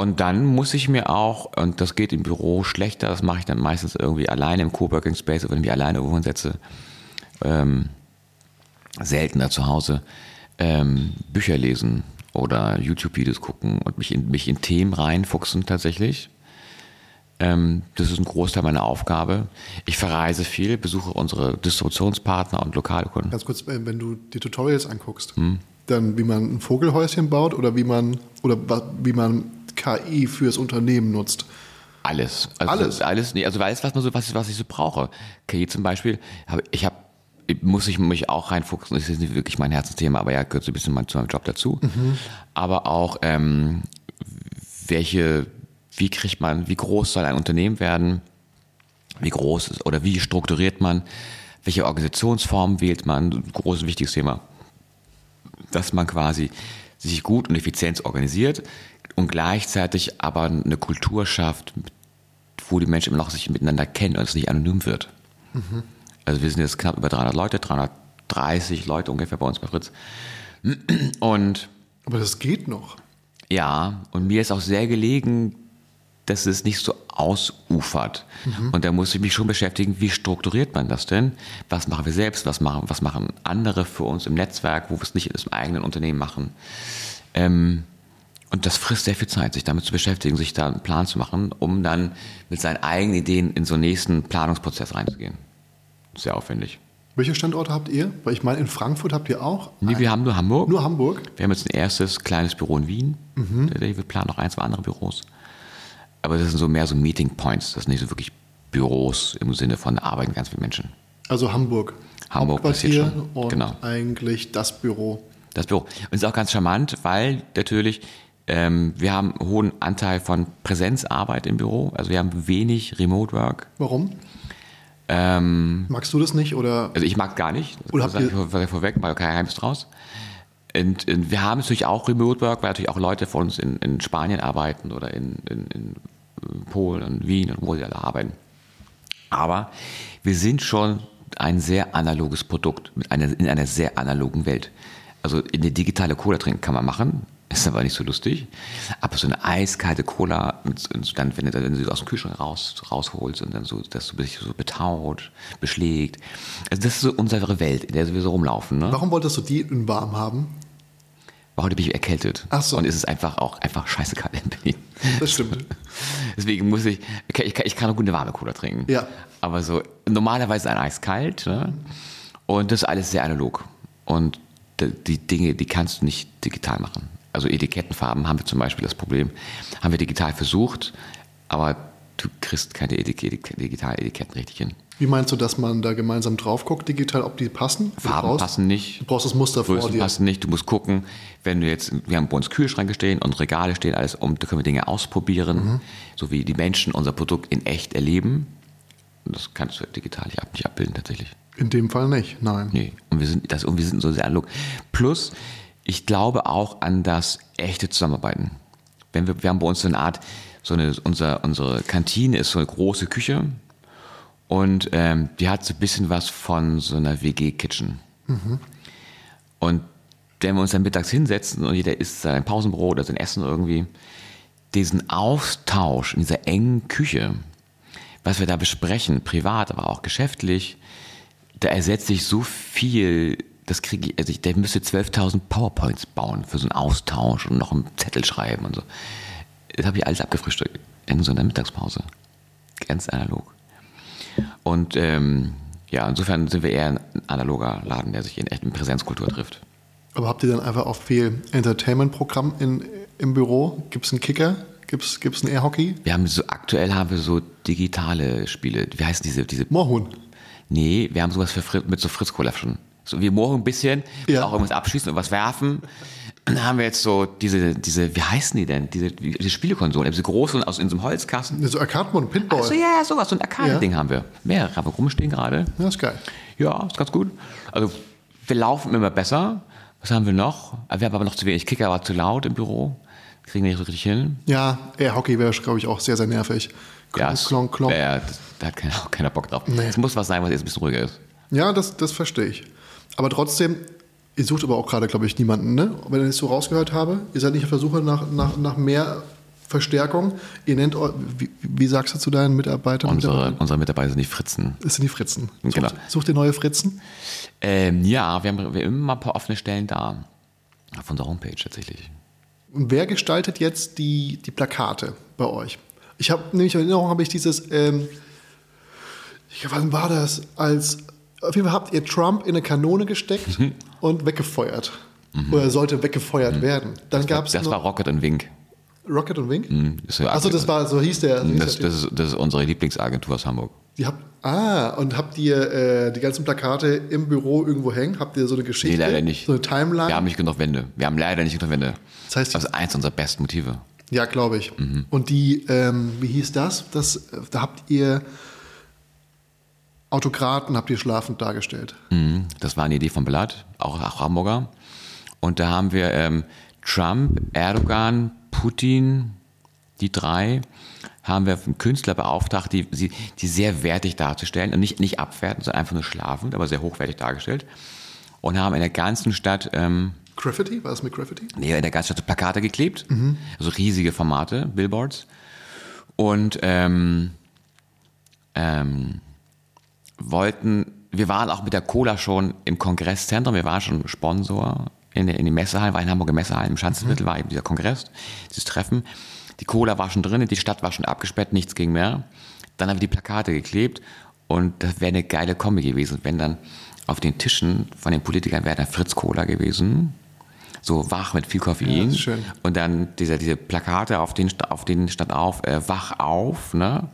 Und dann muss ich mir auch, und das geht im Büro schlechter, das mache ich dann meistens irgendwie alleine im Coworking Space oder wenn ich mich alleine irgendwo hinsetze, ähm, seltener zu Hause, ähm, Bücher lesen oder YouTube-Videos gucken und mich in, mich in Themen reinfuchsen tatsächlich. Ähm, das ist ein Großteil meiner Aufgabe. Ich verreise viel, besuche unsere Distributionspartner und lokale Kunden. Ganz kurz, wenn du die Tutorials anguckst, Hm. dann wie man ein Vogelhäuschen baut oder wie man oder wie man KI fürs Unternehmen nutzt. Alles. Also Alles? Alles. Nee, also alles, was man so, was, ich- was ich so brauche. KI zum Beispiel, habe ich habe muss ich mich auch reinfuchsen. Das ist nicht wirklich mein Herzensthema, aber ja, gehört so ein bisschen zu meinem Job dazu. Aber auch, ähm, welche, wie kriegt man, wie groß soll ein Unternehmen werden? Wie groß ist, oder wie strukturiert man? Welche Organisationsform wählt man? Ein großes, wichtiges Thema. Dass man quasi sich gut und effizient organisiert und gleichzeitig aber eine Kultur schafft, wo die Menschen immer noch sich miteinander kennen und es nicht anonym wird. Also wir sind jetzt knapp über 300 Leute, 330 Leute ungefähr bei uns bei Fritz. Und Aber das geht noch. ja, und mir ist auch sehr gelegen, dass es nicht so ausufert. Und da muss ich mich schon beschäftigen, wie strukturiert man das denn? Was machen wir selbst? Was machen, was machen andere für uns im Netzwerk, wo wir es nicht im eigenen Unternehmen machen? Ähm, und das frisst sehr viel Zeit, sich damit zu beschäftigen, sich da einen Plan zu machen, um dann mit seinen eigenen Ideen in so einen nächsten Planungsprozess reinzugehen. Sehr aufwendig. Welche Standorte habt ihr? Weil ich meine, in Frankfurt habt ihr auch. Nee, wir haben nur Hamburg. Nur Hamburg. Wir haben jetzt ein erstes kleines Büro in Wien. Wir planen noch ein, zwei andere Büros. Aber das sind so mehr so Meeting Points. Das sind nicht so wirklich Büros im Sinne von da arbeiten ganz viele Menschen. Also Hamburg. Hamburg passiert schon. und Genau. eigentlich das Büro. Das Büro. Und ist auch ganz charmant, weil natürlich ähm, wir haben einen hohen Anteil von Präsenzarbeit im Büro. Also wir haben wenig Remote Work. Warum? Ähm, Magst du das nicht oder Also ich mag gar nicht. Das habt sage ich vor- vorweg, mal kein Geheimnis draus. Und, und wir haben natürlich auch Remote Work, weil natürlich auch Leute von uns in, in Spanien arbeiten oder in, in, in Polen und Wien und wo sie alle arbeiten. Aber wir sind schon ein sehr analoges Produkt mit einer, in einer sehr analogen Welt. Also in eine digitale Cola trinken kann man machen, ist aber nicht so lustig. Aber so eine eiskalte Cola, mit, dann, wenn du, wenn du sie aus dem Kühlschrank raus, rausholst und dann so, dass du dich so betaut, beschlägt. Also das ist so unsere Welt, in der wir so rumlaufen. Ne? warum wolltest du die in warm haben? Aber heute bin ich erkältet. Ach so. Und es ist einfach auch einfach scheiße kalt in Berlin. Das stimmt. Deswegen muss ich, ich kann, ich kann, auch gut eine warme Cola trinken. Ja. Aber so, normalerweise ein Eis kalt, ne? Und das ist alles sehr analog. Und die Dinge, die kannst du nicht digital machen. Also Etikettenfarben haben wir zum Beispiel das Problem, haben wir digital versucht, aber du kriegst keine Etik digitalen Etiketten richtig hin. Wie meinst du, dass man da gemeinsam drauf guckt, digital, ob die passen? Farben brauchst- passen nicht. Du brauchst das Muster vor Größen dir. passen nicht. Du musst gucken, wenn du jetzt, wir haben bei uns Kühlschränke stehen und Regale stehen, alles um, da können wir Dinge ausprobieren, Mhm. so wie die Menschen unser Produkt in echt erleben. Und das kannst du digital nicht, ab, nicht abbilden tatsächlich. In dem Fall nicht, nein. Nee. Und wir sind, das, und wir sind so sehr analog. Plus, ich glaube auch an das echte Zusammenarbeiten. Wenn wir, wir haben bei uns so eine Art, so eine, unser, unsere Kantine ist so eine große Küche und ähm, die hat so ein bisschen was von so einer WG-Kitchen. Und wenn wir uns dann mittags hinsetzen und jeder isst sein Pausenbrot oder sein Essen irgendwie, diesen Austausch in dieser engen Küche, was wir da besprechen, privat, aber auch geschäftlich, da ersetzt sich so viel, das kriege ich, also ich, der müsste 12.000 PowerPoints bauen für so einen Austausch und noch einen Zettel schreiben und so. Das habe ich alles abgefrühstückt in so einer Mittagspause. Ganz analog. Und ähm, ja, insofern sind wir eher ein analoger Laden, der sich in echten Präsenzkultur trifft. Aber habt ihr dann einfach auch viel Entertainment-Programm in, im Büro? Gibt es einen Kicker? Gibt es gibt's einen Airhockey? Wir haben so, aktuell haben wir so digitale Spiele. Wie heißen diese, diese Moorhuhn. Nee, wir haben sowas für mit so Fritz Cola schon. So wie morgen ein bisschen, Ja. auch irgendwas abschießen und was werfen. Und dann haben wir jetzt so diese, diese, wie heißen die denn? Diese, diese Spielekonsolen, diese großen aus in so einem Holzkasten. So Arcade-Mode, Pinball. So, ja, sowas, so ein Arcade-Ding haben wir. Mehrere haben wir rumstehen gerade. Ja, ist geil. Ja, ist ganz gut. Also, wir laufen immer besser. Was haben wir noch? Wir haben aber noch zu wenig Kicker, war zu laut im Büro. Kriegen wir nicht so richtig hin. Ja, Airhockey wäre, glaube ich, auch sehr, sehr nervig. Ja, Klonk, klonk, klonk. Ja, das, da hat keiner, auch keiner Bock drauf. Nee. Es muss was sein, was jetzt ein bisschen ruhiger ist. Ja, das, das verstehe ich. Aber trotzdem, ihr sucht aber auch gerade, glaube ich, niemanden, ne? Wenn ich das so rausgehört habe, ihr seid nicht auf der Suche nach, nach, nach mehr Verstärkung. Ihr nennt, wie, wie sagst du zu deinen Mitarbeitern? Unsere, Mitarbeitern? unsere Mitarbeiter sind die Fritzen. Das sind die Fritzen. Sucht, Genau. sucht ihr neue Fritzen? Ähm, ja, wir haben, wir immer ein paar offene Stellen da. Auf unserer Homepage tatsächlich. Und wer gestaltet jetzt die, die Plakate bei euch? Ich habe nämlich in Erinnerung, habe ich dieses, ähm, ich, wann war das? Als, auf jeden Fall habt ihr Trump in eine Kanone gesteckt Mhm. und weggefeuert. Oder er sollte weggefeuert werden. Dann gab es Das war Rocket und Wink. Rocket und Wink. Mhm, das Achso, das war, so hieß der. So hieß Das, der das, ist, das ist unsere Lieblingsagentur aus Hamburg. die habt, ah, und habt ihr äh, die ganzen Plakate im Büro irgendwo hängen? Habt ihr so eine Geschichte? Nee, leider nicht. So eine Timeline? Wir haben nicht genug Wände. Wir haben leider nicht genug Wände. Das heißt, das ist eins unserer besten Motive. Ja, glaube ich. Mhm. Und die, ähm, wie hieß das? das? äh, Da habt ihr Autokraten habt ihr schlafend dargestellt. Mhm. Das war eine Idee von Blatt, auch, auch Hamburger. Und da haben wir ähm, Trump, Erdogan, Putin, die drei, haben wir einen Künstler beauftragt, die, die, die sehr wertig darzustellen und nicht, nicht abwertend, sondern einfach nur schlafend, aber sehr hochwertig dargestellt. Und haben in der ganzen Stadt, ähm, Graffiti? War das mit Graffiti? nee, in der ganzen Stadt so Plakate geklebt, also riesige Formate, Billboards. Und ähm, ähm, wollten, wir waren auch mit der Cola schon im Kongresszentrum, wir waren schon Sponsor in, der, in den Messehallen, war in Hamburger Messehallen, im Schanzenviertel war eben dieser Kongress, dieses Treffen. Die Cola war schon drin, die Stadt war schon abgesperrt, nichts ging mehr. Dann haben wir die Plakate geklebt und das wäre eine geile Kombi gewesen, wenn dann auf den Tischen von den Politikern wäre dann Fritz Cola gewesen, so wach mit viel Ja, Koffein. schön. Und dann diese, diese Plakate, auf denen, auf denen stand auf, äh, wach auf, ne?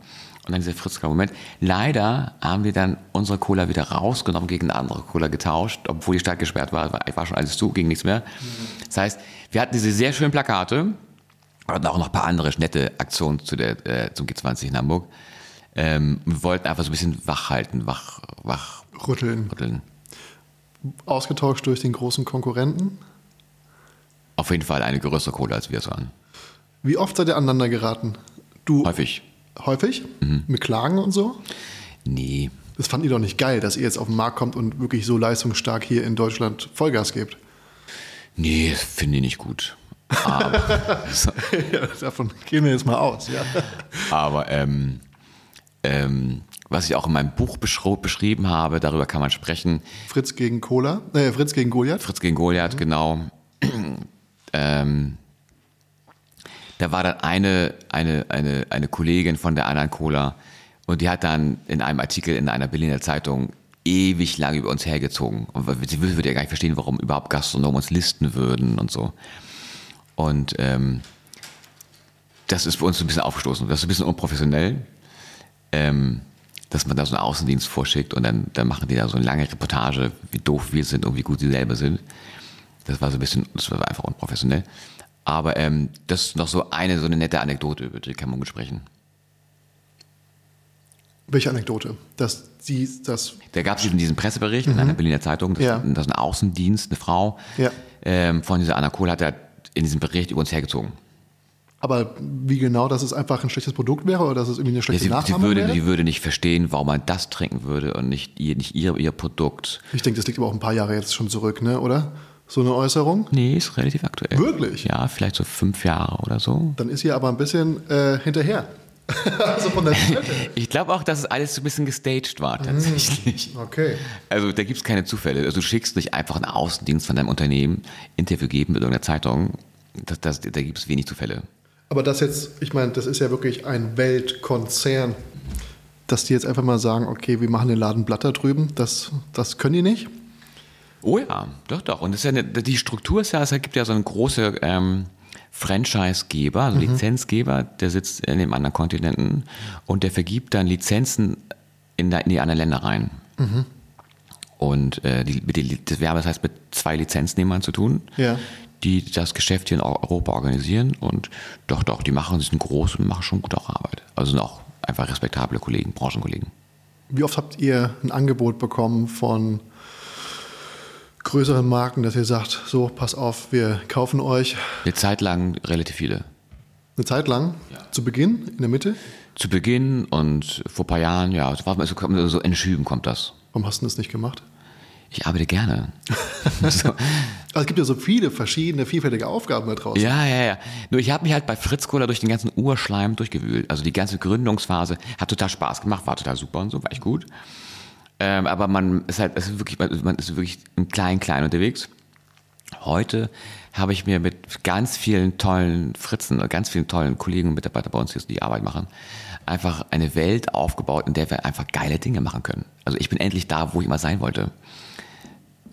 Und dann dieser fritz moment Leider haben wir dann unsere Cola wieder rausgenommen, gegen eine andere Cola getauscht, obwohl die Stadt gesperrt war, war, war schon alles zu, ging nichts mehr. Das heißt, wir hatten diese sehr schönen Plakate und auch noch ein paar andere nette Aktionen zu der, äh, zum G20 in Hamburg. Ähm, wir wollten einfach so ein bisschen wach halten, wach, wach Rütteln. rütteln. Ausgetauscht durch den großen Konkurrenten. Auf jeden Fall eine größere Cola, als wir es waren. Wie oft seid ihr aneinander geraten? Du Häufig. Häufig? Mhm. Mit Klagen und so? Nee, Das fand ihr doch nicht geil, dass ihr jetzt auf den Markt kommt und wirklich so leistungsstark hier in Deutschland Vollgas gebt. nee, finde ich nicht gut. Aber, ja, davon gehen wir jetzt mal aus, ja. aber ähm, ähm, was ich auch in meinem Buch beschrieben habe, darüber kann man sprechen. Fritz gegen Cola, äh, Fritz gegen Goliath. Fritz gegen Goliath, genau. ähm, da war dann eine, eine, eine, eine Kollegin von der anderen Cola und die hat dann in einem Artikel in einer Berliner Zeitung ewig lang über uns hergezogen. Und sie würde ja gar nicht verstehen, warum überhaupt Gastronomen uns listen würden und so. Und ähm, das ist bei uns ein bisschen aufgestoßen. Das ist ein bisschen unprofessionell. ähm, dass man da so einen Außendienst vorschickt und dann, dann machen die da so eine lange Reportage, wie doof wir sind und wie gut sie selber sind. Das war so ein bisschen, das war einfach unprofessionell. Aber ähm, das ist noch so eine, so eine nette Anekdote, über die kann man gut sprechen. Welche Anekdote? Dass sie das. Da gab es eben diesen Pressebericht in einer Berliner Zeitung, dass, Ja. dass ein Außendienst, eine Frau Ja. ähm, von dieser Anna Kohl hat er in diesem Bericht über uns hergezogen. Aber wie genau, dass es einfach ein schlechtes Produkt wäre oder dass es irgendwie eine Ja, schlechte sie, sie, Nachahmung würde, wäre? sie würde nicht verstehen, warum man das trinken würde und nicht ihr, nicht ihr, ihr Produkt. Ich denke, das liegt aber auch ein paar Jahre jetzt schon zurück, ne? oder? So eine Äußerung? Nee, ist relativ aktuell. Wirklich? Ja, vielleicht so fünf Jahre oder so. Dann ist sie aber ein bisschen äh, hinterher. also von der Seite. Ich glaube auch, dass es alles so ein bisschen gestaged war tatsächlich. Okay. Also da gibt es keine Zufälle. Also du schickst nicht einfach einen Außendienst von deinem Unternehmen, Interview geben mit irgendeiner Zeitung. Das, das, da gibt es wenig Zufälle. Aber das jetzt, ich meine, das ist ja wirklich ein Weltkonzern, dass die jetzt einfach mal sagen, okay, wir machen den Laden Blatt da drüben, das, das können die nicht. Oh ja, doch, doch. Und das ist ja eine, die Struktur ist ja, es gibt ja so einen großen ähm, Franchise-Geber, also Lizenzgeber, der sitzt in den anderen Kontinenten und der vergibt dann Lizenzen in, der, in die anderen Länder rein. Und äh, die, mit die, das, wir haben das heißt mit zwei Lizenznehmern zu tun, Ja. die das Geschäft hier in Europa organisieren. Und doch, doch, die machen, sind groß und machen schon gute Arbeit. Also sind auch einfach respektable Kollegen, Branchenkollegen. Wie oft habt ihr ein Angebot bekommen von größeren Marken, dass ihr sagt, so, pass auf, wir kaufen euch Eine Zeit lang relativ viele. eine Zeit lang, zu Beginn, in der Mitte? Zu Beginn und vor ein paar Jahren, ja, so, so in Schüben kommt das. Warum hast du das nicht gemacht? Ich arbeite gerne. so. Also es gibt ja so viele verschiedene, vielfältige Aufgaben da draußen. Ja, ja, ja. Nur ich habe mich halt bei Fritz Kohler durch den ganzen Urschleim durchgewühlt. Also die ganze Gründungsphase hat total Spaß gemacht, war total super und so, war echt gut. Ähm, aber man ist halt, es ist wirklich, man ist wirklich im Klein, Klein unterwegs. Heute habe ich mir mit ganz vielen tollen Fritzen, ganz vielen tollen Kollegen und Mitarbeitern bei uns, die die Arbeit machen, einfach eine Welt aufgebaut, in der wir einfach geile Dinge machen können. Also ich bin endlich da, wo ich immer sein wollte.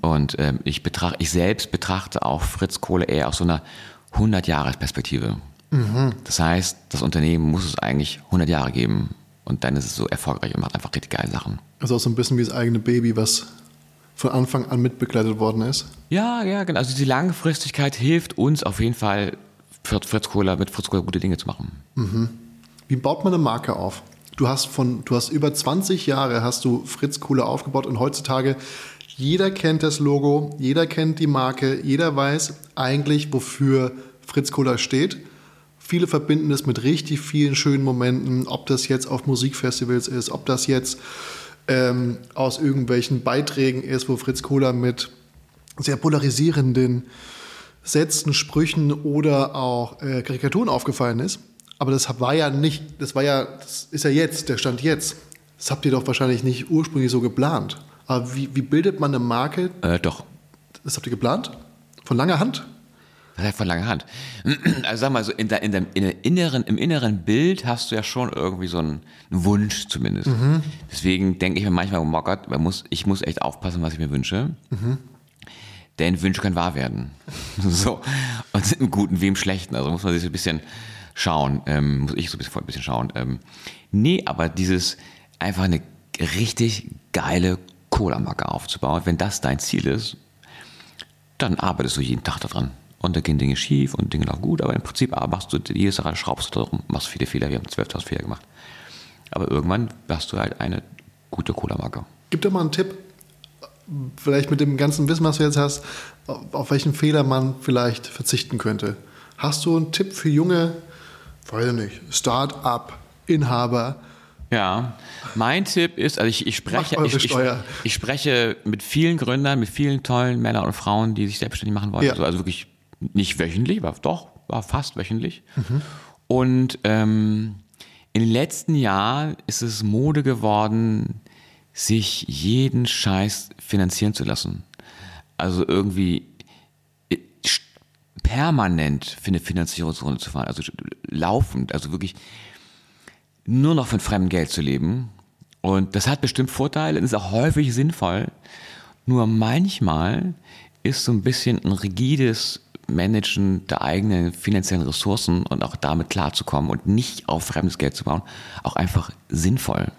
Und ähm, ich, betrachte, ich selbst betrachte auch Fritz Kohle eher aus so einer 100-Jahres-Perspektive. Das heißt, das Unternehmen muss es eigentlich 100 Jahre geben. Und dann ist es so erfolgreich und macht einfach richtig geile Sachen. Also auch so ein bisschen wie das eigene Baby, was von Anfang an mitbegleitet worden ist. Ja, ja, genau. Also die Langfristigkeit hilft uns auf jeden Fall, für Fritz Kohler, mit Fritz Kohler gute Dinge zu machen. Wie baut man eine Marke auf? Du hast von, du hast über 20 Jahre hast du Fritz Kohler aufgebaut und heutzutage jeder kennt das Logo, jeder kennt die Marke, jeder weiß eigentlich, wofür Fritz Kohler steht. Viele verbinden es mit richtig vielen schönen Momenten, ob das jetzt auf Musikfestivals ist, ob das jetzt ähm, aus irgendwelchen Beiträgen ist, wo Fritz Kohler mit sehr polarisierenden Sätzen, Sprüchen oder auch äh, Karikaturen aufgefallen ist. Aber das war ja nicht, das war ja, das ist ja jetzt, der Stand jetzt. Das habt ihr doch wahrscheinlich nicht ursprünglich so geplant. Aber wie, wie bildet man eine Marke? Äh, doch. Das habt ihr geplant? Von langer Hand? Das heißt von langer Hand. Also sag mal so, in, der, in dem in der inneren, im inneren Bild hast du ja schon irgendwie so einen, einen Wunsch zumindest. Deswegen denke ich mir manchmal, oh Gott, man muss, ich muss echt aufpassen, was ich mir wünsche. Denn Wünsche können wahr werden. so. Und sind im Guten wie im Schlechten. Also muss man sich so ein bisschen schauen. Ähm, muss ich so ein bisschen, ein bisschen schauen. Ähm, nee, aber dieses einfach eine richtig geile Cola-Marke aufzubauen, wenn das dein Ziel ist, dann arbeitest du jeden Tag daran. Und da gehen Dinge schief und Dinge laufen gut, aber im Prinzip machst du jedes Mal schraubst du darum, machst viele Fehler. Wir haben 12.000 Fehler gemacht. Aber irgendwann hast du halt eine gute Cola-Marke. Gib doch mal einen Tipp, vielleicht mit dem ganzen Wissen, was du jetzt hast, auf welchen Fehler man vielleicht verzichten könnte. Hast du einen Tipp für junge, weiß ich nicht, Start-up-Inhaber? Ja, mein Tipp ist, also ich, ich spreche, ich, ich, ich spreche mit vielen Gründern, mit vielen tollen Männern und Frauen, die sich selbstständig machen wollen. Ja. Also, also wirklich nicht wöchentlich, war doch, war fast wöchentlich. Und ähm, in den letzten Jahren ist es Mode geworden, sich jeden Scheiß finanzieren zu lassen. Also irgendwie äh, permanent für eine Finanzierungsrunde zu fahren, also laufend, also wirklich nur noch von fremdem Geld zu leben. Und das hat bestimmt Vorteile und ist auch häufig sinnvoll. Nur manchmal ist so ein bisschen ein rigides Managen der eigenen finanziellen Ressourcen und auch damit klarzukommen und nicht auf fremdes Geld zu bauen, auch einfach sinnvoll.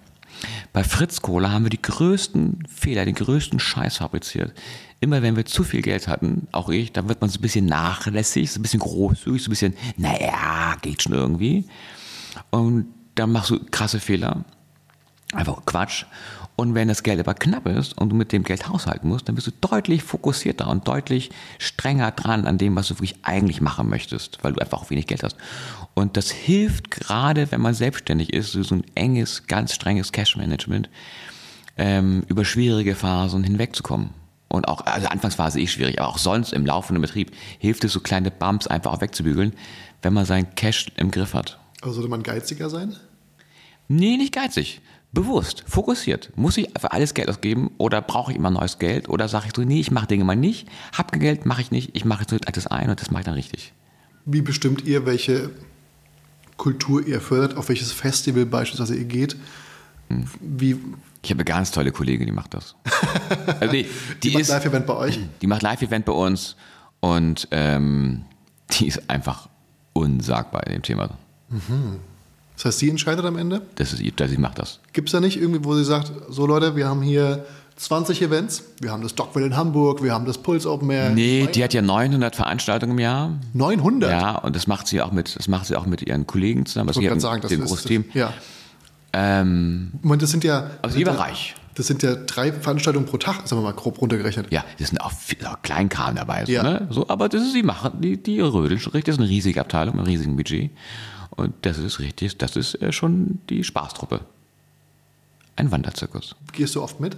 Bei Fritz Cola haben wir die größten Fehler, den größten Scheiß fabriziert. Immer wenn wir zu viel Geld hatten, auch ich, dann wird man so ein bisschen nachlässig, so ein bisschen großzügig, so ein bisschen, naja, geht schon irgendwie. Und dann machst du krasse Fehler. Einfach Quatsch. Und wenn das Geld aber knapp ist und du mit dem Geld haushalten musst, dann bist du deutlich fokussierter und deutlich strenger dran an dem, was du wirklich eigentlich machen möchtest, weil du einfach auch wenig Geld hast. Und das hilft gerade, wenn man selbstständig ist, so ein enges, ganz strenges Cash-Management, ähm, über schwierige Phasen hinwegzukommen. Und auch, also Anfangsphase eh schwierig, aber auch sonst im laufenden Betrieb hilft es, so kleine Bumps einfach auch wegzubügeln, wenn man sein Cash im Griff hat. Also sollte man geiziger sein? Nee, nicht geizig. Bewusst, fokussiert. Muss ich für alles Geld ausgeben oder brauche ich immer neues Geld? Oder sage ich so, nee, ich mache Dinge mal nicht, hab Geld, mache ich nicht, ich mache jetzt das ein und das mache ich dann richtig. Wie bestimmt ihr, welche Kultur ihr fördert, auf welches Festival beispielsweise ihr geht? Wie, Ich habe eine ganz tolle Kollegin, die macht das. Also die, die, die macht Live-Event bei euch? die macht Live-Event bei uns und ähm, die ist einfach unsagbar in dem Thema. Das heißt, sie entscheidet am Ende? Das ist, ihr- sie macht das. Gibt es da nicht irgendwie, wo sie sagt, so Leute, wir haben hier 20 Events, wir haben das Dockville in Hamburg, wir haben das Puls Open Air. Nee, die hat ja 900 Veranstaltungen im Jahr. 900? Ja, und das macht sie auch mit, das macht sie auch mit ihren Kollegen zusammen. Ich Also gerade hat sagen, ein das ein ist, großes Team. Ja. Ähm, Ich meine, das sind ja. Also das sind lieber ja, reich. Das sind ja drei Veranstaltungen pro Tag, sagen wir mal grob runtergerechnet. ja, das sind auch viel auch Kleinkram dabei. So, Ja. ne? so, aber das ist, die machen, die, die richtig. Das ist eine riesige Abteilung, mit einem riesigen Budget. Und das ist richtig, das ist äh, schon die Spaßtruppe. Ein Wanderzirkus. Gehst du oft mit?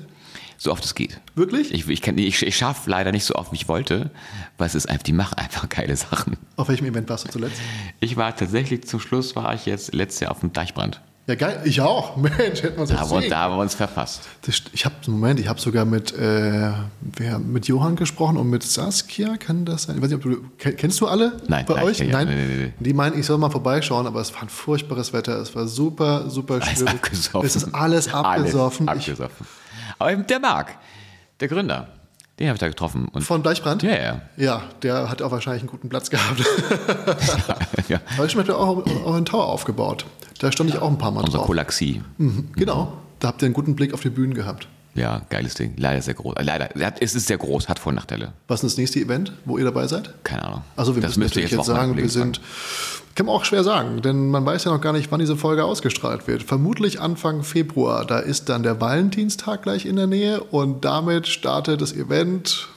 So oft es geht. Wirklich? Ich, ich, kann- ich, ich schaffe leider nicht so oft, wie ich wollte, weil es ist einfach, die machen einfach geile Sachen. Auf welchem Event warst du zuletzt? Ich war tatsächlich zum Schluss, war ich jetzt letztes Jahr auf dem Deichbrand. Ja, geil. Ich auch. Mensch, hätten wir uns Da, da haben wir uns verpasst. Das, ich habe Moment, ich habe sogar mit, äh, wer, mit Johann gesprochen und mit Saskia, kann das sein? Ich weiß nicht, ob du, kenn- kennst du alle Nein, bei nein, euch? ja, Nein, nee, nee. Die meinen, ich soll mal vorbeischauen, aber es war ein furchtbares Wetter. Es war super, super schwierig. abgesoffen. Es ist alles abgesoffen. Alles abgesoffen. Aber eben der Marc, der Gründer, den habe ich da getroffen. Und von Deichbrand? ja, ja. Ja, der hat auch wahrscheinlich einen guten Platz gehabt. ja. Aber ich habe auch, auch einen Tower aufgebaut. Da stand ich auch ein paar Mal Unser drauf. Kolaxie. Mhm, Genau. Da habt ihr einen guten Blick auf die Bühnen gehabt. Ja, geiles Ding. Leider sehr groß. Leider, es ist sehr groß, hat Vor- und Nachteile. Was ist das nächste Event, wo ihr dabei seid? Keine Ahnung. Also wir das müssen müsste natürlich jetzt jetzt sagen, wir sind, kann man auch schwer sagen, denn man weiß ja noch gar nicht, wann diese Folge ausgestrahlt wird. Vermutlich Anfang Februar, da ist dann der Valentinstag gleich in der Nähe und damit startet das Event.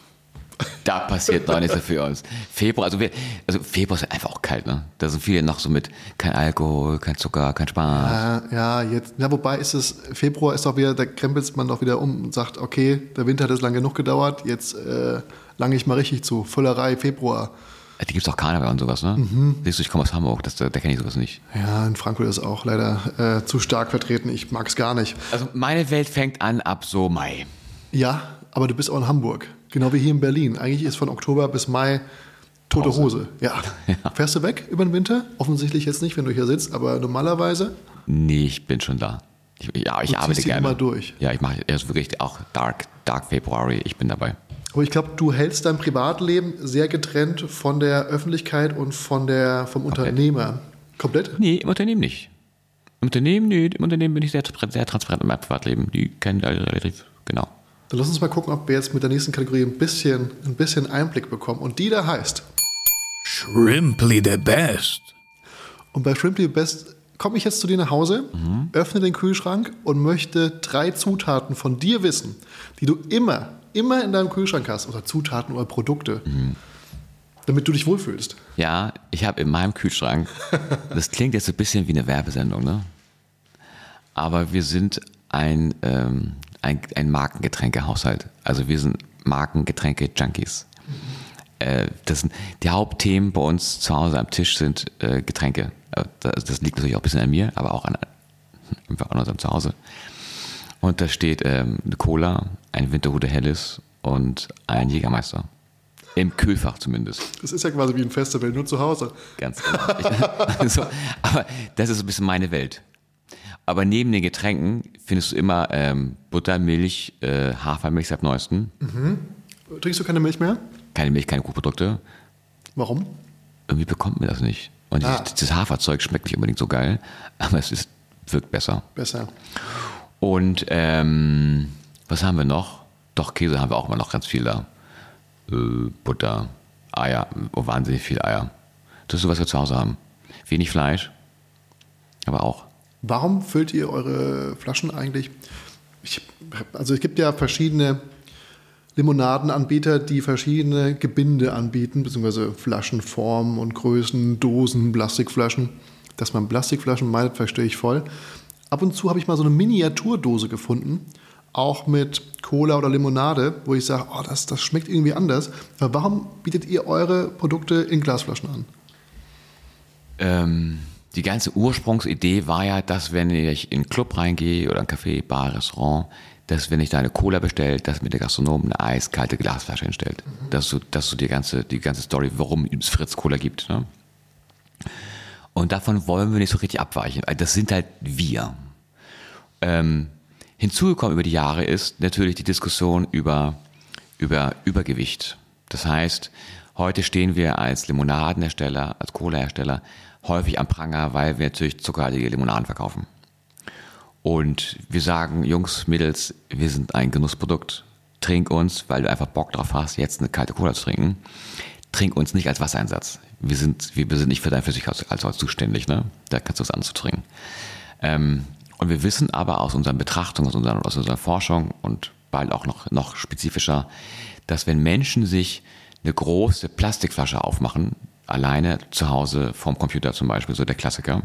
Da passiert noch nichts für uns. Februar, also, wir, also Februar ist einfach auch kalt, ne? Da sind viele noch so mit kein Alkohol, kein Zucker, kein Spaß. Äh, ja, jetzt, ja, wobei ist es, Februar ist doch wieder, da krempelt man doch wieder um und sagt, okay, der Winter hat jetzt lang genug gedauert, jetzt äh, lange ich mal richtig zu. Füllerei Februar. Die gibt es auch Karneval und sowas, ne? Mhm. Siehst du, ich komme aus Hamburg, das, da, da kenne ich sowas nicht. Ja, in Frankfurt ist auch leider äh, zu stark vertreten. Ich mag es gar nicht. Also meine Welt fängt an ab so Mai. Ja, aber du bist auch in Hamburg. Genau wie hier in Berlin. Eigentlich ist von Oktober bis Mai tote Pause. Hose. Ja. Fährst du weg über den Winter? Offensichtlich jetzt nicht, wenn du hier sitzt, aber normalerweise. Nee, ich bin schon da. Ich, ja, ich Du arbeite gerne. Nummer durch. Ja, ich mache erst wirklich auch Dark, Dark February, ich bin dabei. Aber ich glaube, du hältst dein Privatleben sehr getrennt von der Öffentlichkeit und von der, vom Unternehmer. Komplett? Nee, im Unternehmen nicht. Im Unternehmen, nee, im Unternehmen bin ich sehr, sehr transparent in meinem Privatleben. Die kennen alle relativ genau. Dann lass uns mal gucken, ob wir jetzt mit der nächsten Kategorie ein bisschen, ein bisschen Einblick bekommen. Und die da heißt, Shrimply the best. und bei Shrimply Best komme ich jetzt zu dir nach Hause, öffne den Kühlschrank und möchte drei Zutaten von dir wissen, die du immer, immer in deinem Kühlschrank hast. Oder Zutaten oder Produkte. Damit du dich wohlfühlst. Ja, ich habe in meinem Kühlschrank, das klingt jetzt so ein bisschen wie eine Werbesendung, ne? Aber wir sind ein, ähm, ein, ein Markengetränkehaushalt. Also wir sind Markengetränke-Junkies. Äh, das sind, die Hauptthemen bei uns zu Hause am Tisch sind äh, Getränke. Äh, Das, das liegt natürlich auch ein bisschen an mir, aber auch an, an unserem Zuhause. Und da steht ähm, eine Cola, ein Winterhude Helles und ein Jägermeister. Im Kühlfach zumindest. Das ist ja quasi wie ein Festival, nur zu Hause. Ganz genau. Ich, so, aber das ist so ein bisschen meine Welt. Aber neben den Getränken findest du immer ähm, Butter, Milch, äh, Hafermilch seit neuesten. Trinkst du keine Milch mehr? Keine Milch, keine Kuhprodukte. Warum? Irgendwie bekommt mir das nicht. Und Ah. dieses, dieses Haferzeug schmeckt nicht unbedingt so geil, aber es ist, wirkt besser. Besser. Und ähm, was haben wir noch? Doch, Käse haben wir auch immer noch ganz viel da. Äh, Butter, Eier, oh, wahnsinnig viel Eier. Das ist so, was wir zu Hause haben. Wenig Fleisch, aber auch. Warum füllt ihr eure Flaschen eigentlich? Ich, also es gibt ja verschiedene Limonadenanbieter, die verschiedene Gebinde anbieten, beziehungsweise Flaschenformen und Größen, Dosen, Plastikflaschen. Dass man Plastikflaschen meidet, verstehe ich voll. Ab und zu habe ich mal so eine Miniaturdose gefunden, auch mit Cola oder Limonade, wo ich sage, oh, das, das schmeckt irgendwie anders. Aber warum bietet ihr eure Produkte in Glasflaschen an? Ähm, die ganze Ursprungsidee war ja, dass wenn ich in einen Club reingehe oder ein Café, Bar, Restaurant, dass wenn ich da eine Cola bestellt, dass mir der Gastronom eine eiskalte Glasflasche hinstellt. Das ist so, das ist so die ganze, die ganze Story, warum es Fritz Cola gibt. Ne? Und davon wollen wir nicht so richtig abweichen. weil Das sind halt wir. Ähm, hinzugekommen über die Jahre ist natürlich die Diskussion über, über Übergewicht. Das heißt, heute stehen wir als Limonadenhersteller, als Cola-Hersteller häufig am Pranger, weil wir natürlich zuckerhaltige Limonaden verkaufen. Und wir sagen, Jungs, Mädels, wir sind ein Genussprodukt. Trink uns, weil du einfach Bock drauf hast, jetzt eine kalte Cola zu trinken. Trink uns nicht als Wassereinsatz. Wir sind, wir sind nicht für dein Flüssigkeitssalz zuständig, ne? Da kannst du was anderes trinken. Ähm, und wir wissen aber aus unseren Betrachtungen, aus unserer, aus unserer Forschung und bald auch noch, noch spezifischer, dass wenn Menschen sich eine große Plastikflasche aufmachen, alleine zu Hause vorm Computer zum Beispiel, so der Klassiker,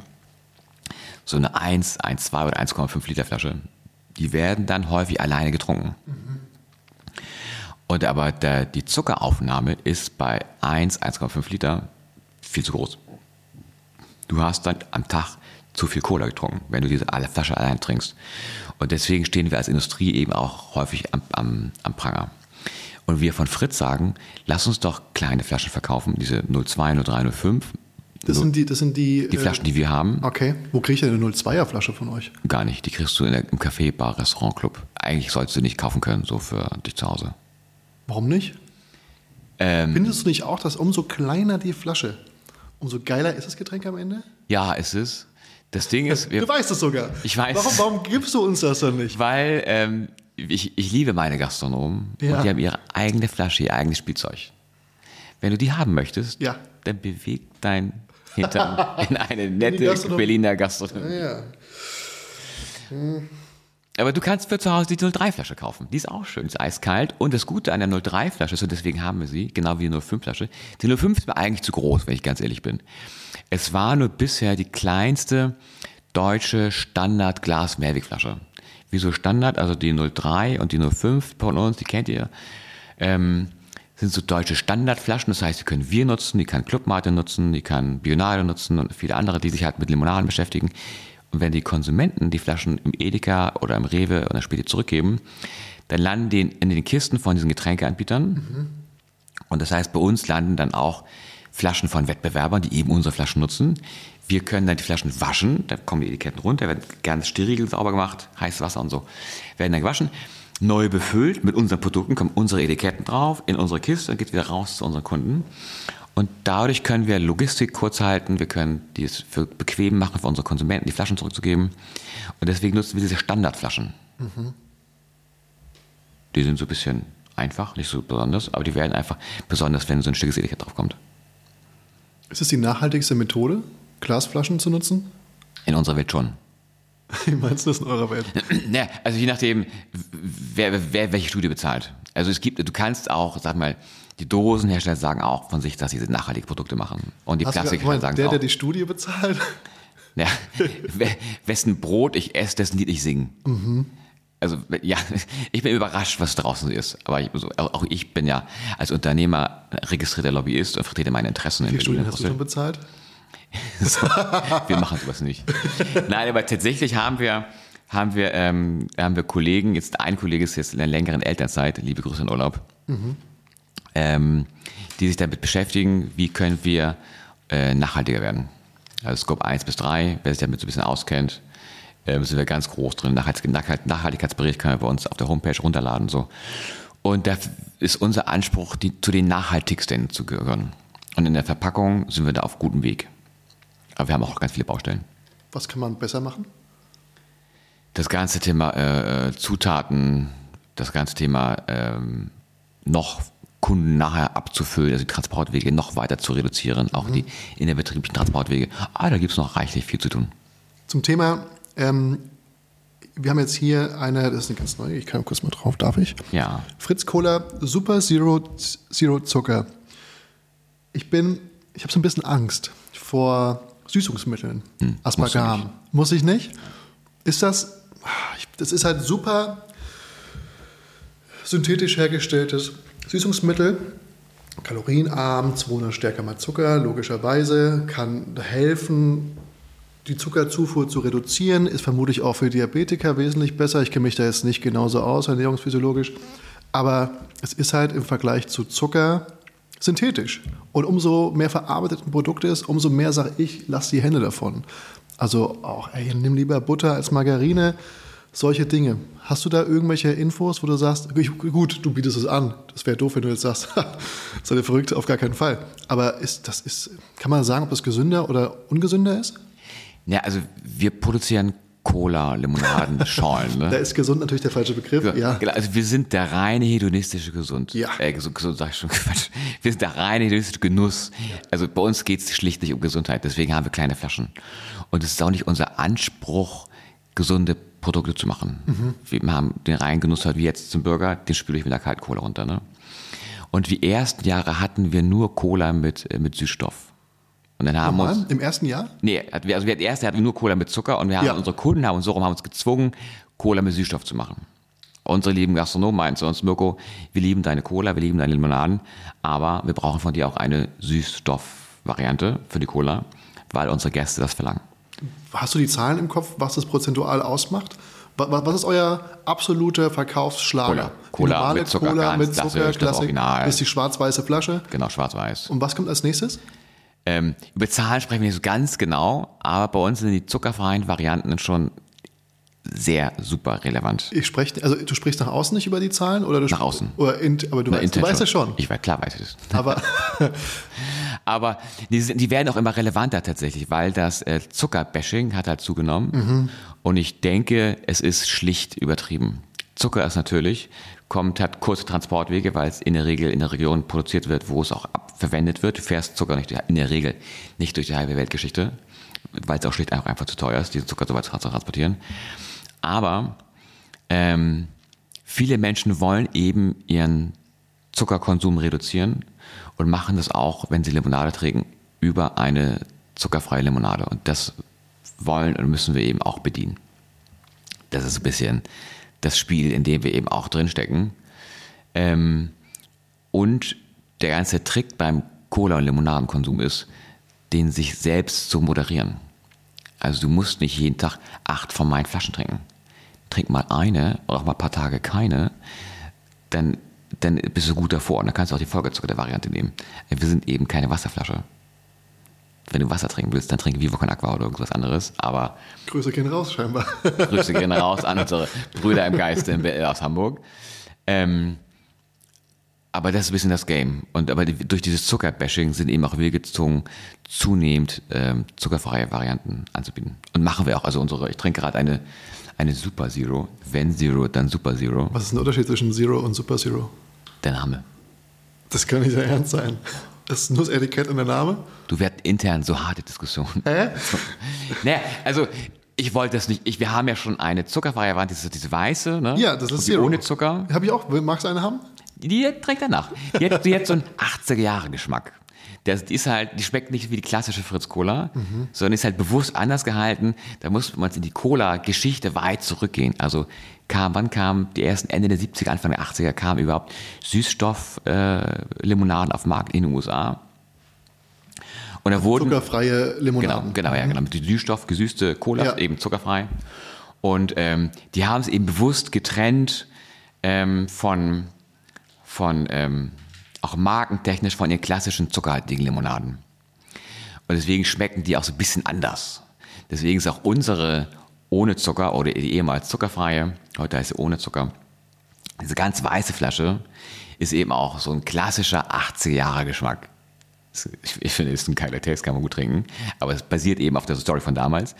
so eine 1, 1,2 oder 1,5 Liter Flasche, die werden dann häufig alleine getrunken. Und aber der, die Zuckeraufnahme ist bei 1, 1,5 Liter viel zu groß. Du hast dann am Tag zu viel Cola getrunken, wenn du diese Flasche allein trinkst. Und deswegen stehen wir als Industrie eben auch häufig am, am, am Pranger. Und wir von Fritz sagen, lass uns doch kleine Flaschen verkaufen, diese 02, 03, 05. Das sind die, das sind die, Die Flaschen, die wir haben, Okay. Wo kriege ich denn eine 02er Flasche von euch? gar nicht. Die kriegst du in der, im Café, Bar, Restaurant, Club. Eigentlich solltest du nicht kaufen können, so für dich zu Hause. Warum nicht? Ähm, Findest du nicht auch, dass umso kleiner die Flasche, umso geiler ist das Getränk am Ende? ja, ist es. Das Ding ist, wir, Du weißt es sogar. Ich weiß. Warum, warum gibst du uns das dann nicht? weil ähm, ich, ich liebe meine Gastronomen Ja. und die haben ihre eigene Flasche, ihr eigenes Spielzeug. Wenn du die haben möchtest, Ja. dann beweg dein Hintern in eine nette Gastronomie. Berliner Gastronomie. Ja. Aber du kannst für zu Hause die 03-Flasche kaufen. Die ist auch schön, ist eiskalt. Und das Gute an der 03-Flasche ist, und deswegen haben wir sie, genau wie die 05-Flasche, die 05 ist mir eigentlich zu groß, wenn ich ganz ehrlich bin. Es war nur bisher die kleinste deutsche Standard-Glas-Mehrwegflasche. Wieso Standard? Also die 03 und die 05 von uns, die kennt ihr. Ähm, sind so deutsche Standardflaschen, das heißt, die können wir nutzen, die kann Clubmate nutzen, die kann Bionade nutzen und viele andere, die sich halt mit Limonaden beschäftigen. Und wenn die Konsumenten die Flaschen im Edeka oder im Rewe oder später zurückgeben, dann landen die in den Kisten von diesen Getränkeanbietern. Und das heißt, bei uns landen dann auch Flaschen von Wettbewerbern, die eben unsere Flaschen nutzen. Wir können dann die Flaschen waschen, da kommen die Etiketten runter, werden ganz steril sauber gemacht, heißes Wasser und so, werden dann gewaschen, neu befüllt mit unseren Produkten, kommen unsere Etiketten drauf, in unsere Kiste und geht wieder raus zu unseren Kunden. Und dadurch können wir Logistik kurz halten, wir können dies für bequem machen für unsere Konsumenten, die Flaschen zurückzugeben. Und deswegen nutzen wir diese Standardflaschen. Die sind so ein bisschen einfach, nicht so besonders, aber die werden einfach besonders, wenn so ein schickes Etikett draufkommt. Ist es die nachhaltigste Methode, Glasflaschen zu nutzen? In unserer Welt schon. Wie meinst du das in eurer Welt? Ja, also je nachdem, wer, wer welche Studie bezahlt. Also es gibt, du kannst auch, sag mal, die Dosenhersteller sagen auch von sich, dass sie nachhaltige Produkte machen. Und die Plastikhersteller sagen der, auch. der die Studie bezahlt? Ja, we- wessen Brot ich esse, dessen Lied ich singe. Also ja, ich bin überrascht, was draußen ist. Aber ich, also, auch ich bin ja als Unternehmer registrierter Lobbyist und vertrete meine Interessen Wie in Studien hast du schon bezahlt? So, wir machen sowas nicht. Nein, aber tatsächlich haben wir, haben wir, ähm, haben wir Kollegen, jetzt ein Kollege ist jetzt in der längeren Elternzeit, liebe Grüße in Urlaub, ähm, die sich damit beschäftigen, wie können wir äh, nachhaltiger werden. Also Scope 1 bis 3, wer sich damit so ein bisschen auskennt, ähm, sind wir ganz groß drin. Nachhaltig- Nachhalt- Nachhaltigkeitsbericht kann man bei uns auf der Homepage runterladen. So. Und da ist unser Anspruch, die, zu den nachhaltigsten zu gehören. Und in der Verpackung sind wir da auf gutem Weg. Aber wir haben auch ganz viele Baustellen. Was kann man besser machen? Das ganze Thema äh, äh, Zutaten, das ganze Thema ähm, noch Kunden nachher abzufüllen, also die Transportwege noch weiter zu reduzieren, auch die innerbetrieblichen Transportwege. Ah, da gibt es noch reichlich viel zu tun. Zum Thema, ähm, wir haben jetzt hier eine, das ist eine ganz neue, ich kann kurz mal drauf, darf ich? Ja. Fritz Cola Super Zero, Zero Zucker. Ich bin, ich habe so ein bisschen Angst vor Süßungsmitteln. Hm, Aspargam. nicht. Muss ich nicht? Ist das, ich- das ist halt super synthetisch hergestelltes Süßungsmittel. Kalorienarm, 200 stärker mal Zucker, logischerweise, kann helfen, die Zuckerzufuhr zu reduzieren, ist vermutlich auch für Diabetiker wesentlich besser. Ich kenne mich da jetzt nicht genauso aus, ernährungsphysiologisch. Aber es ist halt im Vergleich zu Zucker synthetisch. Und umso mehr verarbeitet ein Produkt ist, umso mehr sage ich, lass die Hände davon. Also auch, ey, nimm lieber Butter als Margarine. Solche Dinge. Hast du da irgendwelche Infos, wo du sagst, gut, du bietest es an. Das wäre doof, wenn du jetzt sagst, seid ihr verrückt, auf gar keinen Fall. Aber ist, das ist, kann man sagen, ob das gesünder oder ungesünder ist? Ja, also wir produzieren Cola, Limonaden, Schorlen. Da Ne? ist gesund natürlich der falsche Begriff. Ja. Genau, also wir sind der reine hedonistische Gesund. Ja. Äh, gesund, gesund sag ich schon Quatsch. Wir sind der reine hedonistische Genuss. Also bei uns geht es schlicht nicht um Gesundheit. Deswegen haben wir kleine Flaschen. Und es ist auch nicht unser Anspruch, gesunde Produkte zu machen. Mhm. Wir haben den reinen Genuss halt wie jetzt zum Burger, den spüle ich mit der kalten Cola runter. Ne? Und die ersten Jahre hatten wir nur Cola mit, äh, mit Süßstoff. Und dann haben wir uns, Im ersten Jahr? Nee, hat- wir- also wir hatten erst hatten wir nur Cola mit Zucker und wir haben Ja. unsere Kunden haben uns so rum haben uns gezwungen, Cola mit Süßstoff zu machen. Unsere lieben Gastronomen meinten zu uns, Mirko, wir lieben deine Cola, wir lieben deine Limonaden, aber wir brauchen von dir auch eine Süßstoff-Variante für die Cola, weil unsere Gäste das verlangen. Hast du die Zahlen im Kopf, was das prozentual ausmacht? Wa- wa- Was ist euer absoluter Verkaufsschlager? Cola. Cola mit Zucker, Cola ganz mit Zucker, Klassik, Original. ist die schwarz-weiße Flasche. Genau, schwarz-weiß. Und was kommt als nächstes? Ähm, über Zahlen sprechen wir nicht so ganz genau, aber bei uns sind die zuckerfreien Varianten schon sehr super relevant. Ich spreche, also du sprichst nach außen nicht über die Zahlen oder du Nach außen. Oder in, aber du, Na, weißt, du weißt ja schon. Ich weiß, klar weiß ich das. Aber Aber die, sind, die werden auch immer relevanter tatsächlich, weil das äh, Zuckerbashing hat halt zugenommen. Und ich denke, es ist schlicht übertrieben. Zucker ist natürlich, kommt, hat kurze Transportwege, weil es in der Regel in der Region produziert wird, wo es auch verwendet wird. Du fährst Zucker nicht, in der Regel nicht durch die halbe Weltgeschichte, weil es auch schlicht einfach, einfach zu teuer ist, diesen Zucker so weit zu transportieren. Aber ähm, viele Menschen wollen eben ihren Zuckerkonsum reduzieren und machen das auch, wenn sie Limonade trinken, über eine zuckerfreie Limonade. Und das wollen und müssen wir eben auch bedienen. Das ist ein bisschen das Spiel, in dem wir eben auch drinstecken. Ähm, und der ganze Trick beim Cola- und Limonadenkonsum ist, den sich selbst zu moderieren. Also du musst nicht jeden Tag acht von meinen Flaschen trinken. Trink mal eine oder auch mal ein paar Tage keine, dann, dann bist du gut davor. Und dann kannst du auch die Folgezucker der Variante nehmen. Wir sind eben keine Wasserflasche. Wenn du Wasser trinken willst, dann trinke Vivo Con Aqua oder irgendwas anderes. Aber Grüße gehen raus scheinbar. Grüße gehen raus an unsere Brüder im Geiste in BL aus Hamburg. Ähm, aber das ist ein bisschen das Game. Und aber durch dieses Zuckerbashing sind eben auch wir gezwungen, zunehmend ähm, zuckerfreie Varianten anzubieten. Und machen wir auch. Also unsere, ich trinke gerade eine, eine Super Zero. Wenn Zero, dann Super Zero. Was ist der Unterschied zwischen Zero und Super Zero? Der Name. Das kann nicht sehr ernst sein. Das ist nur das Etikett und der Name. Du wirst intern so harte Diskussionen. Hä? Naja, also ich wollte das nicht. Ich, wir haben ja schon eine zuckerfreie Variante, das ist diese weiße, ne? Ja, das ist die Zero. Ohne Zucker. Habe ich auch. Magst du eine haben? Die trägt danach. Die hat, die hat so einen 80er-Jahre-Geschmack. Das, die ist halt, die schmeckt nicht wie die klassische Fritz Cola, sondern ist halt bewusst anders gehalten. Da muss man in die Cola-Geschichte weit zurückgehen. Also kam, wann kam die ersten Ende der 70er, Anfang der 80er kamen überhaupt Süßstoff-Limonaden auf den Markt in den USA. Und da wurden Zuckerfreie Genau, Limonaden. genau, ja, genau. Die Süßstoff, gesüßte Cola, Ja. eben zuckerfrei. Und ähm, die haben es eben bewusst getrennt ähm, von, von ähm, auch markentechnisch von ihren klassischen zuckerhaltigen Limonaden. Und deswegen schmecken die auch so ein bisschen anders. Deswegen ist auch unsere ohne Zucker oder die ehemals zuckerfreie, heute heißt sie ohne Zucker, diese ganz weiße Flasche ist eben auch so ein klassischer 80er Jahre Geschmack. Ich, finde, es ist ein geiler Taste, kann man gut trinken. Aber es basiert eben auf der Story von damals.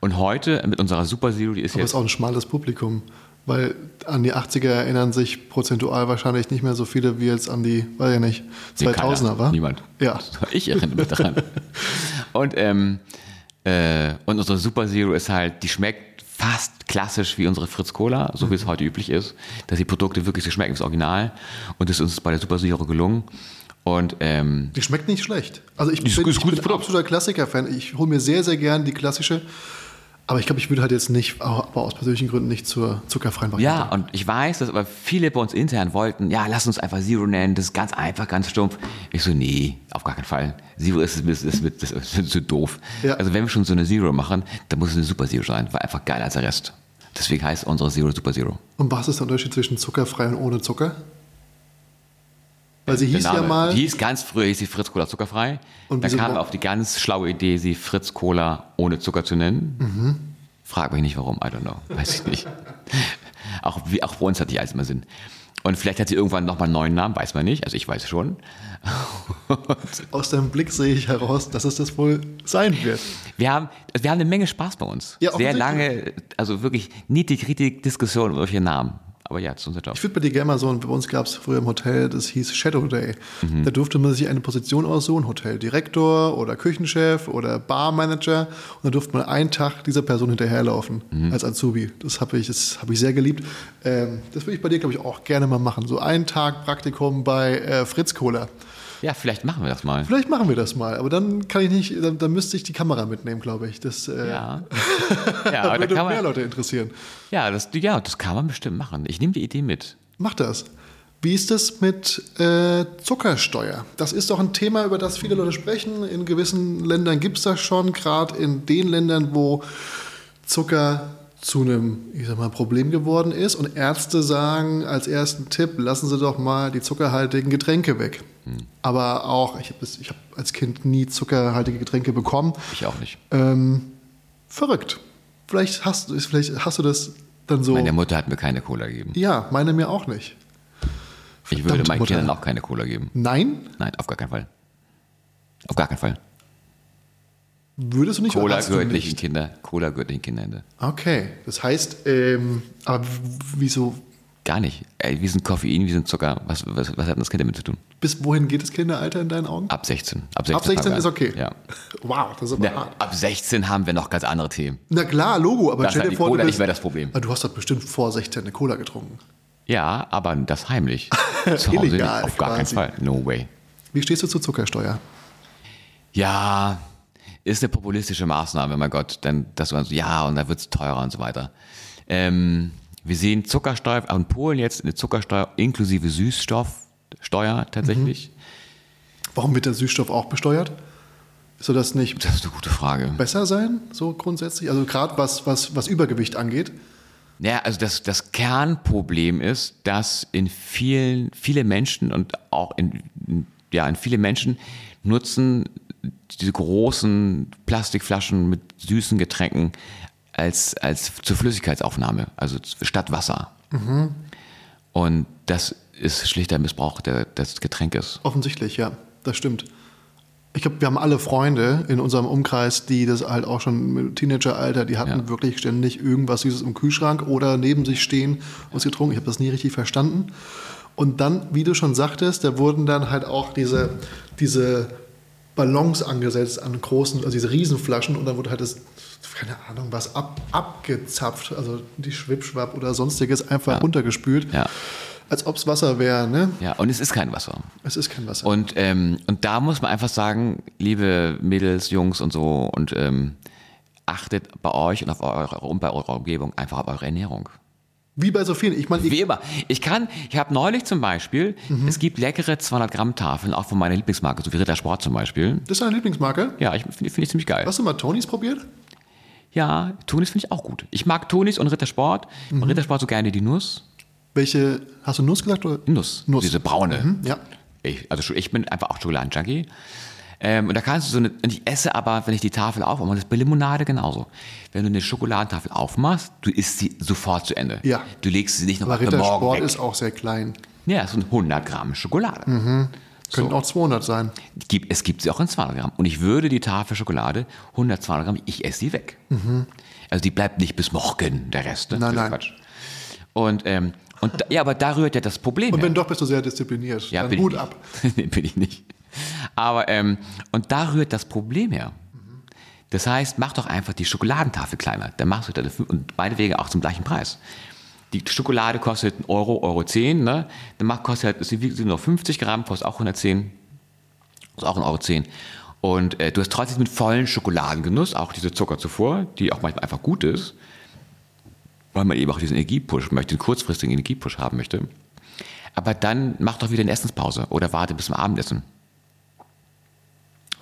Und heute mit unserer Super Zero, die ist Aber es jetzt. ist auch ein schmales Publikum. Weil an die 80er erinnern sich prozentual wahrscheinlich nicht mehr so viele wie jetzt an die, weiß ich nicht, Nee, 2000er, keiner. war? Niemand. Ja. Ich erinnere mich daran. und, ähm, äh, und unsere Super Zero ist halt, die schmeckt fast klassisch wie unsere Fritz Cola, so wie es heute üblich ist, dass die Produkte wirklich so schmecken wie das Original. Und das ist uns bei der Super Zero gelungen. Und ähm, Die schmeckt nicht schlecht. Also ich Ist bin, gut- ist ich bin absoluter Klassiker-Fan. Ich hole mir sehr, sehr gern die klassische. Aber ich glaube, ich würde halt jetzt nicht, aber aus persönlichen Gründen nicht zur zuckerfreien Variante. ja, und ich weiß, dass aber viele bei uns intern wollten, ja, lass uns einfach Zero nennen, das ist ganz einfach, ganz stumpf. Ich so, nee, auf gar keinen Fall. Zero ist, ist, ist, ist, ist, so doof. Ja. Also wenn wir schon so eine Zero machen, dann muss es eine Super Zero sein, war einfach geiler als der Rest. Deswegen heißt unsere Zero Super Zero. Und was ist der Unterschied zwischen zuckerfrei und ohne Zucker? Weil sie hieß ja mal. Die hieß ganz früher, hieß sie Fritz Cola zuckerfrei. Und Dann wieso kam auf die ganz schlaue Idee, sie Fritz Cola ohne Zucker zu nennen. Mhm. Frag mich nicht warum, I don't know. Weiß ich nicht. auch, wie, auch bei uns hat die alles immer Sinn. Und vielleicht hat sie irgendwann nochmal einen neuen Namen, weiß man nicht. Also ich weiß schon. Aus deinem Blick sehe ich heraus, dass es das wohl sein wird. Wir haben, wir haben eine Menge Spaß bei uns. Ja, Sehr lange, also wirklich niedrig Diskussionen über solche Namen. Aber ja, das ist unser Job. Ich würde bei dir gerne mal so, bei uns gab es früher im Hotel, das hieß Shadow Day. Mhm. Da durfte man sich eine Position aussuchen, Hoteldirektor oder Küchenchef oder Barmanager. Und da durfte man einen Tag dieser Person hinterherlaufen Mhm. als Azubi. Das habe ich, das hab ich sehr geliebt. Ähm, das würde ich bei dir, glaube ich, auch gerne mal machen. So einen Tag Praktikum bei äh, Fritz Cola. Ja, vielleicht machen wir das mal. Vielleicht machen wir das mal, aber dann kann ich nicht, dann, dann müsste ich die Kamera mitnehmen, glaube ich. Das äh, Ja. ja, aber da würde kann mehr man, Leute interessieren. ja, das, ja, das kann man bestimmt machen. Ich nehme die Idee mit. Mach das. Wie ist es mit äh, Zuckersteuer? Das ist doch ein Thema, über das viele Leute sprechen. In gewissen Ländern gibt es das schon, gerade in den Ländern, wo Zucker zu einem, ich sag mal, Problem geworden ist. Und Ärzte sagen als ersten Tipp, lassen Sie doch mal die zuckerhaltigen Getränke weg. Aber auch, ich habe hab als Kind nie zuckerhaltige Getränke bekommen. Ich auch nicht. Ähm, verrückt. Vielleicht hast, du- vielleicht hast du das dann so. Meine Mutter hat mir keine Cola gegeben. ja, meine mir auch nicht. Ich würde Verdammte meinen Mutter. Kindern auch keine Cola geben. Nein? Nein, auf gar keinen Fall. Auf gar keinen Fall. Würdest du nicht Cola gehört nicht in nicht? Kinder. Cola gehört nicht in Kinderhände. Okay, das heißt, ähm, aber wieso, Gar nicht. Ey, wir sind Koffein, wir sind Zucker. Was, was, was hat das Kind damit zu tun? bis wohin geht das Kinderalter in deinen Augen? Ab 16. Ab 16, Ab 16 fangen wir ist okay. Ja. Wow, das ist aber Ja, hart. ab 16 haben wir noch ganz andere Themen. Na klar, Logo, aber Das stell dir vor, Cola du, nicht bist, mehr das Problem. Ah, du hast doch bestimmt vor 16 eine Cola getrunken. Ja, aber das heimlich. Zu Hause nicht. Illegal Auf gar keinen quasi. Fall. No way. Wie stehst du zur Zuckersteuer? Ja, ist eine populistische Maßnahme, mein Gott. Denn das so, ja, und da wird es teurer und so weiter. Ähm, wir sehen Zuckersteuer, auch in Polen jetzt eine Zuckersteuer inklusive Süßstoffsteuer tatsächlich. Warum wird der Süßstoff auch besteuert? Soll das nicht Das ist eine gute Frage. besser sein, so grundsätzlich? Also gerade was, was, was Übergewicht angeht. Ja, also das, das Kernproblem ist, dass in vielen, viele Menschen und auch in, in- ja, in viele Menschen nutzen diese großen Plastikflaschen mit süßen Getränken als, als zur Flüssigkeitsaufnahme, also statt Wasser. Und das ist schlichter Missbrauch der, des Getränkes. Offensichtlich, ja, das stimmt. Ich glaube, wir haben alle Freunde in unserem Umkreis, die das halt auch schon im Teenageralter, die hatten Ja. wirklich ständig irgendwas Süßes im Kühlschrank oder neben sich stehen und es getrunken. Ich habe das nie richtig verstanden. Und dann, wie du schon sagtest, da wurden dann halt auch diese, diese Ballons angesetzt an großen, also diese Riesenflaschen und dann wurde halt das, keine Ahnung, was ab, abgezapft, also die Schwipschwapp oder sonstiges einfach runtergespült. Ja. Als ob es Wasser wäre, ne? Ja, und es ist kein Wasser. Es ist kein Wasser. Und, ähm, und da muss man einfach sagen, liebe Mädels, Jungs und so, und ähm, achtet bei euch und auf eure, und bei eurer Umgebung einfach auf eure Ernährung. Wie bei so vielen. Ich meine, Wie immer. Ich kann, ich habe neulich zum Beispiel, es gibt leckere 200 Gramm Tafeln, auch von meiner Lieblingsmarke, so wie Ritter Sport zum Beispiel. das ist deine Lieblingsmarke. Ja, ich finde find ich ziemlich geil. Hast du mal Tonys probiert? Ja, Tonis finde ich auch gut. Ich mag Tonis und Ritter Sport. Bei Ritter Sport so gerne die Nuss. Welche, hast du Nuss gesagt? Oder? Nuss. Nuss. Diese braune. Mhm, ja. Ich, also ich bin einfach auch Schokoladenjunkie. Ähm, und da kannst du so eine, und ich esse aber, wenn ich die Tafel aufmache, das ist bei Limonade genauso. Wenn du eine Schokoladentafel aufmachst, du isst sie sofort zu Ende. Ja. Du legst sie nicht noch für morgen Rittersport weg. ist auch sehr klein. Ja, so ein 100 Gramm Schokolade. Könnten So. auch 200 sein. Es gibt sie auch in 200 Gramm. Und ich würde die Tafel Schokolade, 100, 200 Gramm, ich esse sie weg. Also die bleibt nicht bis morgen, der Rest. Ne? Nein, nein. Quatsch. Und, ähm, und da, ja, aber da rührt ja das Problem Und her. wenn doch, bist du sehr diszipliniert. Ja, Dann bin Hut ab. nee, bin ich nicht. Aber, ähm, und da rührt das Problem her. Das heißt, mach doch einfach die Schokoladentafel kleiner. Dann machst du das, und beide Wege auch zum gleichen Preis. Die Schokolade kostet 1 Euro, Euro 10, ne? Dann macht, kostet halt, sie wiegt nur 50 Gramm, kostet auch 110. Ist auch 1,10 Euro. 10. Und äh, du hast trotzdem mit vollen Schokoladengenuss, auch diese Zucker zuvor, die auch manchmal einfach gut ist, weil man eben auch diesen Energiepush möchte, den kurzfristigen Energiepush haben möchte. Aber dann mach doch wieder eine Essenspause oder warte bis zum Abendessen.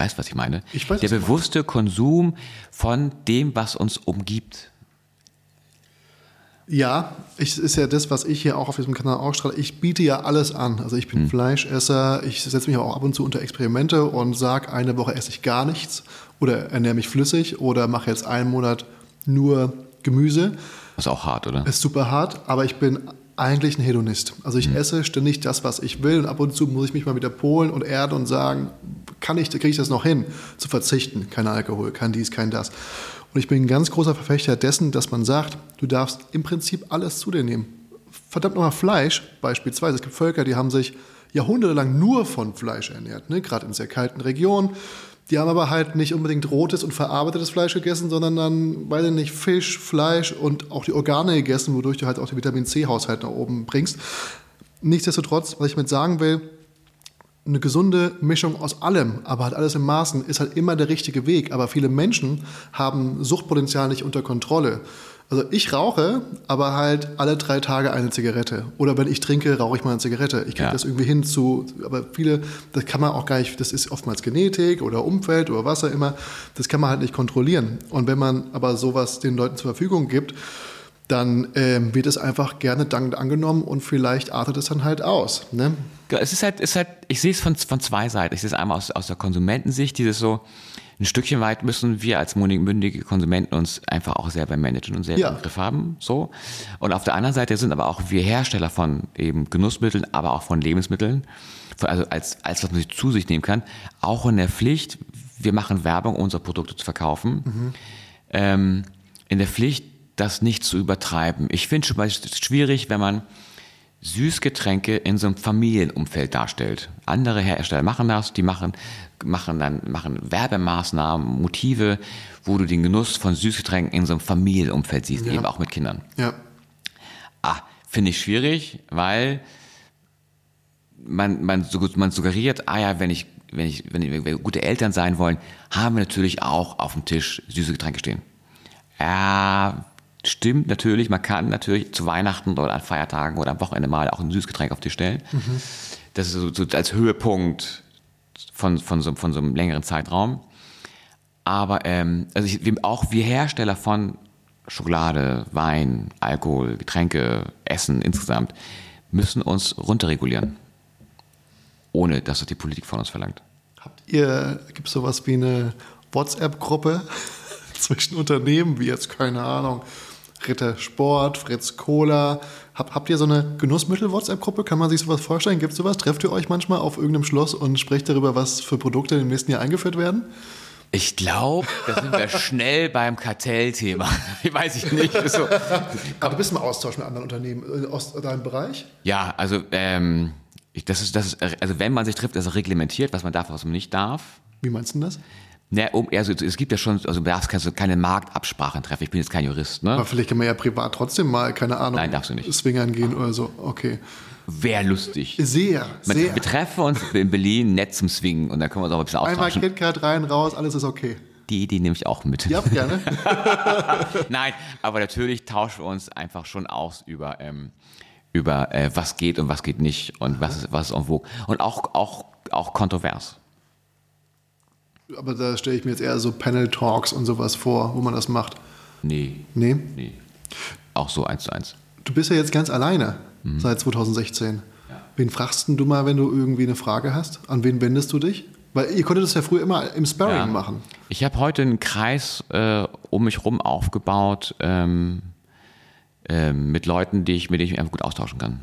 Weißt du, was ich meine? Ich weiß, Der bewusste Konsum von dem, was uns umgibt. Ja, ich, ist ja das, was ich hier auch auf diesem Kanal ausstrahle. Ich biete ja alles an. Also ich bin Fleischesser, ich setze mich auch ab und zu unter Experimente und sage, eine Woche esse ich gar nichts oder ernähre mich flüssig oder mache jetzt einen Monat nur Gemüse. Ist auch hart, oder? Ist super hart, aber ich bin eigentlich ein Hedonist. Also ich esse ständig das, was ich will und ab und zu muss ich mich mal wieder polen und erden und sagen, kann ich, kriege ich das noch hin, zu verzichten. Kein Alkohol, kein dies, kein das. Und ich bin ein ganz großer Verfechter dessen, dass man sagt, du darfst im Prinzip alles zu dir nehmen. Verdammt nochmal Fleisch beispielsweise. Es gibt Völker, die haben sich jahrhundertelang nur von Fleisch ernährt, ne? gerade in sehr kalten Regionen. Die haben aber halt nicht unbedingt rotes und verarbeitetes Fleisch gegessen, sondern dann, weiß ich nicht, Fisch, Fleisch und auch die Organe gegessen, wodurch du halt auch den Vitamin C-Haushalt nach oben bringst. Nichtsdestotrotz, was ich mit sagen will, eine gesunde Mischung aus allem, aber halt alles im Maßen, ist halt immer der richtige Weg. Aber viele Menschen haben Suchtpotenzial nicht unter Kontrolle. Also ich rauche, aber halt alle drei Tage eine Zigarette. Oder wenn ich trinke, rauche ich mal eine Zigarette. Ich kriege Ja. das irgendwie hin zu, aber viele, das kann man auch gar nicht, das ist oftmals Genetik oder Umfeld oder was auch immer, das kann man halt nicht kontrollieren. Und wenn man aber sowas den Leuten zur Verfügung gibt, dann ähm, wird es einfach gerne dankend angenommen und vielleicht artet es dann halt aus. Ne? Ja, Es ist halt, ist halt, ich sehe es von, von zwei Seiten. Ich sehe es einmal aus, aus der Konsumentensicht, dieses so, ein Stückchen weit müssen wir als mündige Konsumenten uns einfach auch selber managen und selber Ja. im Griff haben, so. Und auf der anderen Seite sind aber auch wir Hersteller von eben Genussmitteln, aber auch von Lebensmitteln, von- also als, als was man sich zu sich nehmen kann, auch in der Pflicht, wir machen Werbung, um unsere Produkte zu verkaufen, ähm, in der Pflicht, das nicht zu übertreiben. Ich finde schon mal es schwierig, wenn man Süßgetränke in so einem Familienumfeld darstellt. Andere Hersteller machen das, die machen, machen dann machen Werbemaßnahmen, Motive, wo du den Genuss von Süßgetränken in so einem Familienumfeld siehst, Ja. eben auch mit Kindern. Ja. Ah, finde ich schwierig, weil man, man, man suggeriert, ah ja, wenn ich, wenn ich, wenn wir gute Eltern sein wollen, haben wir natürlich auch auf dem Tisch süße Getränke stehen. Ja, stimmt natürlich, man kann natürlich zu Weihnachten oder an Feiertagen oder am Wochenende mal auch ein Süßgetränk auf Tisch stellen. Das ist so, so als Höhepunkt von, von, so, von so einem längeren Zeitraum. Aber ähm, also ich, auch wir Hersteller von Schokolade, Wein, Alkohol, Getränke, Essen insgesamt müssen uns runterregulieren. Ohne dass das die Politik von uns verlangt. Habt ihr, gibt es sowas wie eine WhatsApp-Gruppe zwischen Unternehmen, wie jetzt, keine Ahnung, Ritter Sport, Fritz Cola? Hab, habt ihr so eine Genussmittel-WhatsApp-Gruppe? Kann man sich sowas vorstellen? Gibt es sowas? Trefft ihr euch manchmal auf irgendeinem Schloss und sprecht darüber, was für Produkte im nächsten Jahr eingeführt werden? Ich glaube, da sind wir schnell beim Kartellthema. Weiß ich nicht. So. Aber du bist im Austausch mit anderen Unternehmen äh, aus deinem Bereich? Ja, also ähm, das ist, das ist, also wenn man sich trifft, ist es reglementiert, was man darf, was man nicht darf. Wie meinst du denn das? Ne, um, also es gibt ja schon, also du darfst keine, keine Marktabsprachen treffen. Ich bin jetzt kein Jurist, ne? Aber vielleicht kann man ja privat trotzdem mal, keine Ahnung, Nein, darfst du nicht. Swingern gehen oder so. Okay. Wäre lustig. Sehr, Wir sehr. wir treffen uns in Berlin nett zum Swingen und dann können wir uns auch ein bisschen Einmal austauschen. KitKat rein, raus, alles ist okay. Die Idee nehme ich auch mit. Ja, gerne. Nein, aber natürlich tauschen wir uns einfach schon aus über, ähm, über äh, was geht und was geht nicht und was ist, was ist en vogue. Und auch, auch, auch kontrovers. Aber da stelle ich mir jetzt eher so Panel-Talks und sowas vor, wo man das macht. Nee, Nee, nee. Auch so eins zu eins. du bist ja jetzt ganz alleine seit 2016. Wen fragst denn du mal, wenn du irgendwie eine Frage hast? An wen wendest du dich? Weil ihr konntet das ja früher immer im Sparring Ja. machen. Ich habe heute einen Kreis äh, um mich rum aufgebaut ähm, ähm, mit Leuten, die ich, mit denen ich mich einfach gut austauschen kann.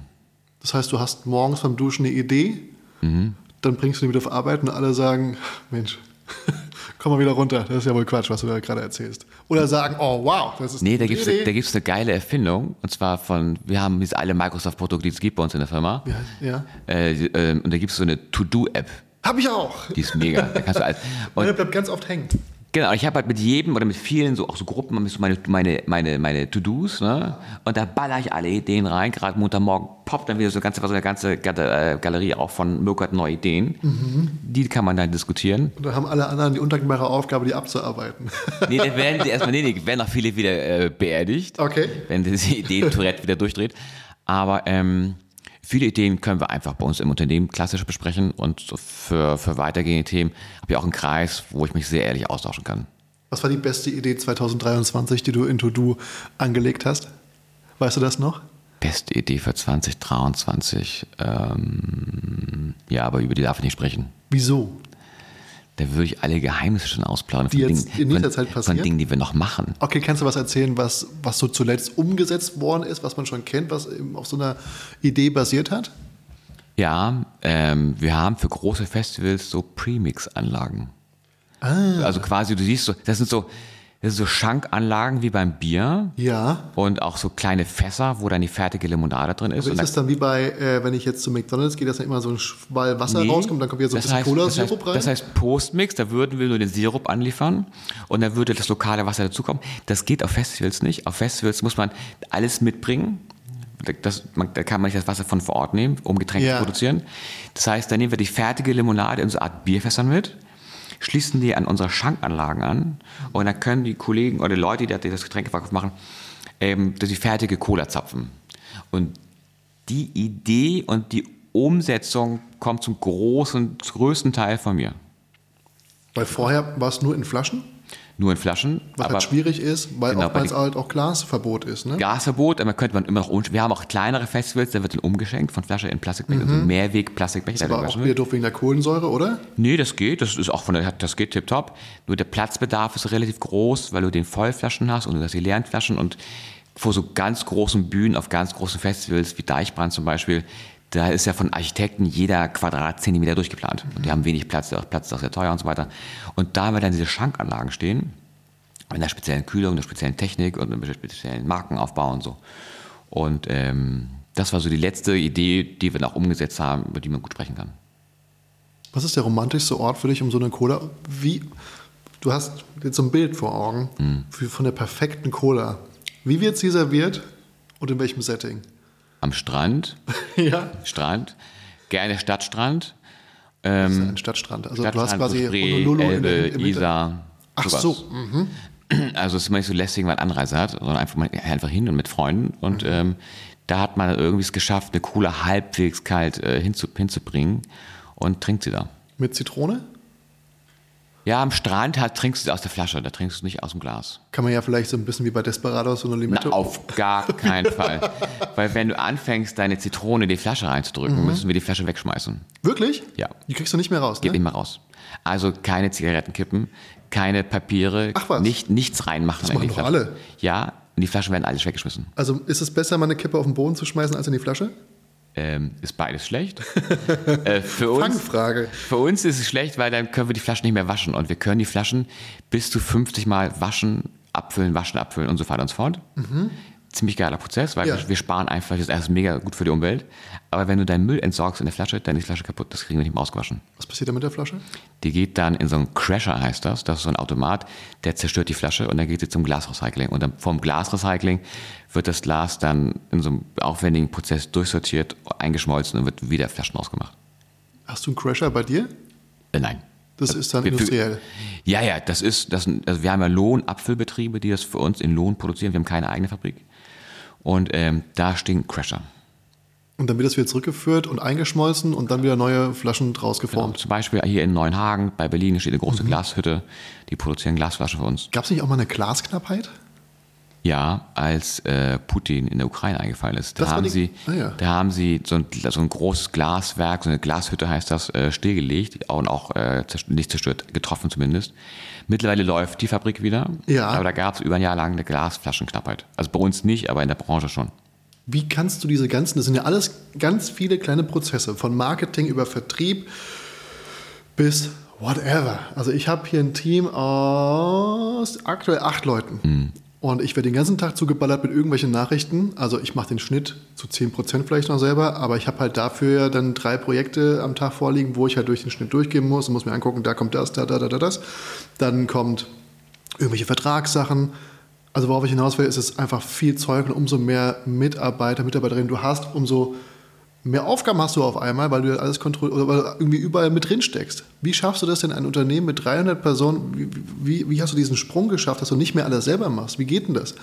Das heißt, du hast morgens beim Duschen eine Idee, dann bringst du die mit auf Arbeit und alle sagen, Mensch, komm mal wieder runter, das ist ja wohl Quatsch, was du da gerade erzählst. Oder sagen, oh wow, das ist Nee, da da gibt's eine geile Erfindung. Und zwar von, wir haben diese alle Microsoft-Produkte, die es gibt bei uns in der Firma. ja, ja. Äh, ähm, und da gibt's so eine To-Do-App. Hab ich auch. Die ist mega. Da kannst du alles. Meine Und, bleibt ganz oft hängen. Genau, ich habe halt mit jedem oder mit vielen, so auch so Gruppen, so meine, meine, meine, meine To-Dos, ne? Und da baller ich alle Ideen rein. Gerade Montagmorgen poppt dann wieder so, ganze, so eine ganze äh, Galerie auch von Mirko hat neue Ideen. Die kann man dann diskutieren. Und dann haben alle anderen die undankbare Aufgabe, die abzuarbeiten. Nee, dann werden sie erstmal, nee, nee, werden auch viele wieder äh, beerdigt. Okay. Wenn diese Ideen Tourette wieder durchdreht. Aber ähm, viele Ideen können wir einfach bei uns im Unternehmen klassisch besprechen und für, für weitergehende Themen habe ich auch einen Kreis, wo ich mich sehr ehrlich austauschen kann. Was war die beste Idee 2023, die du in To-Do angelegt hast? Weißt du das noch? Beste Idee für 2023. Ähm, ja, aber über die darf ich nicht sprechen. Wieso? Da würde ich alle Geheimnisse schon ausplaudern Die von, jetzt Dingen, in nächster von, Zeit von passieren? Dingen, die wir noch machen. Okay, kannst du was erzählen, was, was so zuletzt umgesetzt worden ist, was man schon kennt, was eben auf so einer Idee basiert hat? Ja, ähm, wir haben für große Festivals so Premix-Anlagen. Ah. Also quasi, du siehst so, das sind so, so Schankanlagen wie beim Bier Ja. und auch so kleine Fässer, wo dann die fertige Limonade drin ist. Aber und ist das dann wie bei, äh, wenn ich jetzt zu McDonalds gehe, dass da immer so ein Schwall Wasser Nee, rauskommt, dann kommt wieder so ein bisschen heißt- Cola-Sirup das heißt, rein? Das heißt Postmix, da würden wir nur den Sirup anliefern und dann würde das lokale Wasser dazukommen. Das geht auf Festivals nicht. Auf Festivals muss man alles mitbringen. Das, man, da kann man nicht das Wasser von vor Ort nehmen, um Getränke Ja. zu produzieren. Das heißt, dann nehmen wir die fertige Limonade in so eine Art Bierfässern mit, schließen die an unsere Schankanlagen an und dann können die Kollegen oder die Leute, die das Getränkeverkauf machen, ähm, die fertige Cola zapfen. Und die Idee und die Umsetzung kommt zum großen, größten Teil von mir. Weil vorher war es nur in Flaschen, Nur in Flaschen. was halt schwierig ist, weil Genau, oftmals halt auch Glasverbot ist. Ne? Gasverbot, aber könnte man immer noch, wir haben auch kleinere Festivals, da wird dann umgeschenkt von Flasche in Plastikbecher, also Mehrweg-Plastikbecher. Mhm. Aber auch wieder doof wegen der Kohlensäure, oder? Nee, das geht, das ist auch von der, das geht tipptopp. Nur der Platzbedarf ist relativ groß, weil du den Vollflaschen hast und du hast die leeren Flaschen und vor so ganz großen Bühnen auf ganz großen Festivals wie Deichbrand zum Beispiel, da ist ja von Architekten jeder Quadratzentimeter durchgeplant. Und die haben wenig Platz, der Platz ist auch sehr teuer und so weiter. Und da, wenn dann diese Schankanlagen stehen, mit einer speziellen Kühlung, einer speziellen Technik und einem speziellen Markenaufbau und so. Und ähm, das war so die letzte Idee, die wir noch umgesetzt haben, über die man gut sprechen kann. Was ist der romantischste Ort für dich, um so eine Cola? Wie, du hast jetzt so ein Bild vor Augen Hm. für, von der perfekten Cola. Wie wird sie serviert und in welchem Setting? Am Strand, ja. Strand, gerne Stadtstrand. Das ist ein Stadtstrand. Also du hast Stadtstrand, quasi Spree, Honolulu in Elbe, der- in Mitte. Isar. Ach sowas. so. mhm. Also es ist immer nicht so lästig, wenn man Anreise hat, sondern einfach, mal, einfach hin und mit Freunden. Und Mhm. ähm, da hat man irgendwie es geschafft, eine Cola halbwegs kalt äh, hinzu, hinzubringen und trinkt sie da. Mit Zitrone? Ja, am Strand halt, trinkst du sie aus der Flasche, da trinkst du nicht aus dem Glas. Kann man ja vielleicht so ein bisschen wie bei Desperados so eine Na, Limette. auf gar keinen Fall. Weil wenn du anfängst, deine Zitrone in die Flasche reinzudrücken, müssen wir die Flasche wegschmeißen. Wirklich? Ja. Die kriegst du nicht mehr raus, Geht ne? nicht mehr raus. Also keine Zigarettenkippen, keine Papiere, Ach was. Nicht, nichts reinmachen. Das in die machen doch alle. Ja, und die Flaschen werden alles weggeschmissen. Also ist es besser, mal eine Kippe auf den Boden zu schmeißen, als in die Flasche? Ähm, ist beides schlecht. äh, für, uns, Fangfrage. für uns ist es schlecht, weil dann können wir die Flaschen nicht mehr waschen. Und wir können die Flaschen bis zu 50 Mal waschen, abfüllen, waschen, abfüllen und so weiter und so fort. Ziemlich geiler Prozess, weil. Ja. wir, wir sparen einfach, das ist erst mega gut für die Umwelt. Aber wenn du deinen Müll entsorgst in der Flasche, dann ist die Flasche kaputt. Das kriegen wir nicht mehr ausgewaschen. Was passiert da mit der Flasche? Die geht dann in so einen Crasher, heißt das. Das ist so ein Automat, der zerstört die Flasche und dann geht sie zum Glasrecycling. Und dann vom Glasrecycling wird das Glas dann in so einem aufwendigen Prozess durchsortiert, eingeschmolzen und wird wieder Flaschen ausgemacht. Hast du einen Crasher bei dir? Äh, nein. Das ist dann industriell. Ja, ja, das ist, das, also wir haben ja Lohnabfüllbetriebe, die das für uns in Lohn produzieren. Wir haben keine eigene Fabrik. Und ähm, da stehen Crasher. Und dann wird das wieder zurückgeführt und eingeschmolzen und dann wieder neue Flaschen draus geformt. Zum Beispiel hier in Neuenhagen bei Berlin steht eine große Mhm. Glashütte. Die produzieren Glasflaschen für uns. Gab es nicht auch mal eine Glasknappheit? Ja, als äh, Putin in der Ukraine eingefallen ist. Da haben, die- sie, Ah, ja. da haben sie so ein, so ein großes Glaswerk, so eine Glashütte heißt das, äh, stillgelegt und auch äh, nicht zerstört, getroffen zumindest. Mittlerweile läuft die Fabrik wieder, Ja. aber da gab es über ein Jahr lang eine Glasflaschenknappheit. Also bei uns nicht, aber in der Branche schon. Wie kannst du diese ganzen, das sind ja alles ganz viele kleine Prozesse, von Marketing über Vertrieb, bis whatever. Also ich habe hier ein Team aus aktuell acht Leuten. Und ich werde den ganzen Tag zugeballert mit irgendwelchen Nachrichten. Also ich mache den Schnitt zu 10% vielleicht noch selber, aber ich habe halt dafür dann drei Projekte am Tag vorliegen, wo ich halt durch den Schnitt durchgehen muss und muss mir angucken, da kommt das, da, da, da, da, das. Dann kommt irgendwelche Vertragssachen. Also worauf ich hinaus will, ist es einfach viel Zeug und umso mehr Mitarbeiter, Mitarbeiterinnen du hast, umso mehr Aufgaben hast du auf einmal, weil du alles kontrollierst oder weil du irgendwie überall mit drin steckst. Wie schaffst du das denn, ein Unternehmen mit 300 Personen, wie, wie, wie hast du diesen Sprung geschafft, dass du nicht mehr alles selber machst? Wie geht denn das?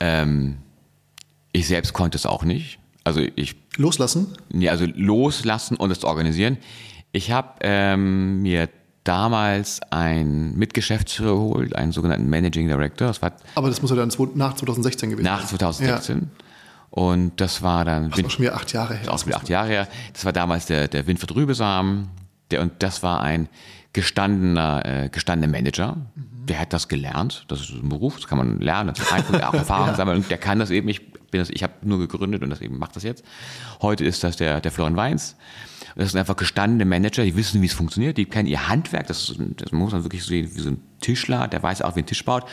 Ähm, ich selbst konnte es auch nicht. Also ich, Loslassen? nee, also loslassen und es organisieren. Ich habe ähm, mir damals einen Mitgeschäftsführer geholt, einen sogenannten Managing Director. Das war Aber das muss ja dann nach 2016 gewesen nach 2016. Und das war dann Das ist auch schon wieder acht Jahre her. ist auch wieder acht Jahre her. Das war damals der, der Winfried Rübesamen. Der, und das war ein gestandener, äh, gestandener Manager. Der hat das gelernt. Das ist ein Beruf, das kann man lernen, das ist einfach auch Erfahrung sammeln. Und der kann das eben. Ich, bin das, ich habe nur gegründet und das eben macht das jetzt. Heute ist das der, der Florian Weins. Das sind einfach gestandene Manager, die wissen, wie es funktioniert, die kennen ihr Handwerk. Das, ist, das muss man wirklich so sehen wie so ein Tischler, der weiß auch, wie ein Tisch baut.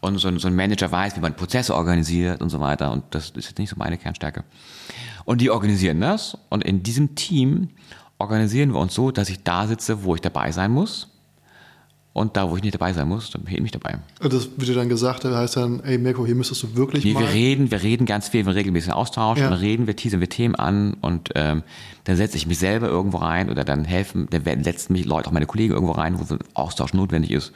Und so ein, so ein Manager weiß, wie man Prozesse organisiert und so weiter. Und das ist jetzt nicht so meine Kernstärke. Und die organisieren das. Und in diesem Team organisieren wir uns so, dass ich da sitze, wo ich dabei sein muss. Und da, wo ich nicht dabei sein muss, dann bin ich nicht dabei. Und Das wird dir dann gesagt, das heißt dann, ey Mirko, hier müsstest du wirklich Nee, mal... wir reden, wir reden ganz viel, wir haben regelmäßigen Austausch, Ja. dann reden wir, teasern wir Themen an und ähm, dann setze ich mich selber irgendwo rein oder dann helfen, dann setzen mich Leute, auch meine Kollegen irgendwo rein, wo so ein Austausch notwendig ist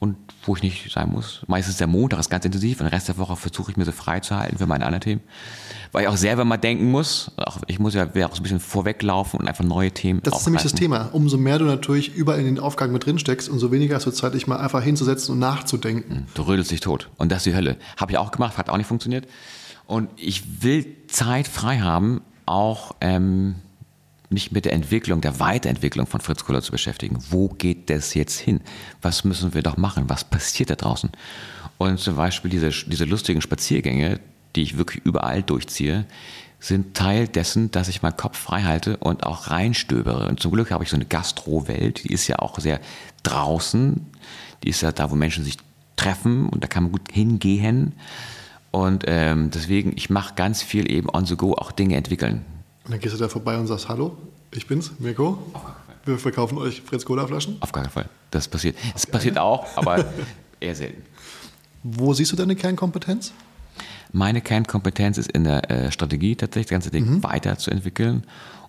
und wo ich nicht sein muss. Meistens der Montag ist ganz intensiv und den Rest der Woche versuche ich mir so frei zu halten für meine anderen Themen. Weil ich auch selber mal denken muss, auch, ich muss ja auch so ein bisschen vorweglaufen und einfach neue Themen Das ist nämlich das. Thema. Umso mehr du natürlich überall in den Aufgaben mit drin steckst, umso weniger hast du Zeit, dich mal einfach hinzusetzen und nachzudenken. Du rödelst dich tot. Und das ist die Hölle. Habe ich auch gemacht, hat auch nicht funktioniert. Und ich will Zeit frei haben, auch ähm, mich mit der Entwicklung, der Weiterentwicklung von Fritz Kohler zu beschäftigen. Wo geht das jetzt hin? Was müssen wir doch machen? Was passiert da draußen? Und zum Beispiel diese, diese lustigen Spaziergänge, die ich wirklich überall durchziehe, sind Teil dessen, dass ich meinen Kopf frei halte und auch reinstöbere. Und zum Glück habe ich so eine Gastro-Welt, die ist ja auch sehr draußen. Die ist ja da, wo Menschen sich treffen und da kann man gut hingehen. Und ähm, deswegen, ich mache ganz viel eben on the go, auch Dinge entwickeln. Und dann gehst du da vorbei und sagst, hallo, ich bin's, Mirko. Wir verkaufen euch Fritz Cola Flaschen. Auf gar keinen Fall. Das passiert. Es passiert auch, aber eher selten. Wo siehst du deine Kernkompetenz? Meine Kernkompetenz ist in der äh, Strategie tatsächlich, das ganze Ding weiterzuentwickeln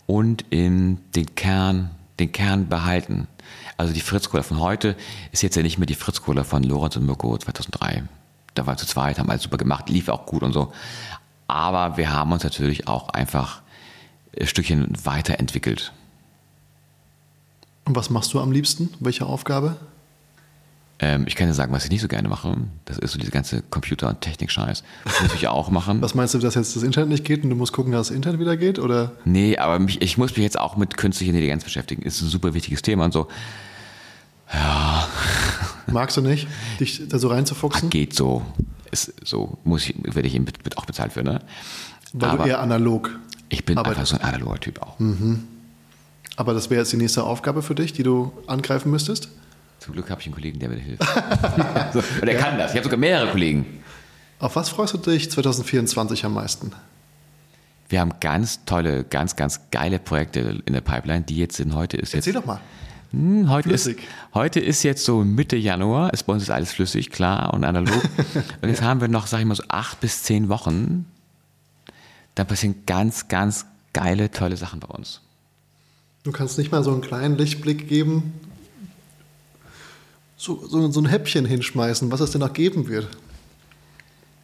und in den Kern, den Kern behalten. Also die Fritz-Cola von heute ist jetzt ja nicht mehr die Fritz-Cola von Lorenz und Mirko 2003. Da waren zu zweit, haben alles super gemacht, lief auch gut und so. Aber wir haben uns natürlich auch einfach ein Stückchen weiterentwickelt. Und was machst du am liebsten? Welche Aufgabe? Ähm, ich kann dir sagen, was ich nicht so gerne mache. Das ist so diese ganze Computer- und Technik-Scheiß. Das muss ich auch machen. Was meinst du, dass jetzt das Internet nicht geht und du musst gucken, dass das Internet wieder geht? Oder Nee, aber mich, ich muss mich jetzt auch mit künstlicher Intelligenz beschäftigen. Ist ein super wichtiges Thema und so. magst du nicht, dich da so reinzufuchsen? Geht so. Ist so, muss ich, werde ich eben auch bezahlt für, ne? Weil aber du eher analog. Ich bin arbeitest. einfach so ein analoger Typ auch. Aber das wäre jetzt die nächste Aufgabe für dich, die du angreifen müsstest? Zum Glück habe ich einen Kollegen, der mir hilft. und er kann das. Ich habe sogar mehrere Kollegen. Auf was freust du dich 2024 am meisten? Wir haben ganz tolle, ganz, ganz geile Projekte in der Pipeline, die jetzt sind. Heute ist jetzt. Erzähl doch mal. Hm, heute, ist, Flüssig. heute ist jetzt so Mitte Januar. Ist, bei uns ist alles flüssig, klar und analog. und jetzt haben wir noch, sag ich mal, so acht bis zehn Wochen. Da passieren ganz, ganz geile, tolle Sachen bei uns. Du kannst nicht mal so einen kleinen Lichtblick geben, so, so, so ein Häppchen hinschmeißen, was es denn noch geben wird.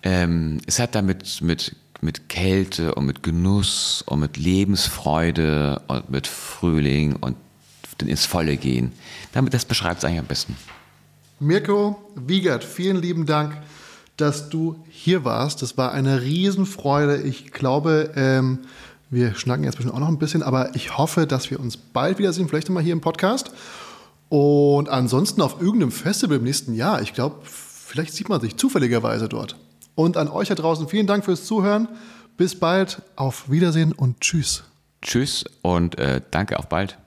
Ähm, es hat damit mit, mit Kälte und mit Genuss und mit Lebensfreude und mit Frühling und ins Volle gehen. Damit, das beschreibt es eigentlich am besten. Mirko Wiegert, vielen lieben Dank, dass du hier warst. Das war eine Riesenfreude. Ich glaube, ähm, wir schnacken jetzt bestimmt auch noch ein bisschen, aber ich hoffe, dass wir uns bald wiedersehen, vielleicht mal hier im Podcast. Und ansonsten auf irgendeinem Festival im nächsten Jahr. Ich glaube, vielleicht sieht man sich zufälligerweise dort. Und an euch da draußen vielen Dank fürs Zuhören. Bis bald, auf Wiedersehen und tschüss. Tschüss und äh, danke, auf bald.